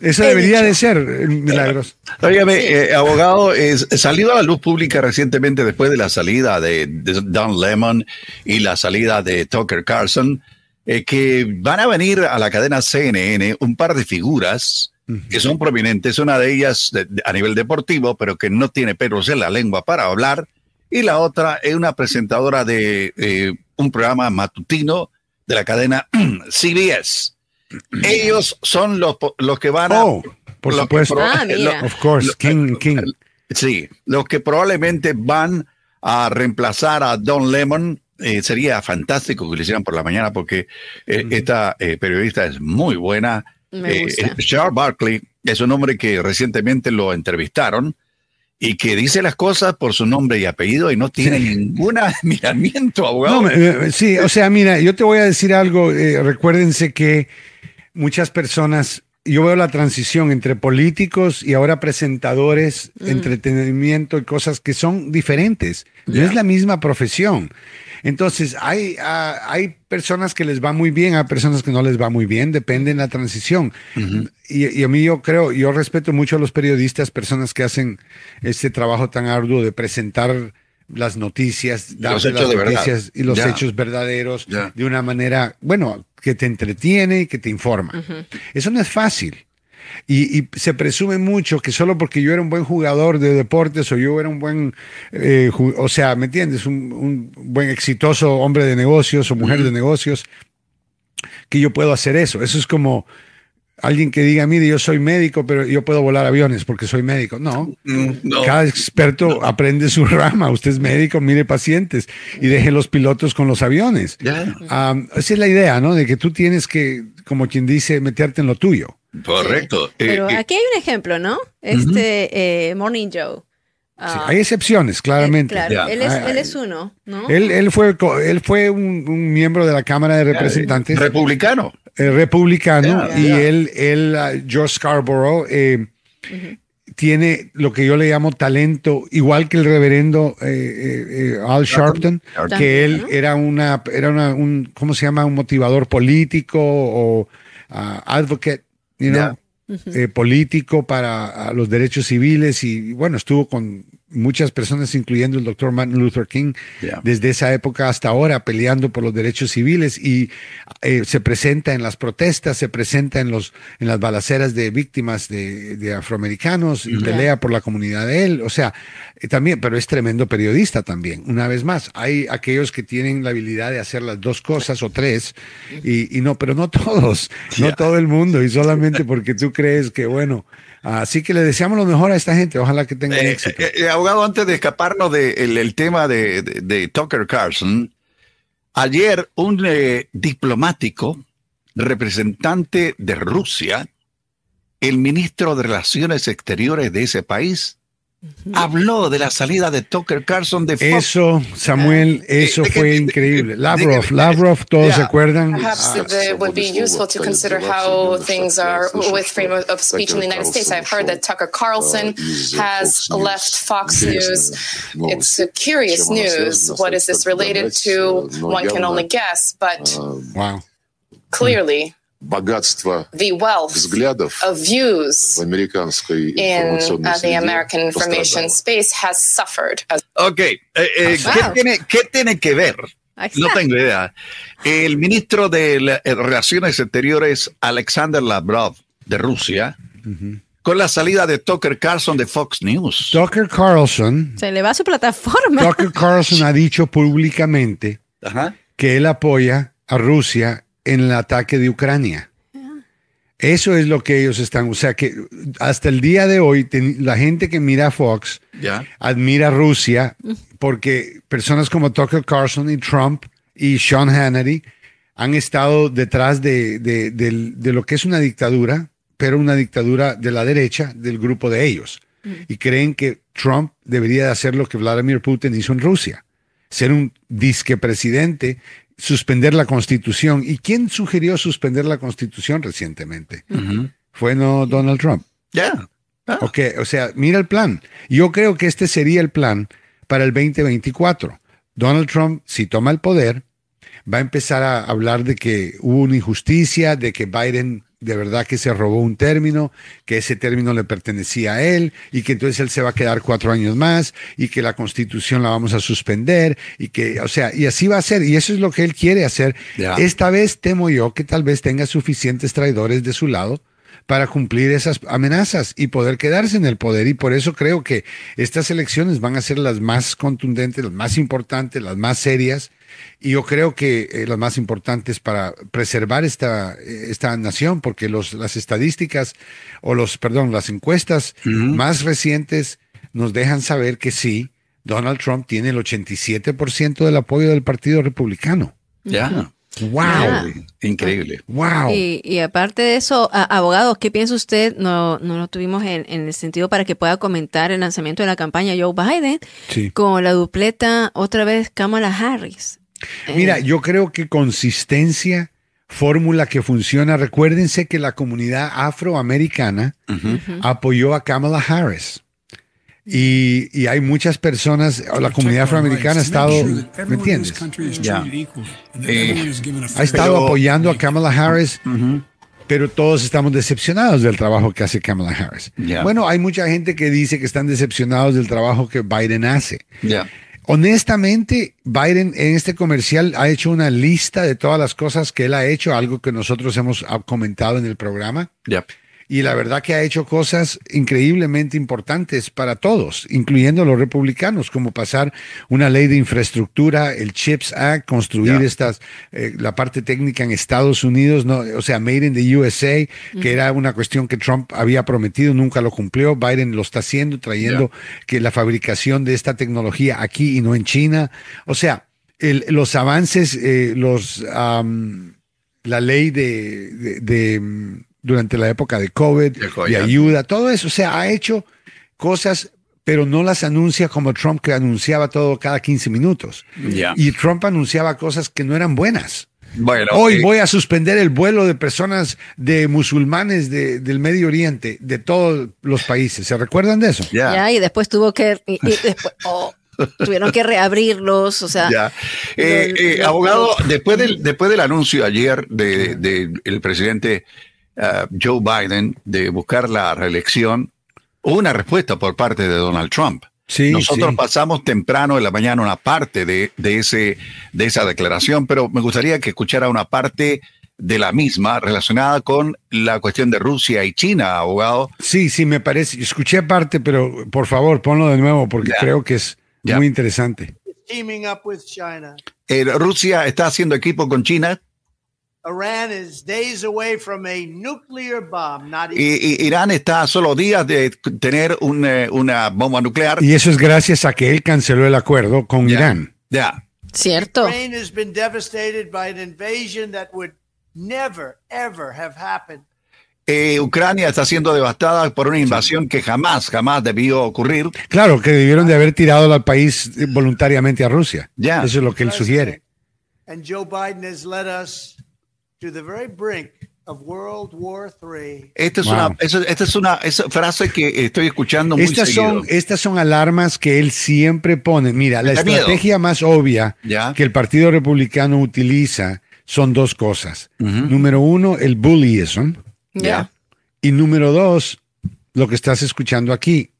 Eso debería de ser milagros. Óigame, eh, abogado, es, salido a la luz pública recientemente después de la salida de, Don Lemon y la salida de Tucker Carlson, eh, que van a venir a la cadena CNN un par de figuras que son prominentes, una de ellas a nivel deportivo, pero que no tiene pelos en la lengua para hablar, y la otra es una presentadora de eh, un programa matutino de la cadena CBS. Ellos son los, los que van a... Oh, por supuesto. Ah, of course, King, King. Sí, los que probablemente van a reemplazar a Don Lemon. Eh, sería fantástico que lo hicieran por la mañana porque eh, esta eh, periodista es muy buena. Charles Barkley es un hombre que recientemente lo entrevistaron y que dice las cosas por su nombre y apellido y no tiene ningún miramiento, abogado. sí, o sea, mira, yo te voy a decir algo. recuérdense que muchas personas, yo veo la transición entre políticos y ahora presentadores, mm. entretenimiento y cosas que son diferentes. No es la misma profesión. Entonces, hay, ah, hay personas que les va muy bien, hay personas que no les va muy bien, depende de la transición. y, a mí yo creo, yo respeto mucho a los periodistas, personas que hacen este trabajo tan arduo de presentar las noticias, dar las noticias y los hechos verdaderos de una manera, bueno, que te entretiene y que te informa. Eso no es fácil. Y, se presume mucho que solo porque yo era un buen jugador de deportes o yo era un buen, eh, o sea, ¿me entiendes? Un, buen exitoso hombre de negocios o mujer de negocios, que yo puedo hacer eso. Eso es como, alguien que diga, mire, yo soy médico, pero yo puedo volar aviones porque soy médico. No, mm, cada experto aprende su rama. Usted es médico, mire pacientes y deje los pilotos con los aviones. esa es la idea, ¿no? De que tú tienes que, como quien dice, meterte en lo tuyo. Correcto. Pero aquí hay un ejemplo, ¿no? Este Morning Joe. Ah, hay excepciones, claramente. claro, él, es, él, es, uno, ¿no? Él, él fue, él fue un, miembro de la Cámara de Representantes. Republicano. republicano. y él, él George Scarborough, eh, tiene lo que yo le llamo talento, igual que el reverendo eh, eh, eh, Al Sharpton, que él era una, era una, un, ¿cómo se llama? Un motivador político o uh, advocate, you know, político para los derechos civiles y, bueno, estuvo con muchas personas, incluyendo el doctor Martin Luther King, desde esa época hasta ahora peleando por los derechos civiles y eh, se presenta en las protestas, se presenta en, los, en las balaceras de víctimas de, afroamericanos y pelea por la comunidad de él. O sea, eh, también, pero es tremendo periodista también. Una vez más, hay aquellos que tienen la habilidad de hacer las dos cosas o tres y, y no, pero no todos, no todo el mundo y solamente porque tú crees que, bueno, Así que le deseamos lo mejor a esta gente. Ojalá que tengan eh, éxito. Eh, eh, abogado, antes de escaparnos del el tema de, Tucker Carlson, ayer un diplomático representante de Rusia, el ministro de Relaciones Exteriores de ese país, Habló de la salida de Tucker Carlson de Fox. Eso, Samuel, eh, eso fue increíble. Lavrov, Lavrov, todos se acuerdan. Perhaps ah, it would be useful to consider how things are with freedom of speech in the United States. I've heard that Tucker Carlson has left Fox News. It's a curious news. What is this related to? One can only guess, but wow. clearly богатство the wealth взглядов of views в американской in uh, the American information space has suffered. Ok, eh, eh, ¿qué, tiene, ¿qué tiene que ver? No tengo idea. El ministro de eh, Relaciones Exteriores, Alexander Lavrov, de Rusia, con la salida de Tucker Carlson de Fox News. Tucker Carlson. Se le va a su plataforma. Tucker Carlson ha dicho públicamente que él apoya a Rusia en el ataque de Ucrania. Eso es lo que ellos están, o sea que hasta el día de hoy la gente que mira a Fox admira a Rusia porque personas como Tucker Carlson y Trump y Sean Hannity han estado detrás de, de, lo que es una dictadura, pero una dictadura de la derecha del grupo de ellos. Y creen que Trump debería de hacer lo que Vladimir Putin hizo en Rusia, ser un disque presidente suspender la constitución. ¿Y quién sugirió suspender la constitución recientemente? Fue no Donald Trump. Ya. Ah. o sea, mira el plan. Yo creo que este sería el plan para el 2024. Donald Trump, si toma el poder, va a empezar a hablar de que hubo una injusticia, de que Biden de verdad que se robó un término, que ese término le pertenecía a él y que entonces él se va a quedar cuatro años más y que la constitución la vamos a suspender y que, o sea, y así va a ser y eso es lo que él quiere hacer. Esta vez temo yo que tal vez tenga suficientes traidores de su lado para cumplir esas amenazas y poder quedarse en el poder. Y por eso creo que estas elecciones van a ser las más contundentes, las más importantes, las más serias y yo creo que eh, lo más importante es para preservar esta, esta nación, porque los, las estadísticas o los, perdón, las encuestas más recientes nos dejan saber que sí, Donald Trump tiene el 87% del apoyo del Partido Republicano. Ya. Wow. Increíble. Wow. Y, aparte de eso, abogado, ¿qué piensa usted? No, no lo tuvimos en, en, el sentido para que pueda comentar el lanzamiento de la campaña Joe Biden con la dupleta otra vez Kamala Harris. Mira, eh. yo creo que consistencia, fórmula que funciona. Recuérdense que la comunidad afroamericana apoyó a Kamala Harris. Y, hay muchas personas, la comunidad afroamericana ha estado, ¿me entiendes? Eh, ha estado apoyando a Kamala Harris, pero todos estamos decepcionados del trabajo que hace Kamala Harris. Bueno, hay mucha gente que dice que están decepcionados del trabajo que Biden hace. Honestamente, Biden en este comercial ha hecho una lista de todas las cosas que él ha hecho, algo que nosotros hemos comentado en el programa y la verdad que ha hecho cosas increíblemente importantes para todos, incluyendo los republicanos, como pasar una ley de infraestructura, el CHIPS Act, construir estas, eh, la parte técnica en Estados Unidos, no, o sea, Made in the USA, que era una cuestión que Trump había prometido, nunca lo cumplió, Biden lo está haciendo, trayendo que la fabricación de esta tecnología aquí y no en China. O sea, los avances, eh, los, la ley de durante la época de COVID, de ayuda, todo eso. O sea, ha hecho cosas, pero no las anuncia como Trump que anunciaba todo cada 15 minutos. Y Trump anunciaba cosas que no eran buenas. Bueno, Hoy eh, voy a suspender el vuelo de personas de musulmanes del Medio Oriente, de todos los países. ¿Se recuerdan de eso? Ya, y después tuvo que... Oh, tuvieron que reabrirlos, o sea... Eh, eh, abogado, después del, después del anuncio ayer del de, el presidente uh, Joe Biden de buscar la reelección, hubo una respuesta por parte de Donald Trump. Nosotros pasamos temprano en la mañana una parte de, de, ese, de esa declaración, pero me gustaría que escuchara una parte de la misma relacionada con la cuestión de Rusia y China, abogado. Sí, sí, me parece. Escuché parte, pero por favor, ponlo de nuevo porque creo que es muy interesante. Eh, Rusia está haciendo equipo con China. Irán está a solo días de tener eh, una bomba nuclear. Y eso es gracias a que él canceló el acuerdo con Irán. Ya. Cierto. Eh, Ucrania está siendo devastada por una invasión que jamás, jamás debió ocurrir. Claro, que debieron de haber tirado al país voluntariamente a Rusia. Ya. Eso es lo que él sugiere. And Joe Biden has led us to the very brink of World War III. Esta es, una, esta es una frase que estoy escuchando muy estas Son, estas son alarmas que él siempre pone. Mira, la estrategia más obvia que el Partido Republicano utiliza son dos cosas. Número uno, el bullyism. Ya. Y número dos, lo que estás escuchando aquí,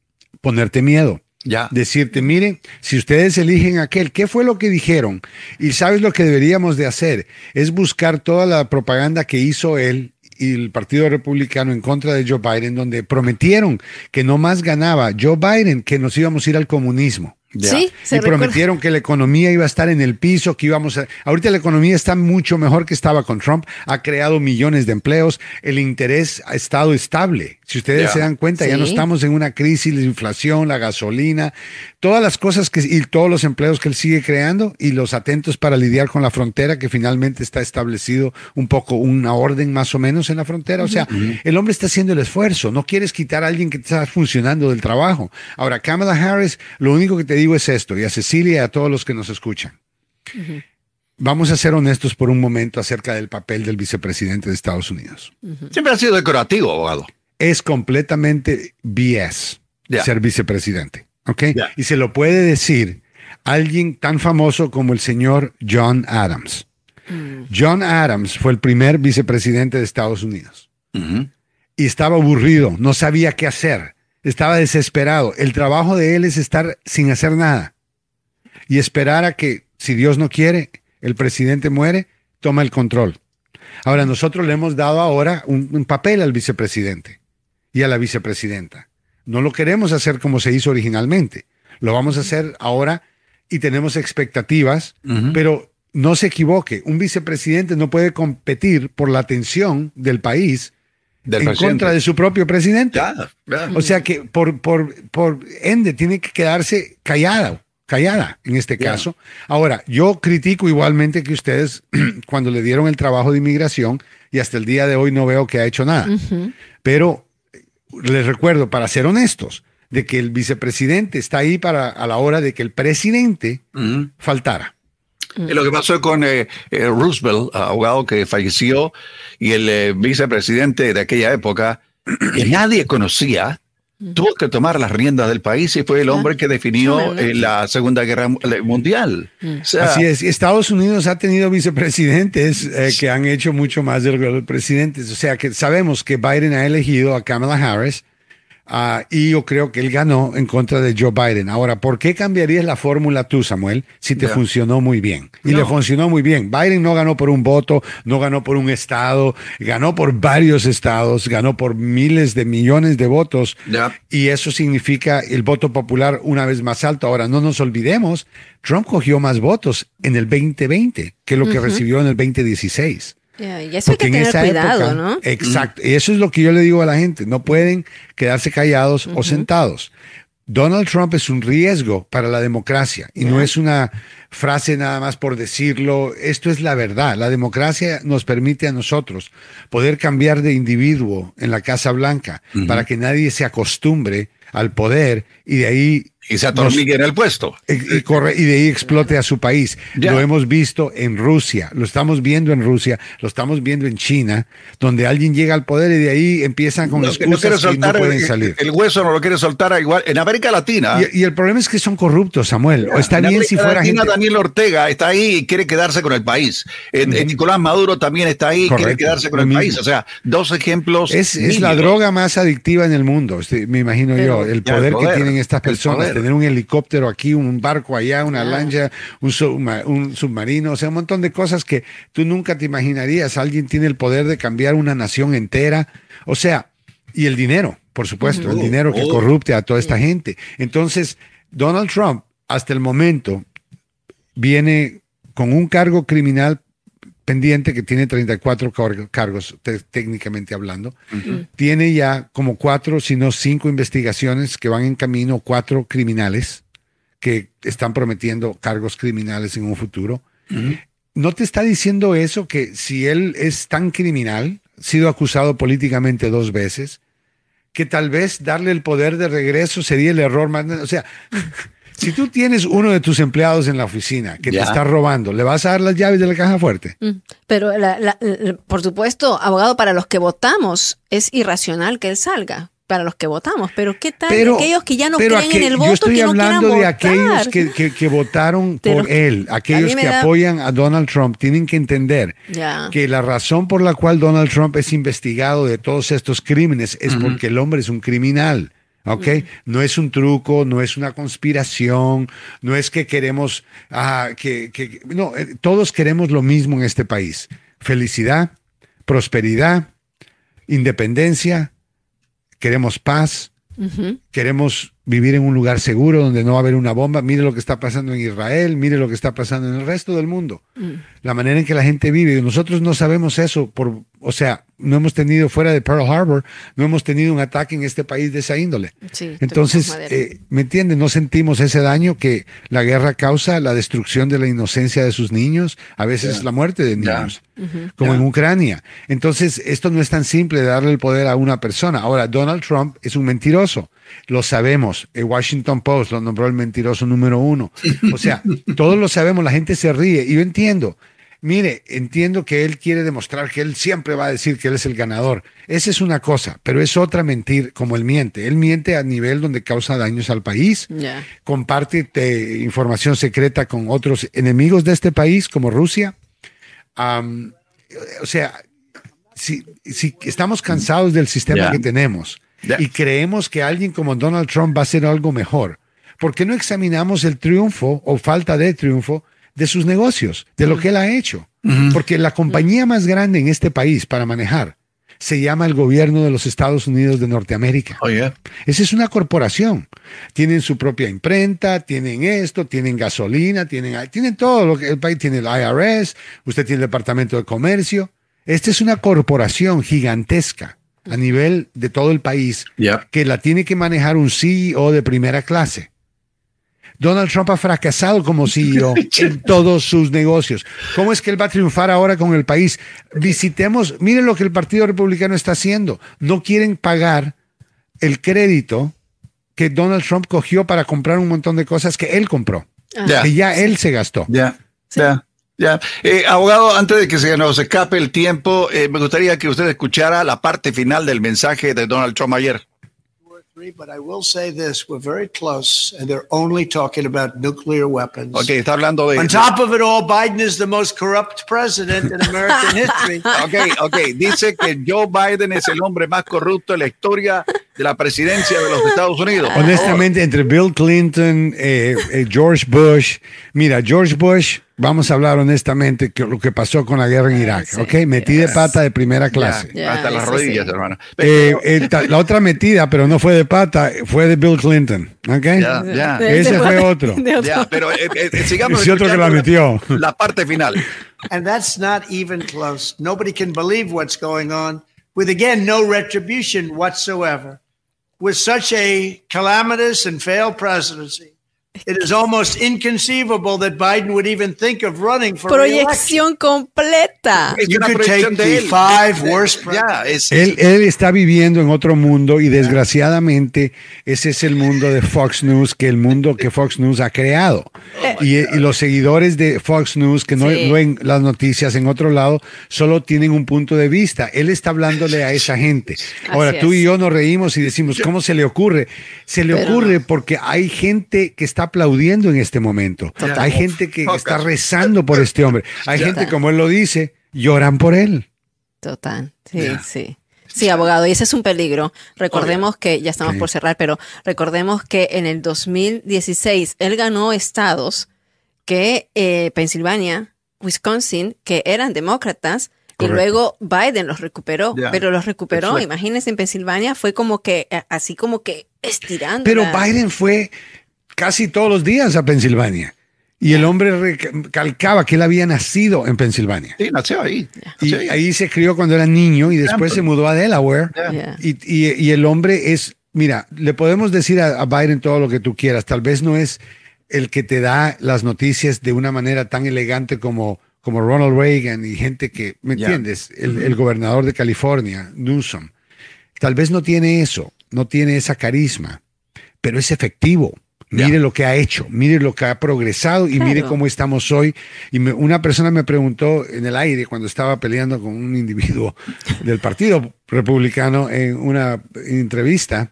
ponerte miedo. Ya. Decirte, miren, si ustedes eligen aquel, ¿qué fue lo que dijeron? Y sabes lo que deberíamos de hacer, es buscar toda la propaganda que hizo él y el Partido Republicano en contra de Joe Biden, donde prometieron que no más ganaba Joe Biden, que nos íbamos a ir al comunismo. Sí, y prometieron que la economía iba a estar en el piso, que íbamos a... Ahorita la economía está mucho mejor que estaba con Trump, ha creado millones de empleos, el interés ha estado estable. Si ustedes se dan cuenta, ya no estamos en una crisis, la inflación, la gasolina, todas las cosas que y todos los empleos que él sigue creando y los atentos para lidiar con la frontera que finalmente está establecido un poco una orden más o menos en la frontera. O sea, el hombre está haciendo el esfuerzo. No quieres quitar a alguien que está funcionando del trabajo. Ahora, Kamala Harris, lo único que te digo es esto, y a Cecilia y a todos los que nos escuchan. Vamos a ser honestos por un momento acerca del papel del vicepresidente de Estados Unidos. Siempre ha sido decorativo, abogado es completamente BS ser vicepresidente. ¿Ok? Y se lo puede decir alguien tan famoso como el señor John Adams. Mm. John Adams fue el primer vicepresidente de Estados Unidos. Y estaba aburrido, no sabía qué hacer, estaba desesperado. El trabajo de él es estar sin hacer nada y esperar a que, si Dios no quiere, el presidente muere, toma el control. Ahora, nosotros le hemos dado ahora un papel al vicepresidente y a la vicepresidenta. No lo queremos hacer como se hizo originalmente. Lo vamos a hacer ahora y tenemos expectativas, pero no se equivoque, un vicepresidente no puede competir por la atención del país en contra de su propio presidente. O sea que por, por, por ende tiene que quedarse callada, callada en este caso. Ahora, yo critico igualmente que ustedes, cuando le dieron el trabajo de inmigración, y hasta el día de hoy no veo que ha hecho nada. Pero les recuerdo, para ser honestos, de que el vicepresidente está ahí para a la hora de que el presidente faltara. Lo que pasó con eh, eh, Roosevelt, abogado que falleció, y el eh, vicepresidente de aquella época, que nadie conocía, tuvo que tomar las riendas del país y fue el hombre que definió la Segunda Guerra Mundial. Así es, Estados Unidos ha tenido vicepresidentes que han hecho mucho más de los presidentes. O sea que sabemos que Biden ha elegido a Kamala Harris Ah, y yo creo que él ganó en contra de Joe Biden. Ahora, ¿por qué cambiarías la fórmula tú, Samuel, si te funcionó muy bien? Y le funcionó muy bien. Biden no ganó por un voto, no ganó por un estado, ganó por varios estados, ganó por miles de millones de votos. Y eso significa el voto popular una vez más alto. Ahora, no nos olvidemos, Trump cogió más votos en el 2020 que lo que recibió en el 2016 y eso hay que tener cuidado, ¿no? Exacto. Y eso es lo que yo le digo a la gente. No pueden quedarse callados o sentados. Donald Trump es un riesgo para la democracia y no es una frase nada más por decirlo. Esto es la verdad. La democracia nos permite a nosotros poder cambiar de individuo en la Casa Blanca para que nadie se acostumbre al poder y de ahí y se atornigue en el puesto. Y, corre, y de ahí explote a su país. Lo hemos visto en Rusia, lo estamos viendo en Rusia, lo estamos viendo en China, donde alguien llega al poder y de ahí empiezan con excusas no soltar, y no pueden salir. El, hueso no lo quiere soltar igual en América Latina. Y, el problema es que son corruptos, Samuel. está bien si fuera Latina, Daniel Ortega está ahí y quiere quedarse con el país. Nicolás Maduro también está ahí y quiere quedarse con el país. O sea, dos ejemplos. Es, es, la droga más adictiva en el mundo, me imagino yo, el poder, que tienen estas personas tener un helicóptero aquí, un barco allá, una lancha, un, submarino, o sea, un montón de cosas que tú nunca te imaginarías. Alguien tiene el poder de cambiar una nación entera. O sea, y el dinero, por supuesto, el dinero que oh. corrupte a toda esta gente. Entonces, Donald Trump, hasta el momento, viene con un cargo criminal pendiente que tiene 34 cargos técnicamente hablando. Tiene ya como cuatro, si no cinco investigaciones que van en camino, cuatro criminales que están prometiendo cargos criminales en un futuro. ¿No te está diciendo eso que si él es tan criminal, sido acusado políticamente dos veces, que tal vez darle el poder de regreso sería el error más... O sea, si tú tienes uno de tus empleados en la oficina que te está robando, ¿le vas a dar las llaves de la caja fuerte? Mm. Pero, por supuesto, abogado, para los que votamos, es irracional que él salga. Para los que votamos, pero ¿qué tal aquellos que ya no creen en el voto? Yo estoy hablando de aquellos que, votaron por él, aquellos que apoyan a Donald Trump, tienen que entender que la razón por la cual Donald Trump es investigado de todos estos crímenes es porque el hombre es un criminal. ¿Ok? No es un truco, no es una conspiración, no es que queremos, ah, que, que, no, eh, todos queremos lo mismo en este país. Felicidad, prosperidad, independencia, queremos paz, queremos vivir en un lugar seguro donde no va a haber una bomba. Mire lo que está pasando en Israel, mire lo que está pasando en el resto del mundo. Mm. La manera en que la gente vive. Nosotros no sabemos eso por, o sea, no hemos tenido fuera de Pearl Harbor, no hemos tenido un ataque en este país de esa índole. Entonces, eh, ¿me entienden? No sentimos ese daño que la guerra causa, la destrucción de la inocencia de sus niños, a veces la muerte de niños, como en Ucrania. Entonces, esto no es tan simple de darle el poder a una persona. Ahora, Donald Trump es un mentiroso, lo sabemos. El Washington Post lo nombró el mentiroso número uno. O sea, todos lo sabemos, la gente se ríe y yo entiendo. Mire, entiendo que él quiere demostrar que él siempre va a decir que él es el ganador. Esa es una cosa, pero es otra mentir como él miente. Él miente a nivel donde causa daños al país, comparte información secreta con otros enemigos de este país como Rusia. o sea, si, si, estamos cansados del sistema que tenemos y creemos que alguien como Donald Trump va a hacer algo mejor, ¿por qué no examinamos el triunfo o falta de triunfo de sus negocios, de lo que él ha hecho. Porque la compañía más grande en este país para manejar se llama el gobierno de los Estados Unidos de Norteamérica. Oh, Esa es una corporación. Tienen su propia imprenta, tienen esto, tienen gasolina, tienen, tienen todo lo que el país tiene el IRS, usted tiene el Departamento de Comercio. Esta es una corporación gigantesca a nivel de todo el país que la tiene que manejar un CEO de primera clase. Donald Trump ha fracasado como CEO en todos sus negocios. ¿Cómo es que él va a triunfar ahora con el país? Visitemos, miren lo que el Partido Republicano está haciendo. No quieren pagar el crédito que Donald Trump cogió para comprar un montón de cosas que él compró, ah. que ya él se gastó. Ya, ya. Ya. Eh, abogado, antes de que se nos escape el tiempo, eh, me gustaría que usted escuchara la parte final del mensaje de Donald Trump ayer. But I will say this: we're very close, and they're only talking about nuclear weapons. Okay, está hablando de. On top of it all, Biden is the most corrupt president in American history. Okay, okay, dice que Joe Biden es el hombre más corrupto en la historia de la presidencia de los Estados Unidos. Honestamente, entre Bill Clinton, eh, eh, George Bush, mira, George Bush vamos a hablar honestamente que lo que pasó con la guerra en Irak, ¿ok? Metí de pata de primera clase. hasta las rodillas, hermano. Eh, eh, la otra metida, pero no fue de pata, fue de Bill Clinton, ¿ok? Ese fue otro. pero eh, sigamos Ese otro que la metió. La parte final. And that's not even close. Nobody can believe what's going on with, again, no retribution whatsoever. with such a calamitous and failed presidency, it is almost inconceivable that Biden would even think of running for Proyección completa. You could take the five worst Él, él está viviendo en otro mundo y desgraciadamente ese es el mundo de Fox News, que el mundo que Fox News ha creado. y, y los seguidores de Fox News que no Sí. ven las noticias en otro lado solo tienen un punto de vista. Él está hablándole a esa gente. Ahora Así tú es. y yo nos reímos y decimos, ¿cómo se le ocurre? Se le Pero ocurre porque hay gente que está aplaudiendo en este momento. Total. Hay gente que está rezando por este hombre. Hay Total. gente, como él lo dice, lloran por él. Total, sí, sí. Sí, abogado, y ese es un peligro. Recordemos que, ya estamos Sí. por cerrar, pero recordemos que en el 2016 él ganó estados que eh, Pensilvania, Wisconsin, que eran demócratas, y Correcto. luego Biden los recuperó, Ya. pero los recuperó, imagínense, en Pensilvania fue como que, así como que estirando. Pero Biden fue casi todos los días a Pensilvania. Y el hombre recalcaba que él había nacido en Pensilvania. sí, nació ahí. Y ahí. ahí se crió cuando era niño y después se mudó a Delaware. Y, y- y el hombre es, mira, le podemos decir a, a Biden todo lo que tú quieras. Tal vez no es el que te da las noticias de una manera tan elegante como, como Ronald Reagan y gente que, ¿me entiendes? El, el gobernador de California, Newsom. Tal vez no tiene eso, no tiene esa carisma, pero es efectivo. Mire lo que ha hecho, mire lo que ha progresado y mire cómo estamos hoy. Y me- una persona me preguntó en el aire cuando estaba peleando con un individuo del Partido Republicano en una entrevista,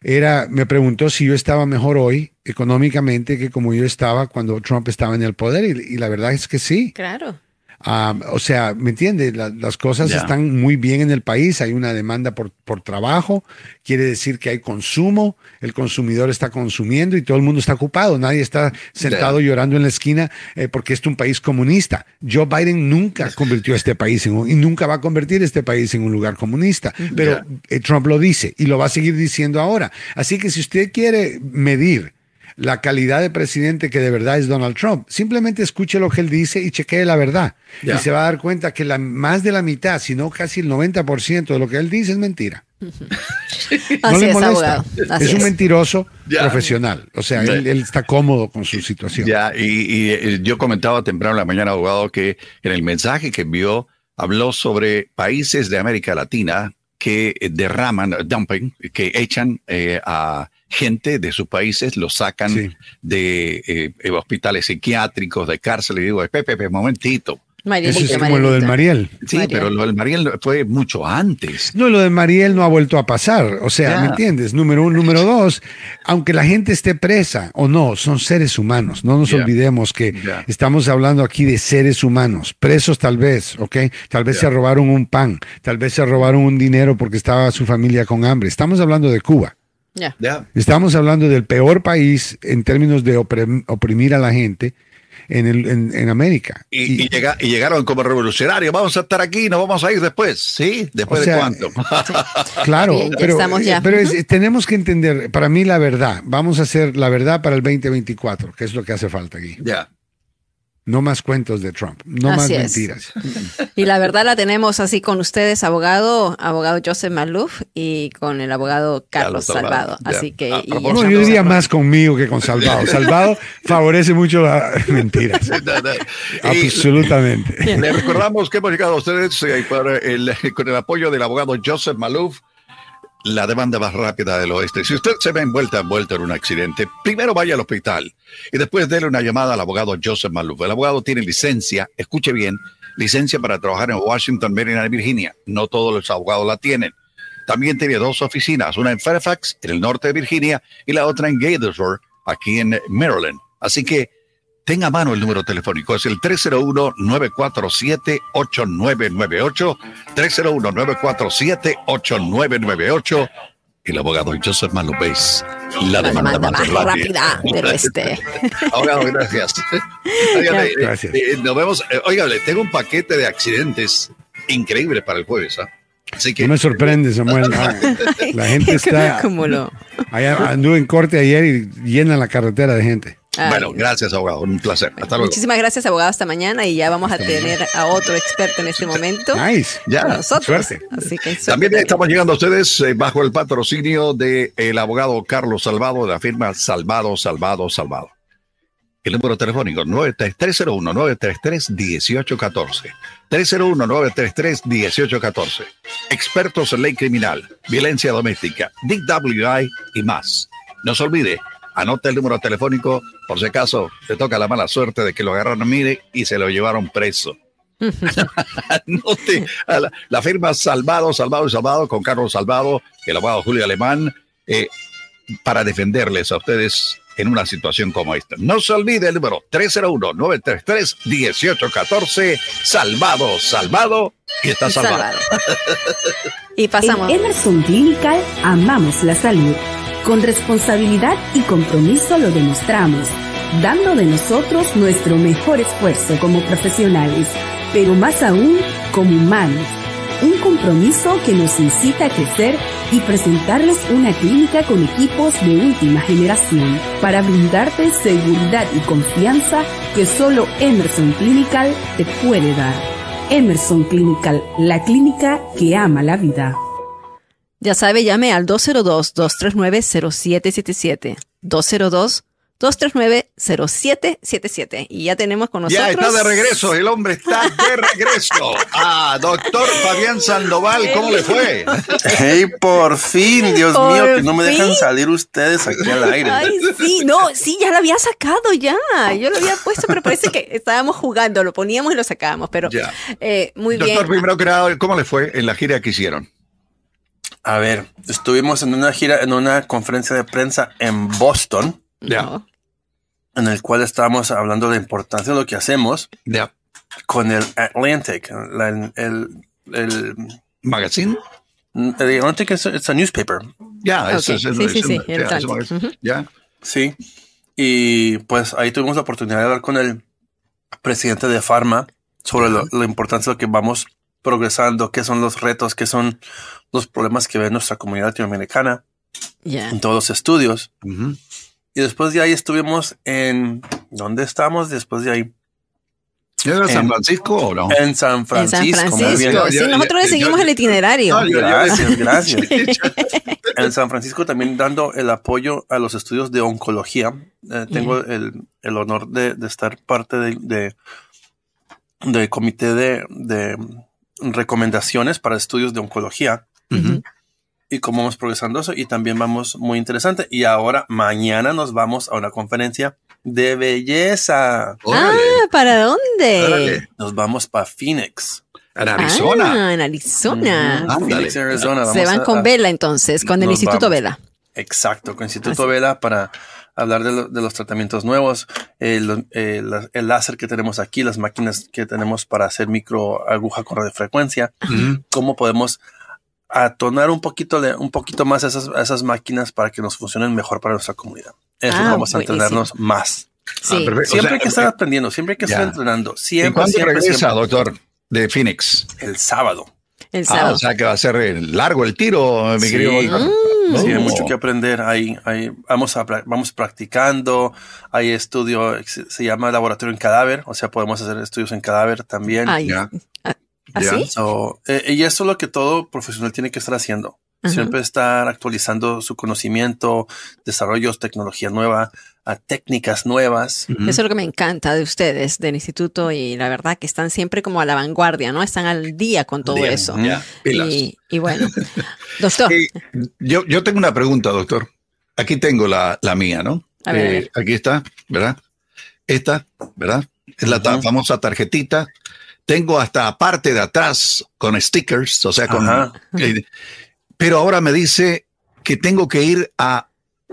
era, me preguntó si yo estaba mejor hoy económicamente que como yo estaba cuando Trump estaba en el poder. Y, y la verdad es que sí. Claro. Ah, o sea, ¿me entiendes? La- las cosas están muy bien en el país, hay una demanda por, por trabajo, quiere decir que hay consumo, el consumidor está consumiendo y todo el mundo está ocupado, nadie está sentado llorando en la esquina eh, porque es un país comunista. Joe Biden nunca convirtió a este país en un- y nunca va a convertir este país en un lugar comunista, pero eh, Trump lo dice y lo va a seguir diciendo ahora. Así que si usted quiere medir la calidad de presidente que de verdad es Donald Trump. Simplemente escuche lo que él dice y chequee la verdad. Ya. Y se va a dar cuenta que la, más de la mitad, si no casi el 90% de lo que él dice es mentira. No Así le es, molesta. Así es un es. mentiroso Ya. profesional. O sea, él, él está cómodo con su situación. Ya, y, y, eh, yo comentaba temprano en la mañana, abogado, que en el mensaje que envió habló sobre países de América Latina que eh, derraman, dumping, que echan eh, a gente de sus países, los sacan Sí. de eh, eh, hospitales psiquiátricos, de cárceles, y digo, Pepe, Pepe, momentito. Marielita, Eso es como lo del. Mariel. Sí, Mariel. pero lo del Mariel fue mucho antes. No, lo de Mariel no ha vuelto a pasar. O sea, Ya. ¿me entiendes? Número uno. Número dos, aunque la gente esté presa o no, son seres humanos. No nos Ya. olvidemos que Ya. estamos hablando aquí de seres humanos. Presos tal vez, ¿ok? Tal vez Ya. se robaron un pan, tal vez se robaron un dinero porque estaba su familia con hambre. Estamos hablando de Cuba. Ya. Ya. Estamos hablando del peor país en términos de oprim- oprimir a la gente en, el, en, en América. Y, y llega- y llegaron como revolucionarios. Vamos a estar aquí, nos vamos a ir después. ¿Sí? ¿Después O sea, de cuánto? Claro, ya pero, estamos ya. eh, pero es- tenemos que entender, para mí la verdad, vamos a hacer la verdad para el 2024, que es lo que hace falta aquí. ya. No más cuentos de Trump, no Así más es. mentiras. Y la verdad la tenemos así con ustedes, abogado, abogado Joseph Maluf y con el abogado Carlos Salvado. Así que A y yo diría más conmigo que con Salvado. Salvado favorece mucho las mentiras. Absolutamente. le recordamos que hemos llegado a ustedes eh, el- con el apoyo del abogado Joseph Malouf, la demanda más rápida del oeste. Si usted se ve envuelta, envuelto en un accidente, primero vaya al hospital y después déle una llamada al abogado Joseph Malouf. El abogado tiene licencia, escuche bien, licencia para trabajar en Washington, Maryland Virginia. No todos los abogados la tienen. También tiene dos oficinas, una en Fairfax, en el norte de Virginia, y la otra en Gaithersburg, aquí en Maryland. Así que tenga a mano el número telefónico, es el 301-947-8998, 301-947-8998. El abogado Joseph Malupéis, la, la demanda, demanda más más rápida. rápida del oeste. Abogado, gracias. Eh, Gracias. eh, nos vemos. eh, óigale, tengo un paquete de accidentes increíbles para el jueves. ¿ah? Así que No me sorprende, Samuel. no. La gente está. Como lo... Allá anduve en corte ayer y llena la carretera de gente. Bueno, gracias, abogado. Un placer. Hasta luego. Muchísimas gracias, abogado. Hasta mañana y ya vamos a tener a otro experto en este momento. Nice. Ya. nosotros. Suerte. Así que suerte También estamos llegando a ustedes eh, bajo el patrocinio del abogado Carlos Salvado de la firma Salvado, Salvado, Salvado. El número telefónico 301-933-1814. 301-933-1814. Expertos en ley criminal, violencia doméstica, DWI y más. No se olvide, anote el número telefónico por si acaso le toca la mala suerte de que lo agarraron, mire, y se lo llevaron preso. Anote a la, la firma Salvado, Salvado y Salvado con Carlos Salvado, el abogado Julio Alemán, eh, para defenderles a ustedes en una situación como esta. No se olvide el número 301-933-1814. Salvado, salvado y está salvado. Salvado. y pasamos. En Emerson Clinical amamos la salud. Con responsabilidad y compromiso lo demostramos, dando de nosotros nuestro mejor esfuerzo como profesionales, pero más aún como humanos. Un compromiso que nos incita a crecer y presentarles una clínica con equipos de última generación para brindarte seguridad y confianza que solo Emerson Clinical te puede dar. Emerson Clinical, la clínica que ama la vida. Ya sabe, llame al 202-239-0777. 202-239-0777. Y ya tenemos con nosotros. Ya está de regreso, el hombre está de regreso. Ah, doctor Fabián Sandoval, ¿cómo le fue? Hey, por fin, Dios Por mío, que no me dejan fin. salir ustedes aquí al aire. Ay, sí, no, sí, ya lo había sacado ya. Yo lo había puesto, pero parece que estábamos jugando, lo poníamos y lo sacábamos. Pero Ya. eh, muy Doctor, bien. primero que nada, ¿cómo le fue en la gira que hicieron? A ver, estuvimos en una gira, en una conferencia de prensa en Boston, Ya, en el cual estábamos hablando de la importancia de lo que hacemos ya. con el Atlantic. la- el, el, ¿Magazine? el Atlantic es it's a newspaper. Ya, Ok, eso es- sí, el Atlantic. Ya. Y pues ahí tuvimos la oportunidad de hablar con el presidente de Pharma sobre lo- la importancia de lo que vamos progresando, qué son los retos, qué son los problemas que ve nuestra comunidad latinoamericana Ya. en todos los estudios. Y después de ahí estuvimos en... ¿Dónde estamos después de ahí? ¿Era San En- Francisco o no? En San En Francisco. San muy bien. Francisco. Sí, nosotros le seguimos el itinerario. No, yo- yo- Gracias, gracias. En San Francisco también dando el apoyo a los estudios de oncología. Eh, tengo el, el honor de, de estar parte de, de- del comité de, de recomendaciones para estudios de oncología y cómo vamos progresando eso. Y también vamos muy interesante. Y ahora mañana nos vamos a una conferencia de belleza. Órale, Ah, ¿para dónde? órale. Nos vamos para Phoenix. En Arizona. Ah, en Arizona. Phoenix. Se van a- con Vela entonces, con el Instituto vamos. Vela. Exacto, con Instituto Así. Vela para hablar de, lo- de los tratamientos nuevos, el, el- el láser que tenemos aquí, las máquinas que tenemos para hacer micro aguja con radiofrecuencia, Ujú. cómo podemos atonar un poquito, de, un poquito más esas, esas máquinas para que nos funcionen mejor para nuestra comunidad. Eso Ah, vamos a buenísimo. entrenarnos más. Sí. Ah. O Siempre sea, hay que estar aprendiendo, siempre hay que Ya. estar entrenando. ¿Y Siempre, cuándo siempre, regresa, siempre. doctor, de Phoenix? El sábado. el Ah, sábado. o sea que va a ser eh, largo el tiro, mi Sí. querido. Sí, hay Oh. mucho que aprender. Hay, hay, vamos, a, vamos practicando. Hay estudio, se, llama laboratorio en cadáver. O sea, podemos hacer estudios en cadáver también. Ay, Ya. ¿ah- Ya. ¿Así? So, eh, y eso es lo que todo profesional tiene que estar haciendo. Ajá. Siempre estar actualizando su conocimiento, desarrollos, tecnología nueva, a técnicas nuevas. Eso es lo que me encanta de ustedes, del instituto, y la verdad que están siempre como a la vanguardia, ¿no? Están al día con todo Bien, eso. ya. Y, y bueno, doctor, Eh, yo, yo tengo una pregunta, doctor. Aquí tengo la, la mía, ¿no? A ver, a Eh, ver. aquí está, ¿verdad? Esta, ¿verdad? Es la ta- famosa tarjetita. Tengo hasta parte de atrás con stickers, o sea, con... Eh, pero ahora me dice que tengo que ir a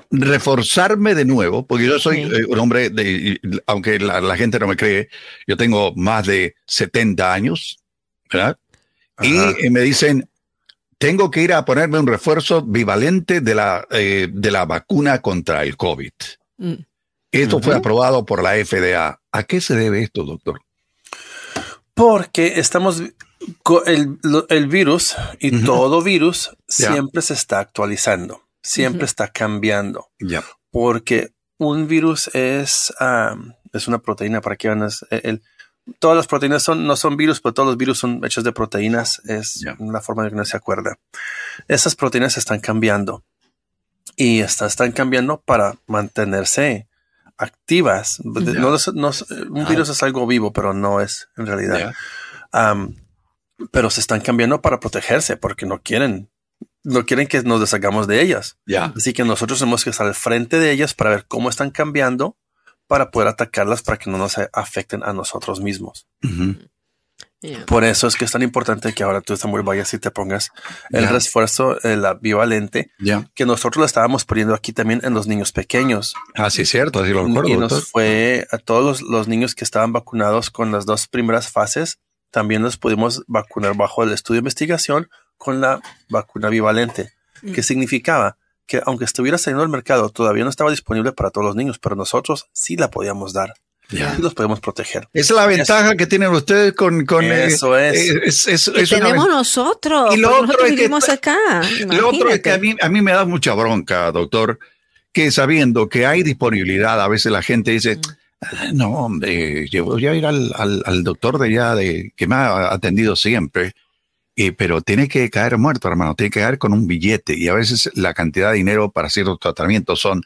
reforzarme de nuevo, porque yo soy Sí. eh, un hombre de, aunque la, la gente no me cree, yo tengo más de 70 años, ¿verdad? Y Ajá. eh, me dicen, tengo que ir a ponerme un refuerzo bivalente de la, eh, de la vacuna contra el COVID. Mm. Esto fue aprobado por la FDA. ¿A qué se debe esto, doctor? Porque estamos el, el virus y todo virus siempre se está actualizando, siempre está cambiando. Ya. Porque un virus es, es una proteína para que van a, el, todas las proteínas son, no son virus, pero todos los virus son hechos de proteínas. Es una forma de que no se acuerda. Esas proteínas están cambiando y están cambiando para mantenerse activas. un virus es algo vivo, pero no es en realidad. pero se están cambiando para protegerse porque no quieren, no quieren que nos deshagamos de ellas. Así que nosotros tenemos que estar al frente de ellas para ver cómo están cambiando para poder atacarlas para que no nos afecten a nosotros mismos. Por eso es que es tan importante que ahora tú, Samuel, vayas y te pongas el refuerzo, eh, la bivalente, que nosotros lo estábamos poniendo aquí también en los niños pequeños. Ah, sí, cierto, así lo recuerdo. Y nos fue a todos los, niños que estaban vacunados con las dos primeras fases, también los pudimos vacunar bajo el estudio de investigación con la vacuna bivalente, que significaba que aunque estuviera saliendo al mercado, todavía no estaba disponible para todos los niños, pero nosotros sí la podíamos dar. Y los podemos proteger. Esa es la ventaja que tienen ustedes con, con eh, eso es. es, tenemos nosotros. Y lo otro es que, acá. Lo otro es que a mí, a mí me da mucha bronca, doctor, que sabiendo que hay disponibilidad, a veces la gente dice, mm. ah, no, hombre, yo voy a ir al, al, al doctor de allá de, que me ha atendido siempre pero tiene que caer muerto, hermano, tiene que caer con un billete y a veces la cantidad de dinero para ciertos tratamientos son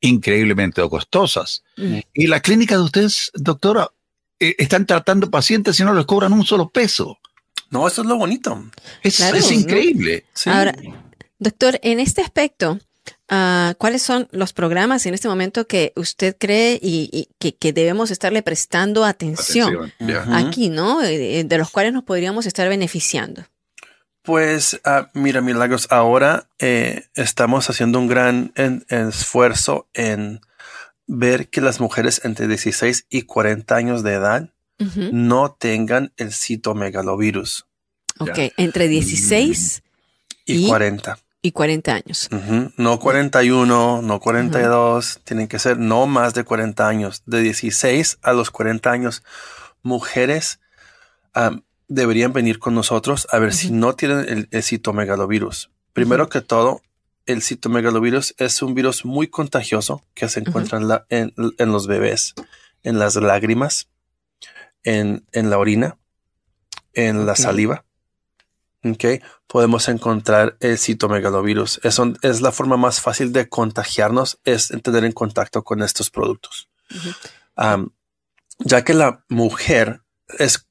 increíblemente costosas. Mm. Y la clínica de ustedes, doctora, eh, están tratando pacientes y no les cobran un solo peso. No, eso es lo bonito. Es, increíble. Ahora, doctor, en este aspecto, ah, ¿cuáles son los programas en este momento que usted cree y, que, debemos estarle prestando atención, aquí, ¿no? Eh, de los cuales nos podríamos estar beneficiando. Pues ah, mira, Milagros, ahora eh, estamos haciendo un gran esfuerzo en ver que las mujeres entre 16 y 40 años de edad no tengan el citomegalovirus. Ok, entre 16 y, 40. Y 40 años. No 41, no 42, tienen que ser no más de 40 años. De 16 a los 40 años, mujeres deberían venir con nosotros a ver si no tienen el, citomegalovirus. Primero que todo, el citomegalovirus es un virus muy contagioso que se encuentra en, los bebés, en las lágrimas, en, la orina, en la saliva. Okay. Podemos encontrar el citomegalovirus. Es, es la forma más fácil de contagiarnos, es tener en contacto con estos productos. ya que la mujer es,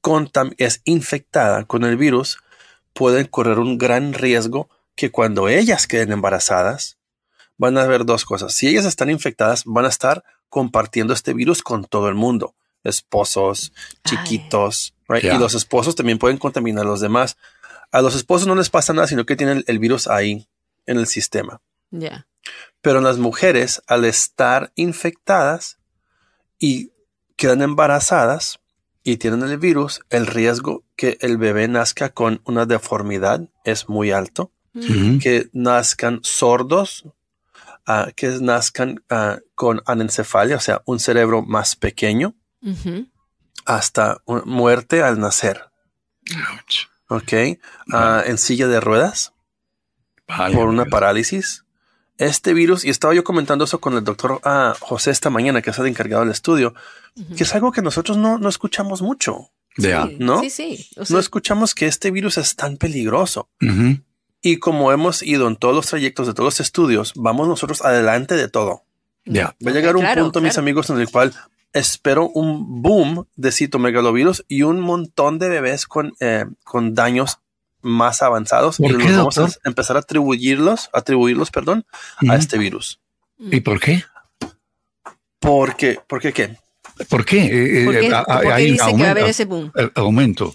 es infectada con el virus, pueden correr un gran riesgo que cuando ellas queden embarazadas, van a haber dos cosas. Si ellas están infectadas, van a estar compartiendo este virus con todo el mundo. Esposos, chiquitos, y los esposos también pueden contaminar a los demás. A los esposos no les pasa nada, sino que tienen el virus ahí en el sistema. Pero las mujeres, al estar infectadas y quedan embarazadas, y tienen el virus, el riesgo que el bebé nazca con una deformidad es muy alto, que nazcan sordos, ah, que nazcan ah, con anencefalia, o sea, un cerebro más pequeño, hasta muerte al nacer. Ok, ah, en silla de ruedas, por una parálisis este virus, y estaba yo comentando eso con el doctor ah, José esta mañana, que es el encargado del estudio, que es algo que nosotros no, no escuchamos mucho. ¿No? Sí, sí. no escuchamos que este virus es tan peligroso. Y como hemos ido en todos los trayectos de todos los estudios, vamos nosotros adelante de todo. Ya. Va a llegar un punto, mis amigos, en el cual espero un boom de citomegalovirus y un montón de bebés con, eh, con daños más avanzados y los vamos a empezar a atribuirlos, atribuirlos, perdón, a este virus. ¿Y por qué? Porque, ¿por qué qué? ¿Por qué? Eh, eh, hay dice que va a haber ese boom? aumento.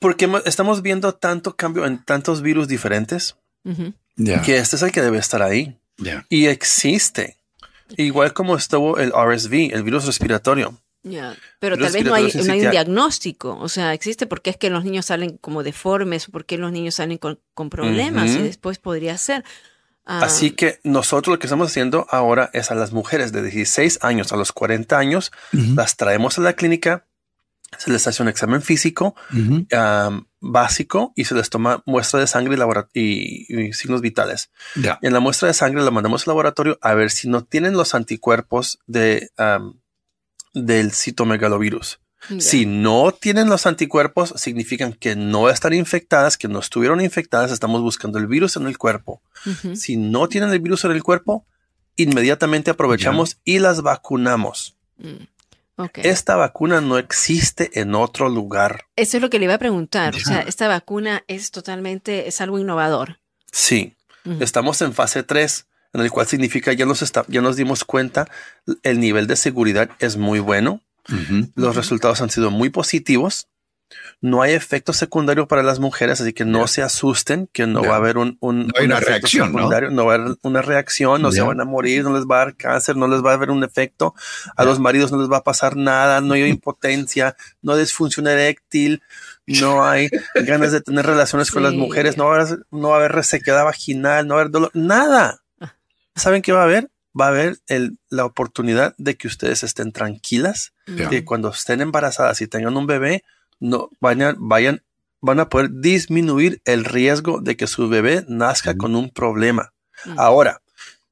Porque estamos viendo tanto cambio en tantos virus diferentes que este es el que debe estar ahí. Y existe. Igual como estuvo el RSV, el virus respiratorio. Pero tal vez no hay, un diagnóstico, o sea, existe porque es que los niños salen como deformes o porque los niños salen con, problemas y después podría ser. Ah, Así que nosotros lo que estamos haciendo ahora es a las mujeres de 16 años a los 40 años, las traemos a la clínica se les hace un examen físico básico y se les toma muestra de sangre y, signos vitales. En la muestra de sangre la mandamos al laboratorio a ver si no tienen los anticuerpos de, del citomegalovirus. Si no tienen los anticuerpos, significan que no están infectadas, que no estuvieron infectadas, estamos buscando el virus en el cuerpo. Si no tienen el virus en el cuerpo, inmediatamente aprovechamos y las vacunamos. Mm. Esta vacuna no existe en otro lugar. Eso es lo que le iba a preguntar. O sea, esta vacuna es totalmente, es algo innovador. Sí, estamos en fase 3, en el cual significa ya nos, está, ya nos dimos cuenta, el nivel de seguridad es muy bueno. Los resultados han sido muy positivos. No hay efecto secundario para las mujeres, así que no se asusten que no va a haber un, una reacción, secundario, ¿no? va a haber una reacción, no se van a morir, no les va a dar cáncer, no les va a haber un efecto, a los maridos no les va a pasar nada, no hay impotencia, no hay disfunción eréctil, no hay ganas de tener relaciones con las mujeres, no va, a haber, no va a haber resequedad vaginal, no va a haber dolor, nada. Ah. ¿Saben qué va a haber? va a haber el, la oportunidad de que ustedes estén tranquilas, que cuando estén embarazadas y tengan un bebé, no vayan, vayan, van a poder disminuir el riesgo de que su bebé nazca con un problema. Ahora,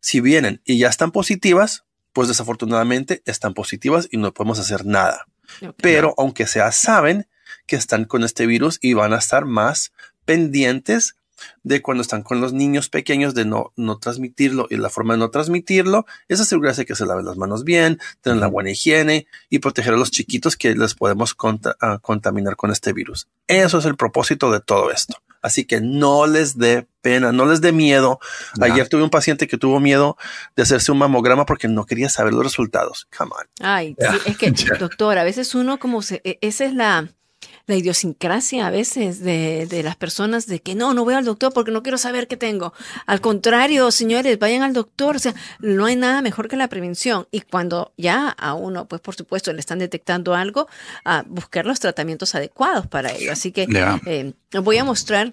si vienen y ya están positivas, pues desafortunadamente están positivas y no podemos hacer nada. Pero aunque sea, saben que están con este virus y van a estar más pendientes de cuando están con los niños pequeños de no, no transmitirlo y la forma de no transmitirlo es asegurarse que se laven las manos bien, tener la buena higiene y proteger a los chiquitos que les podemos ah, contaminar con este virus. Eso es el propósito de todo esto. Así que no les dé pena, no les dé miedo. Ayer tuve un paciente que tuvo miedo de hacerse un mamograma porque no quería saber los resultados. Come on. Ay, es que, doctor, a veces uno como se, e, esa es la, la idiosincrasia a veces de, de, las personas de que no, no voy al doctor porque no quiero saber qué tengo. Al contrario, señores, vayan al doctor. O sea, no hay nada mejor que la prevención. Y cuando ya a uno, pues por supuesto, le están detectando algo, a buscar los tratamientos adecuados para ello. Así que eh, voy a mostrar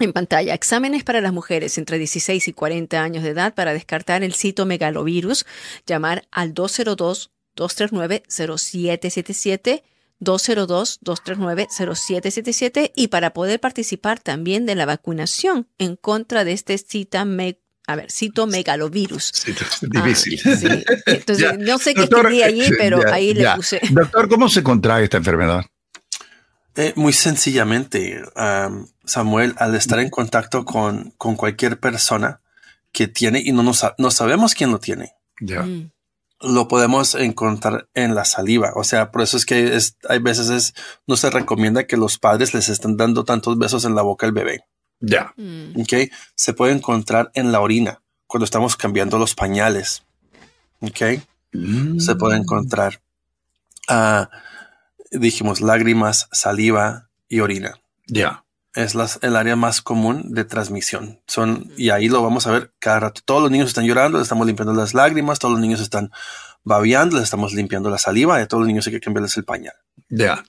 en pantalla, exámenes para las mujeres entre 16 y 40 años de edad para descartar el citomegalovirus. Llamar al 202 239 0777 202-239-0777 y para poder participar también de la vacunación en contra de este cita a ver, citomegalovirus. Sí, difícil. Ah, Entonces, no sé qué escribí allí, pero ahí le puse. Doctor, ¿cómo se contrae esta enfermedad? Eh, muy sencillamente, Samuel, al estar en contacto con, con, cualquier persona que tiene y no, no sabemos quién lo tiene. Ya. Mm lo podemos encontrar en la saliva. O sea, por eso es que es, hay veces es, no se recomienda que los padres les estén dando tantos besos en la boca al bebé. Ya. Mm. Ok. Se puede encontrar en la orina cuando estamos cambiando los pañales. Ok. Se puede encontrar, uh, dijimos, lágrimas, saliva y orina. Ya es el área más común de transmisión. Son, y ahí lo vamos a ver cada rato. Todos los niños están llorando, les estamos limpiando las lágrimas, todos los niños están babeando, les estamos limpiando la saliva, y a todos los niños hay que cambiarles el pañal. Ya.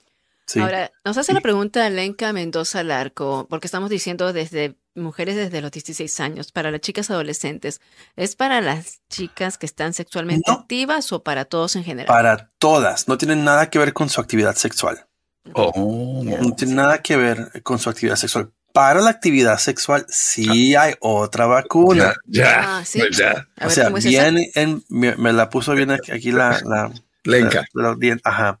Ahora, nos hace la pregunta Lenka Mendoza Larco, porque estamos diciendo desde mujeres desde los 16 años, para las chicas adolescentes, ¿es para las chicas que están sexualmente activas o para todos en general? Para todas, no tienen nada que ver con su actividad sexual. Oh. No tiene nada que ver con su actividad sexual. Para la actividad sexual sí hay otra vacuna. Ya, ya. Ah, o sea, bien, en, me, la puso bien aquí, la, la, Lenca. ajá.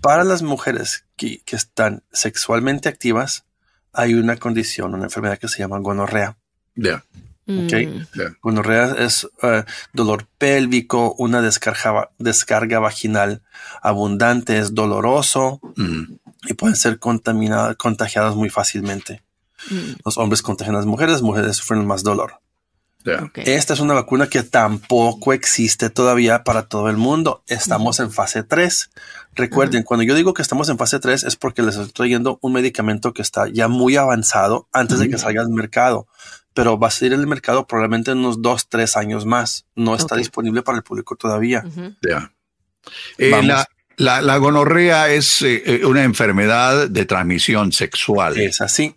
Para las mujeres que, que están sexualmente activas, hay una condición, una enfermedad que se llama gonorrea. Ya. Okay. Mm. es eh, dolor pélvico, una descarga, descarga vaginal abundante, es doloroso mm. y pueden ser contaminadas, contagiadas muy fácilmente. Mm. Los hombres contagian a las mujeres, las mujeres sufren más dolor. Esta es una vacuna que tampoco existe todavía para todo el mundo. Estamos en fase 3. Recuerden, cuando yo digo que estamos en fase 3 es porque les estoy trayendo un medicamento que está ya muy avanzado antes de que salga al mercado pero va a salir en el mercado probablemente en unos dos, tres años más. No está disponible para el público todavía. Ya. Eh, la, la, gonorrea es eh, eh, una enfermedad de transmisión sexual. Es así.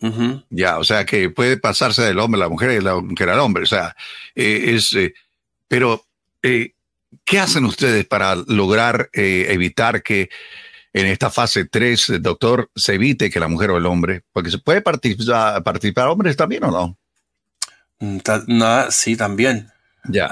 Ya, o sea que puede pasarse del hombre a la mujer y de la mujer al hombre. O sea, es. pero, ¿qué hacen ustedes para lograr evitar que en esta fase 3, doctor, se evite que la mujer o el hombre, porque se puede participar, participar hombres también o no? Mm, no, sí, también. Ya.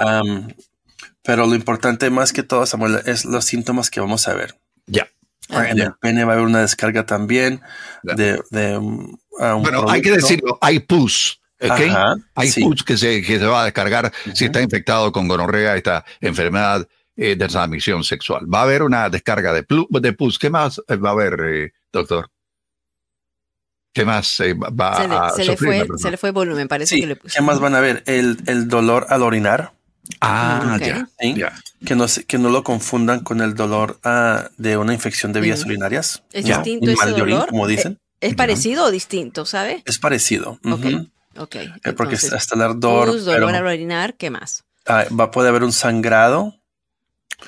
pero lo importante más que todo, Samuel, es los síntomas que vamos a ver. Ya. En el pene va a haber una descarga también de, un Bueno, hay que decirlo, hay pus. hay pus que se, que se va a descargar si está infectado con gonorrea, esta enfermedad eh, de transmisión sexual. Va a haber una descarga de, de pus. ¿Qué más va a haber, eh, doctor? ¿Qué más va se le, a se le fue, se le fue volumen, parece que le ¿Qué más van a ver? El, el dolor al orinar. Ah, ya, Que, no, que no lo confundan con el dolor ah, de una infección de vías urinarias. ¿Es distinto ese dolor? como dicen. ¿Es, parecido o distinto, sabe? Es parecido. Ok. Porque hasta el ardor. Pus, dolor al orinar, ¿qué más? Ah, va, puede haber un sangrado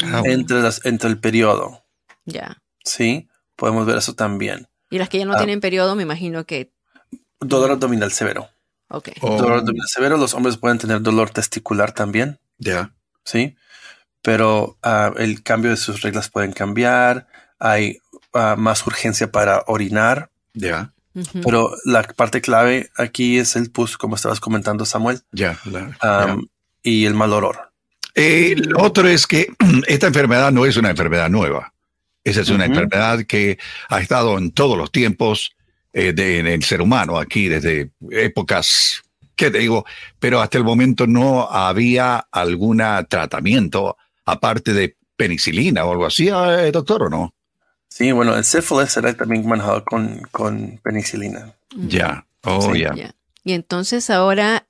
Ah, entre, las, entre el periodo. Ya. Sí, podemos ver eso también. Y las que ya no ah. tienen periodo, me imagino que... Dolor abdominal severo. Ok. Dolor abdominal severo, los hombres pueden tener dolor testicular también. Ya. Sí, pero ah, el cambio de sus reglas pueden cambiar, hay más urgencia para orinar. Ya. Pero la parte clave aquí es el pus, como estabas comentando, Samuel. Ya, Y el mal olor. Eh, lo otro es que esta enfermedad no es una enfermedad nueva. Esa es una enfermedad que ha estado en todos los tiempos eh, de, en el ser humano, aquí desde épocas, ¿qué te digo? Pero hasta el momento no había algún tratamiento aparte de penicilina o algo así, eh, doctor, ¿o no? Sí, bueno, el sífilis era también manejado con, con penicilina. Ya, oh, ya. Y entonces ahora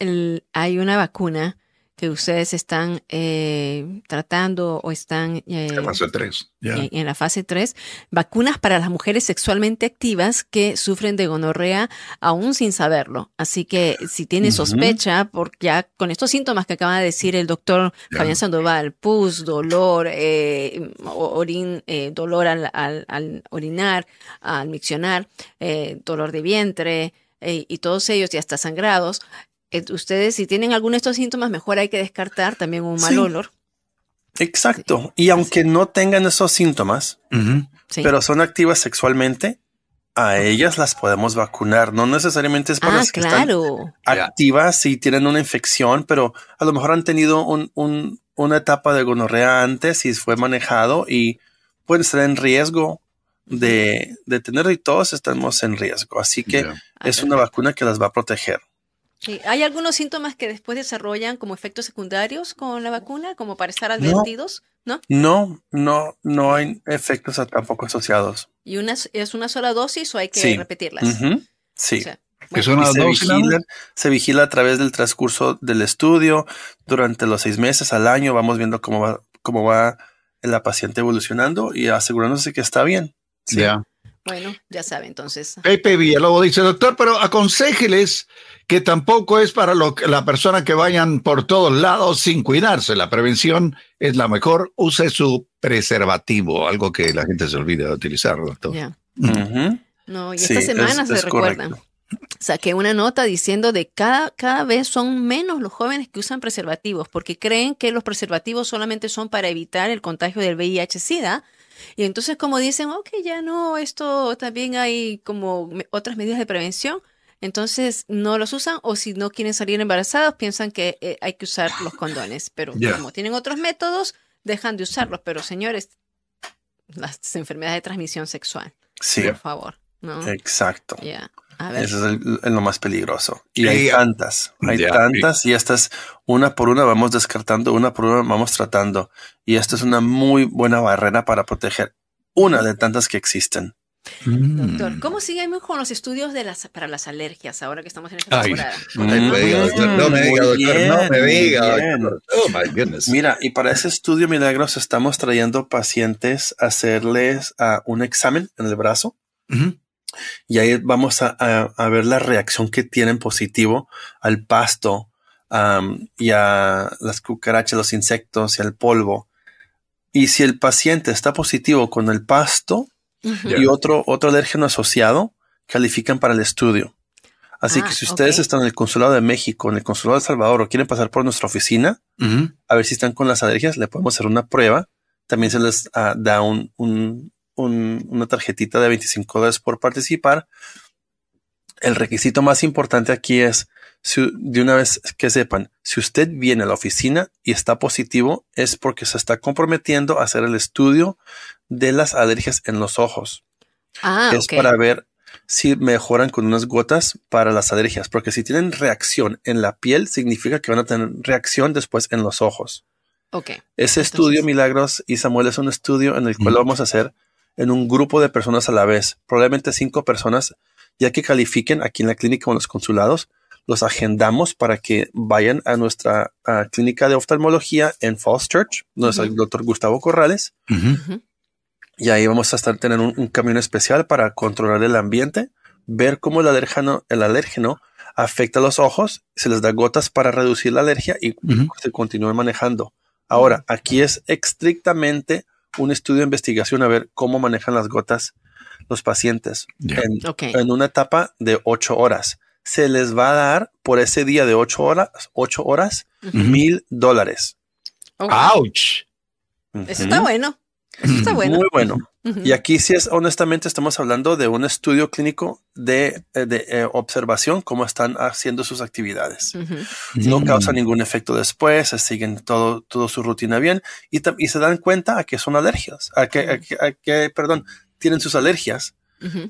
hay una vacuna que ustedes están eh, tratando o están eh, en, fase 3, en, la fase 3, vacunas para las mujeres sexualmente activas que sufren de gonorrea aún sin saberlo. Así que si tiene sospecha, porque ya con estos síntomas que acaba de decir el doctor Fabián Sandoval, pus, dolor, eh, orin, dolor al, al, orinar, al miccionar, dolor de vientre, y todos ellos ya están sangrados, eh, ustedes si tienen alguno de estos síntomas, mejor hay que descartar también un mal olor. Exacto. Y aunque no tengan esos síntomas, pero son activas sexualmente, a ellas las podemos vacunar. No necesariamente es para ah, las que claro. están activas y tienen una infección, pero a lo mejor han tenido un, una etapa de gonorrea antes y fue manejado y pueden estar en riesgo de, de tener y todos estamos en riesgo. Así que es una vacuna que las va a proteger. ¿Hay algunos síntomas que después desarrollan como efectos secundarios con la vacuna, como para estar advertidos? No, no, no, no, hay efectos tampoco asociados. ¿Y una, es una sola dosis o hay que repetirlas? Sí. se, vigila, a través del transcurso del estudio durante los seis meses al año. Vamos viendo cómo va, cómo va la paciente evolucionando y asegurándose que está bien. Ya. Bueno, ya sabe entonces. Pepe Villalobos dice, doctor, pero aconséjeles que tampoco es para lo, la persona que vayan por todos lados sin cuidarse. La prevención es la mejor. Use su preservativo, algo que la gente se olvida de utilizar, doctor. No, y esta semana se recuerdan. Saqué una nota diciendo de cada, cada vez son menos los jóvenes que usan preservativos porque creen que los preservativos solamente son para evitar el contagio del VIH-Sida. Y entonces como dicen, ok, ya no, esto también hay como otras medidas de prevención entonces no los usan o si no quieren salir embarazados piensan que eh, hay que usar los condones, pero como tienen otros métodos, dejan de usarlos. Pero señores, las enfermedades de transmisión sexual, sí. por favor. ¿no? Exacto. Eso es lo más peligroso. Y hay tantas, hay tantas y estas una por una vamos descartando, una por una vamos tratando. Y esto es una muy buena barrera para proteger una de tantas que existen. Doctor, mm. ¿cómo seguimos con los estudios de las, para las alergias ahora que estamos en esta temporada? no me diga, doctor, no me diga, doctor, no me diga. Oh, my goodness. Mira, y para ese estudio, Milagros, estamos trayendo pacientes a hacerles uh, un examen en el brazo. Y ahí vamos a, a, ver la reacción que tienen positivo al pasto um, y a las cucarachas, los insectos y al polvo. Y si el paciente está positivo con el pasto, y otro, otro alérgeno asociado califican para el estudio. Así que ah, si ustedes están en el Consulado de México, en el Consulado de Salvador o quieren pasar por nuestra oficina, a ver si están con las alergias, le podemos hacer una prueba. También se les ah, da un, un, una tarjetita de 25 dólares por participar. El requisito más importante aquí es, de una vez que sepan, si usted viene a la oficina y está positivo, es porque se está comprometiendo a hacer el estudio de las alergias en los ojos. Ah, es para ver si mejoran con unas gotas para las alergias, porque si tienen reacción en la piel, significa que van a tener reacción después en los ojos. Ok. Ese estudio, Milagros y Samuel, es un estudio en el cual lo vamos a hacer en un grupo de personas a la vez, probablemente cinco personas, ya que califiquen aquí en la clínica o en los consulados, los agendamos para que vayan a nuestra clínica de oftalmología en Falls Church, donde está el doctor Gustavo Corrales. Y ahí vamos a estar teniendo un, camión especial para controlar el ambiente, ver cómo el alérgeno, el alérgeno afecta los ojos, se les da gotas para reducir la alergia y se continúa manejando. Ahora, aquí es estrictamente un estudio de investigación a ver cómo manejan las gotas los pacientes en, una etapa de ocho horas. Se les va a dar por ese día de ocho horas, ocho horas, mil dólares. ¡Ouch! Eso está bueno. Está bueno. Muy bueno. Y aquí sí es, honestamente, estamos hablando de un estudio clínico de, eh, eh, observación, cómo están haciendo sus actividades. No causa ningún efecto después, siguen todo, todo su rutina bien y, y se dan cuenta a que son alergias, a que, a que, perdón, tienen sus alergias.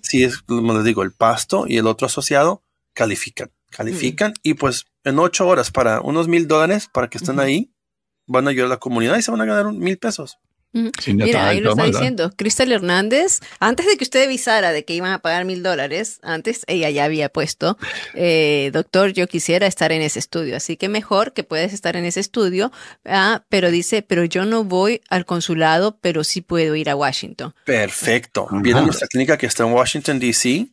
Si es, como les digo, el pasto y el otro asociado califican, califican y pues en ocho horas para unos mil dólares para que estén ahí, van a ayudar a la comunidad y se van a ganar mil pesos. Mira, ahí lo está diciendo. Cristal Hernández, antes de que usted avisara de que iban a pagar mil dólares, antes ella ya había puesto, eh, doctor, yo quisiera estar en ese estudio, así que mejor que puedes estar en ese estudio, ah, pero dice, pero yo no voy al consulado, pero sí puedo ir a Washington. Perfecto. Viene a nuestra clínica que está en Washington, D.C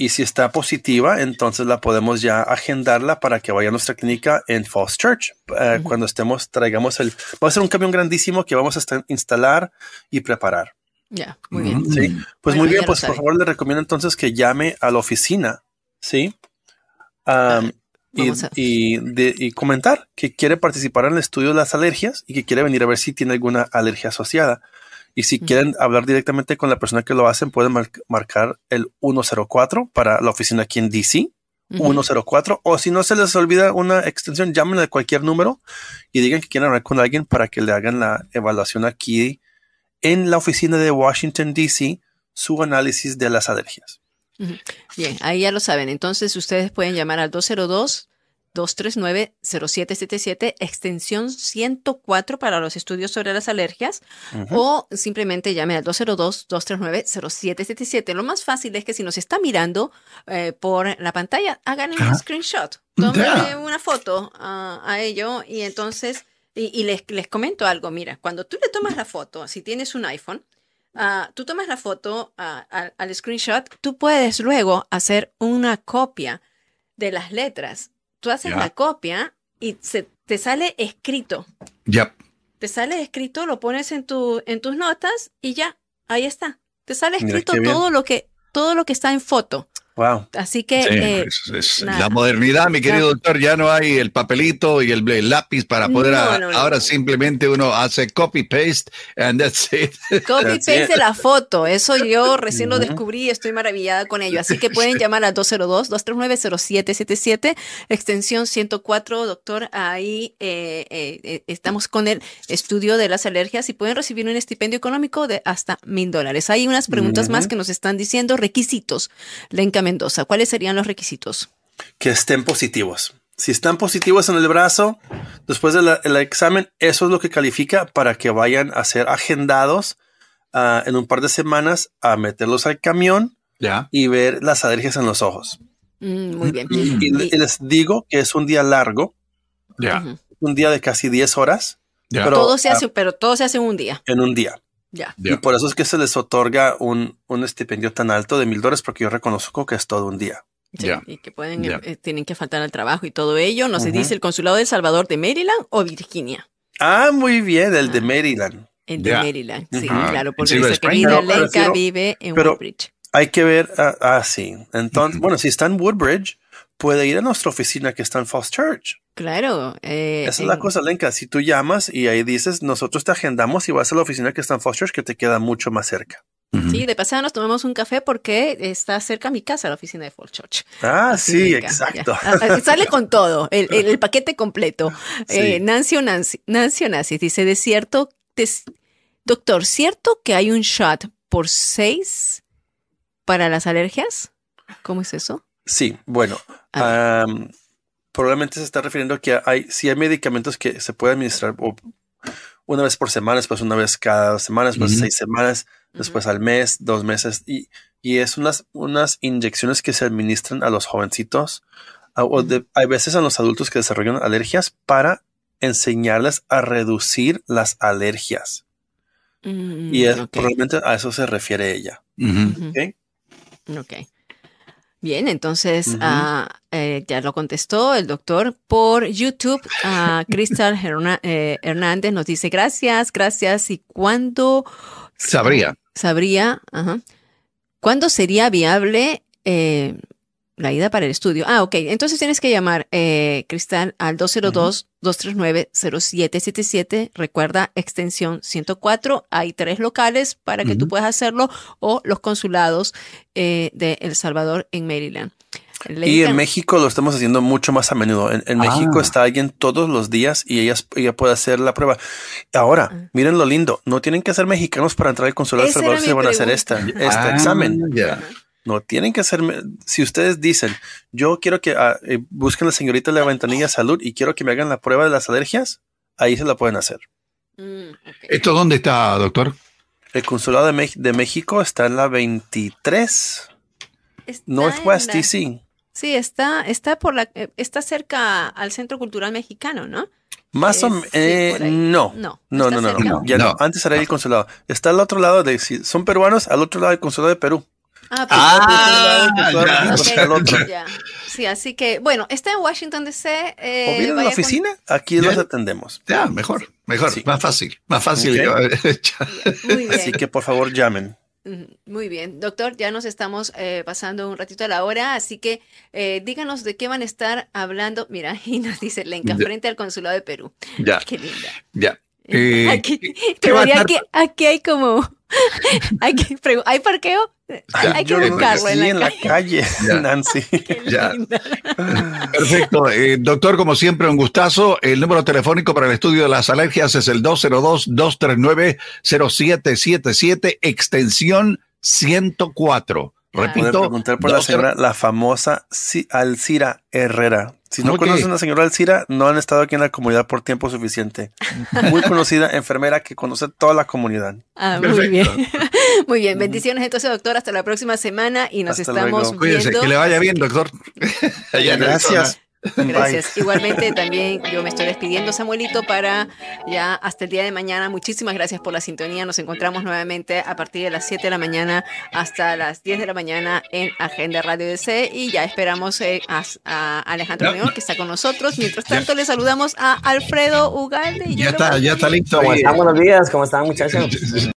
y si está positiva, entonces la podemos ya agendarla para que vaya a nuestra clínica en Falls Church. Eh, cuando estemos, traigamos el, va a ser un camión grandísimo que vamos a instalar y preparar. Ya, muy bien. Sí, pues muy bien, pues por favor le recomiendo entonces que llame a la oficina, ¿sí? y, y, comentar que quiere participar en el estudio de las alergias y que quiere venir a ver si tiene alguna alergia asociada. Y si quieren hablar directamente con la persona que lo hacen, pueden marcar el 104 para la oficina aquí en DC. 104 o si no se les olvida una extensión, llamen a cualquier número y digan que quieren hablar con alguien para que le hagan la evaluación aquí en la oficina de Washington, D.C., su análisis de las alergias. Bien, ahí ya lo saben. Entonces ustedes pueden llamar al 202 239-0777, extensión 104 para los estudios sobre las alergias, o simplemente llame al 202-239-0777. Lo más fácil es que si nos está mirando eh, por la pantalla, hagan un screenshot, tomen una foto a ello y entonces, y, les, les, comento algo, mira, cuando tú le tomas la foto, si tienes un iPhone, ah, tú tomas la foto ah, al screenshot, tú puedes luego hacer una copia de las letras tú haces la copia y se, te sale escrito. Ya. Te sale escrito, lo pones en, tu, en tus notas y ya, ahí está. Te sale escrito todo lo que todo lo que está en foto. Wow. Así que eh, es, la modernidad, mi querido doctor, ya no hay el papelito y el, lápiz para poder. ahora simplemente uno hace copy paste and that's it. Copy paste de la foto. Eso yo recién lo descubrí y estoy maravillada con ello. Así que pueden llamar al 202-239-0777, extensión 104, doctor. Ahí eh, eh, estamos con el estudio de las alergias y pueden recibir un estipendio económico de hasta mil dólares. Hay unas preguntas más que nos están diciendo requisitos. Le Mendoza, ¿cuáles serían los requisitos? Que estén positivos. Si están positivos en el brazo, después del examen, eso es lo que califica para que vayan a ser agendados ah, en un par de semanas a meterlos al camión y ver las alergias en los ojos. Mm, muy bien. Y, les digo que es un día largo. Un día de casi 10 horas. Pero, todo se hace, pero todo se hace en un día. En un día. Ya. Y por eso es que se les otorga un, un estipendio tan alto de mil dólares, porque yo reconozco que es todo un día. Sí, y que pueden, eh, tienen que faltar al trabajo y todo ello. No se dice el consulado de El Salvador de Maryland o Virginia. Ah, muy bien, el de ah. Maryland. El de Maryland, sí, claro, porque dice que Lenka vive en Woodbridge. Hay que ver, ah, ah sí. Entonces, bueno, si está en Woodbridge, puede ir a nuestra oficina que está en Falls Church. Claro. Eh, Esa es la cosa, Lenka. Si tú llamas y ahí dices, nosotros te agendamos y vas a la oficina que está en Falls Church, que te queda mucho más cerca. Sí, de pasada nos tomamos un café porque está cerca a mi casa la oficina de Fall Church. Ah, sí, exacto. Ah, ah, sale con todo, el, el, paquete completo. Eh, Nancy o Nancy, Nancy o Nancy dice, de cierto, doctor, ¿cierto que hay un shot por seis para las alergias? ¿Cómo es eso? Sí, bueno, probablemente se está refiriendo a que hay, si hay medicamentos que se pueden administrar una vez por semana, después una vez cada dos semanas, después seis semanas, después al mes, dos meses, y, y es unas, unas inyecciones que se administran a los jovencitos, o hay veces a los adultos que desarrollan alergias para enseñarles a reducir las alergias. Mm, y probablemente a eso se refiere ella. ok. Bien, entonces ah, eh, ya lo contestó el doctor por YouTube. Uh, Cristal eh, Hernández nos dice gracias, gracias. ¿Y cuándo sabría? Sabría, ajá. ¿Cuándo sería viable eh, la ida para el estudio. Ah, ok. Entonces tienes que llamar, eh, Cristal, al 202-239-0777. Recuerda, extensión 104. Hay tres locales para que tú puedas hacerlo o los consulados eh, de El Salvador en Maryland. y en México lo estamos haciendo mucho más a menudo. En, México ah. está alguien todos los días y ella, ella puede hacer la prueba. Ahora, ah. miren lo lindo. No tienen que ser mexicanos para entrar al consulado de El Salvador si van a hacer esta, este ah, examen. No, tienen que hacerme, si ustedes dicen, yo quiero que ah, eh, busquen a la señorita de la ventanilla salud y quiero que me hagan la prueba de las alergias, ahí se la pueden hacer. Mm, ¿Esto dónde está, doctor? El consulado de, México está en la 23 Northwest DC. Sí, está, está por la, eh, está cerca al Centro Cultural Mexicano, ¿no? Más o menos, eh, no. No, no, no, no, Ya no. Antes era el consulado. Está al otro lado de, si son peruanos, al otro lado del consulado de Perú. Ah, pues, ah Sí, así que, bueno, está en Washington DC. Eh, o viene a la oficina, aquí los atendemos. Ya, mejor, mejor, más fácil, más fácil. Así que por favor llamen. Muy bien, doctor, ya nos estamos eh, pasando un ratito a la hora, así que eh, díganos de qué van a estar hablando. Mira, y nos dice Lenca, frente al consulado de Perú. Ya. Qué linda. Ya. Eh, aquí, aquí hay como ¿Hay parqueo? Hay que buscarlo en, la, calle, Nancy. Perfecto. Eh, doctor, como siempre, un gustazo. El número telefónico para el estudio de las alergias es el 202-239-0777, extensión 104. Repito. preguntar por la señora, la famosa Alcira Herrera. Si no conocen a la señora Alcira, no han estado aquí en la comunidad por tiempo suficiente. Muy conocida enfermera que conoce toda la comunidad. Ah, muy bien. Muy bien. Bendiciones entonces, doctor. Hasta la próxima semana y nos estamos viendo. que le vaya bien, doctor. Gracias. Gracias. Igualmente también yo me estoy despidiendo, Samuelito, para ya hasta el día de mañana. Muchísimas gracias por la sintonía. Nos encontramos nuevamente a partir de las 7 de la mañana hasta las 10 de la mañana en Agenda Radio DC y ya esperamos eh, a, Alejandro León que está con nosotros. Mientras tanto, le saludamos a Alfredo Ugalde. ya está, ya está listo. ¿Cómo están? Buenos días, ¿cómo están muchachos?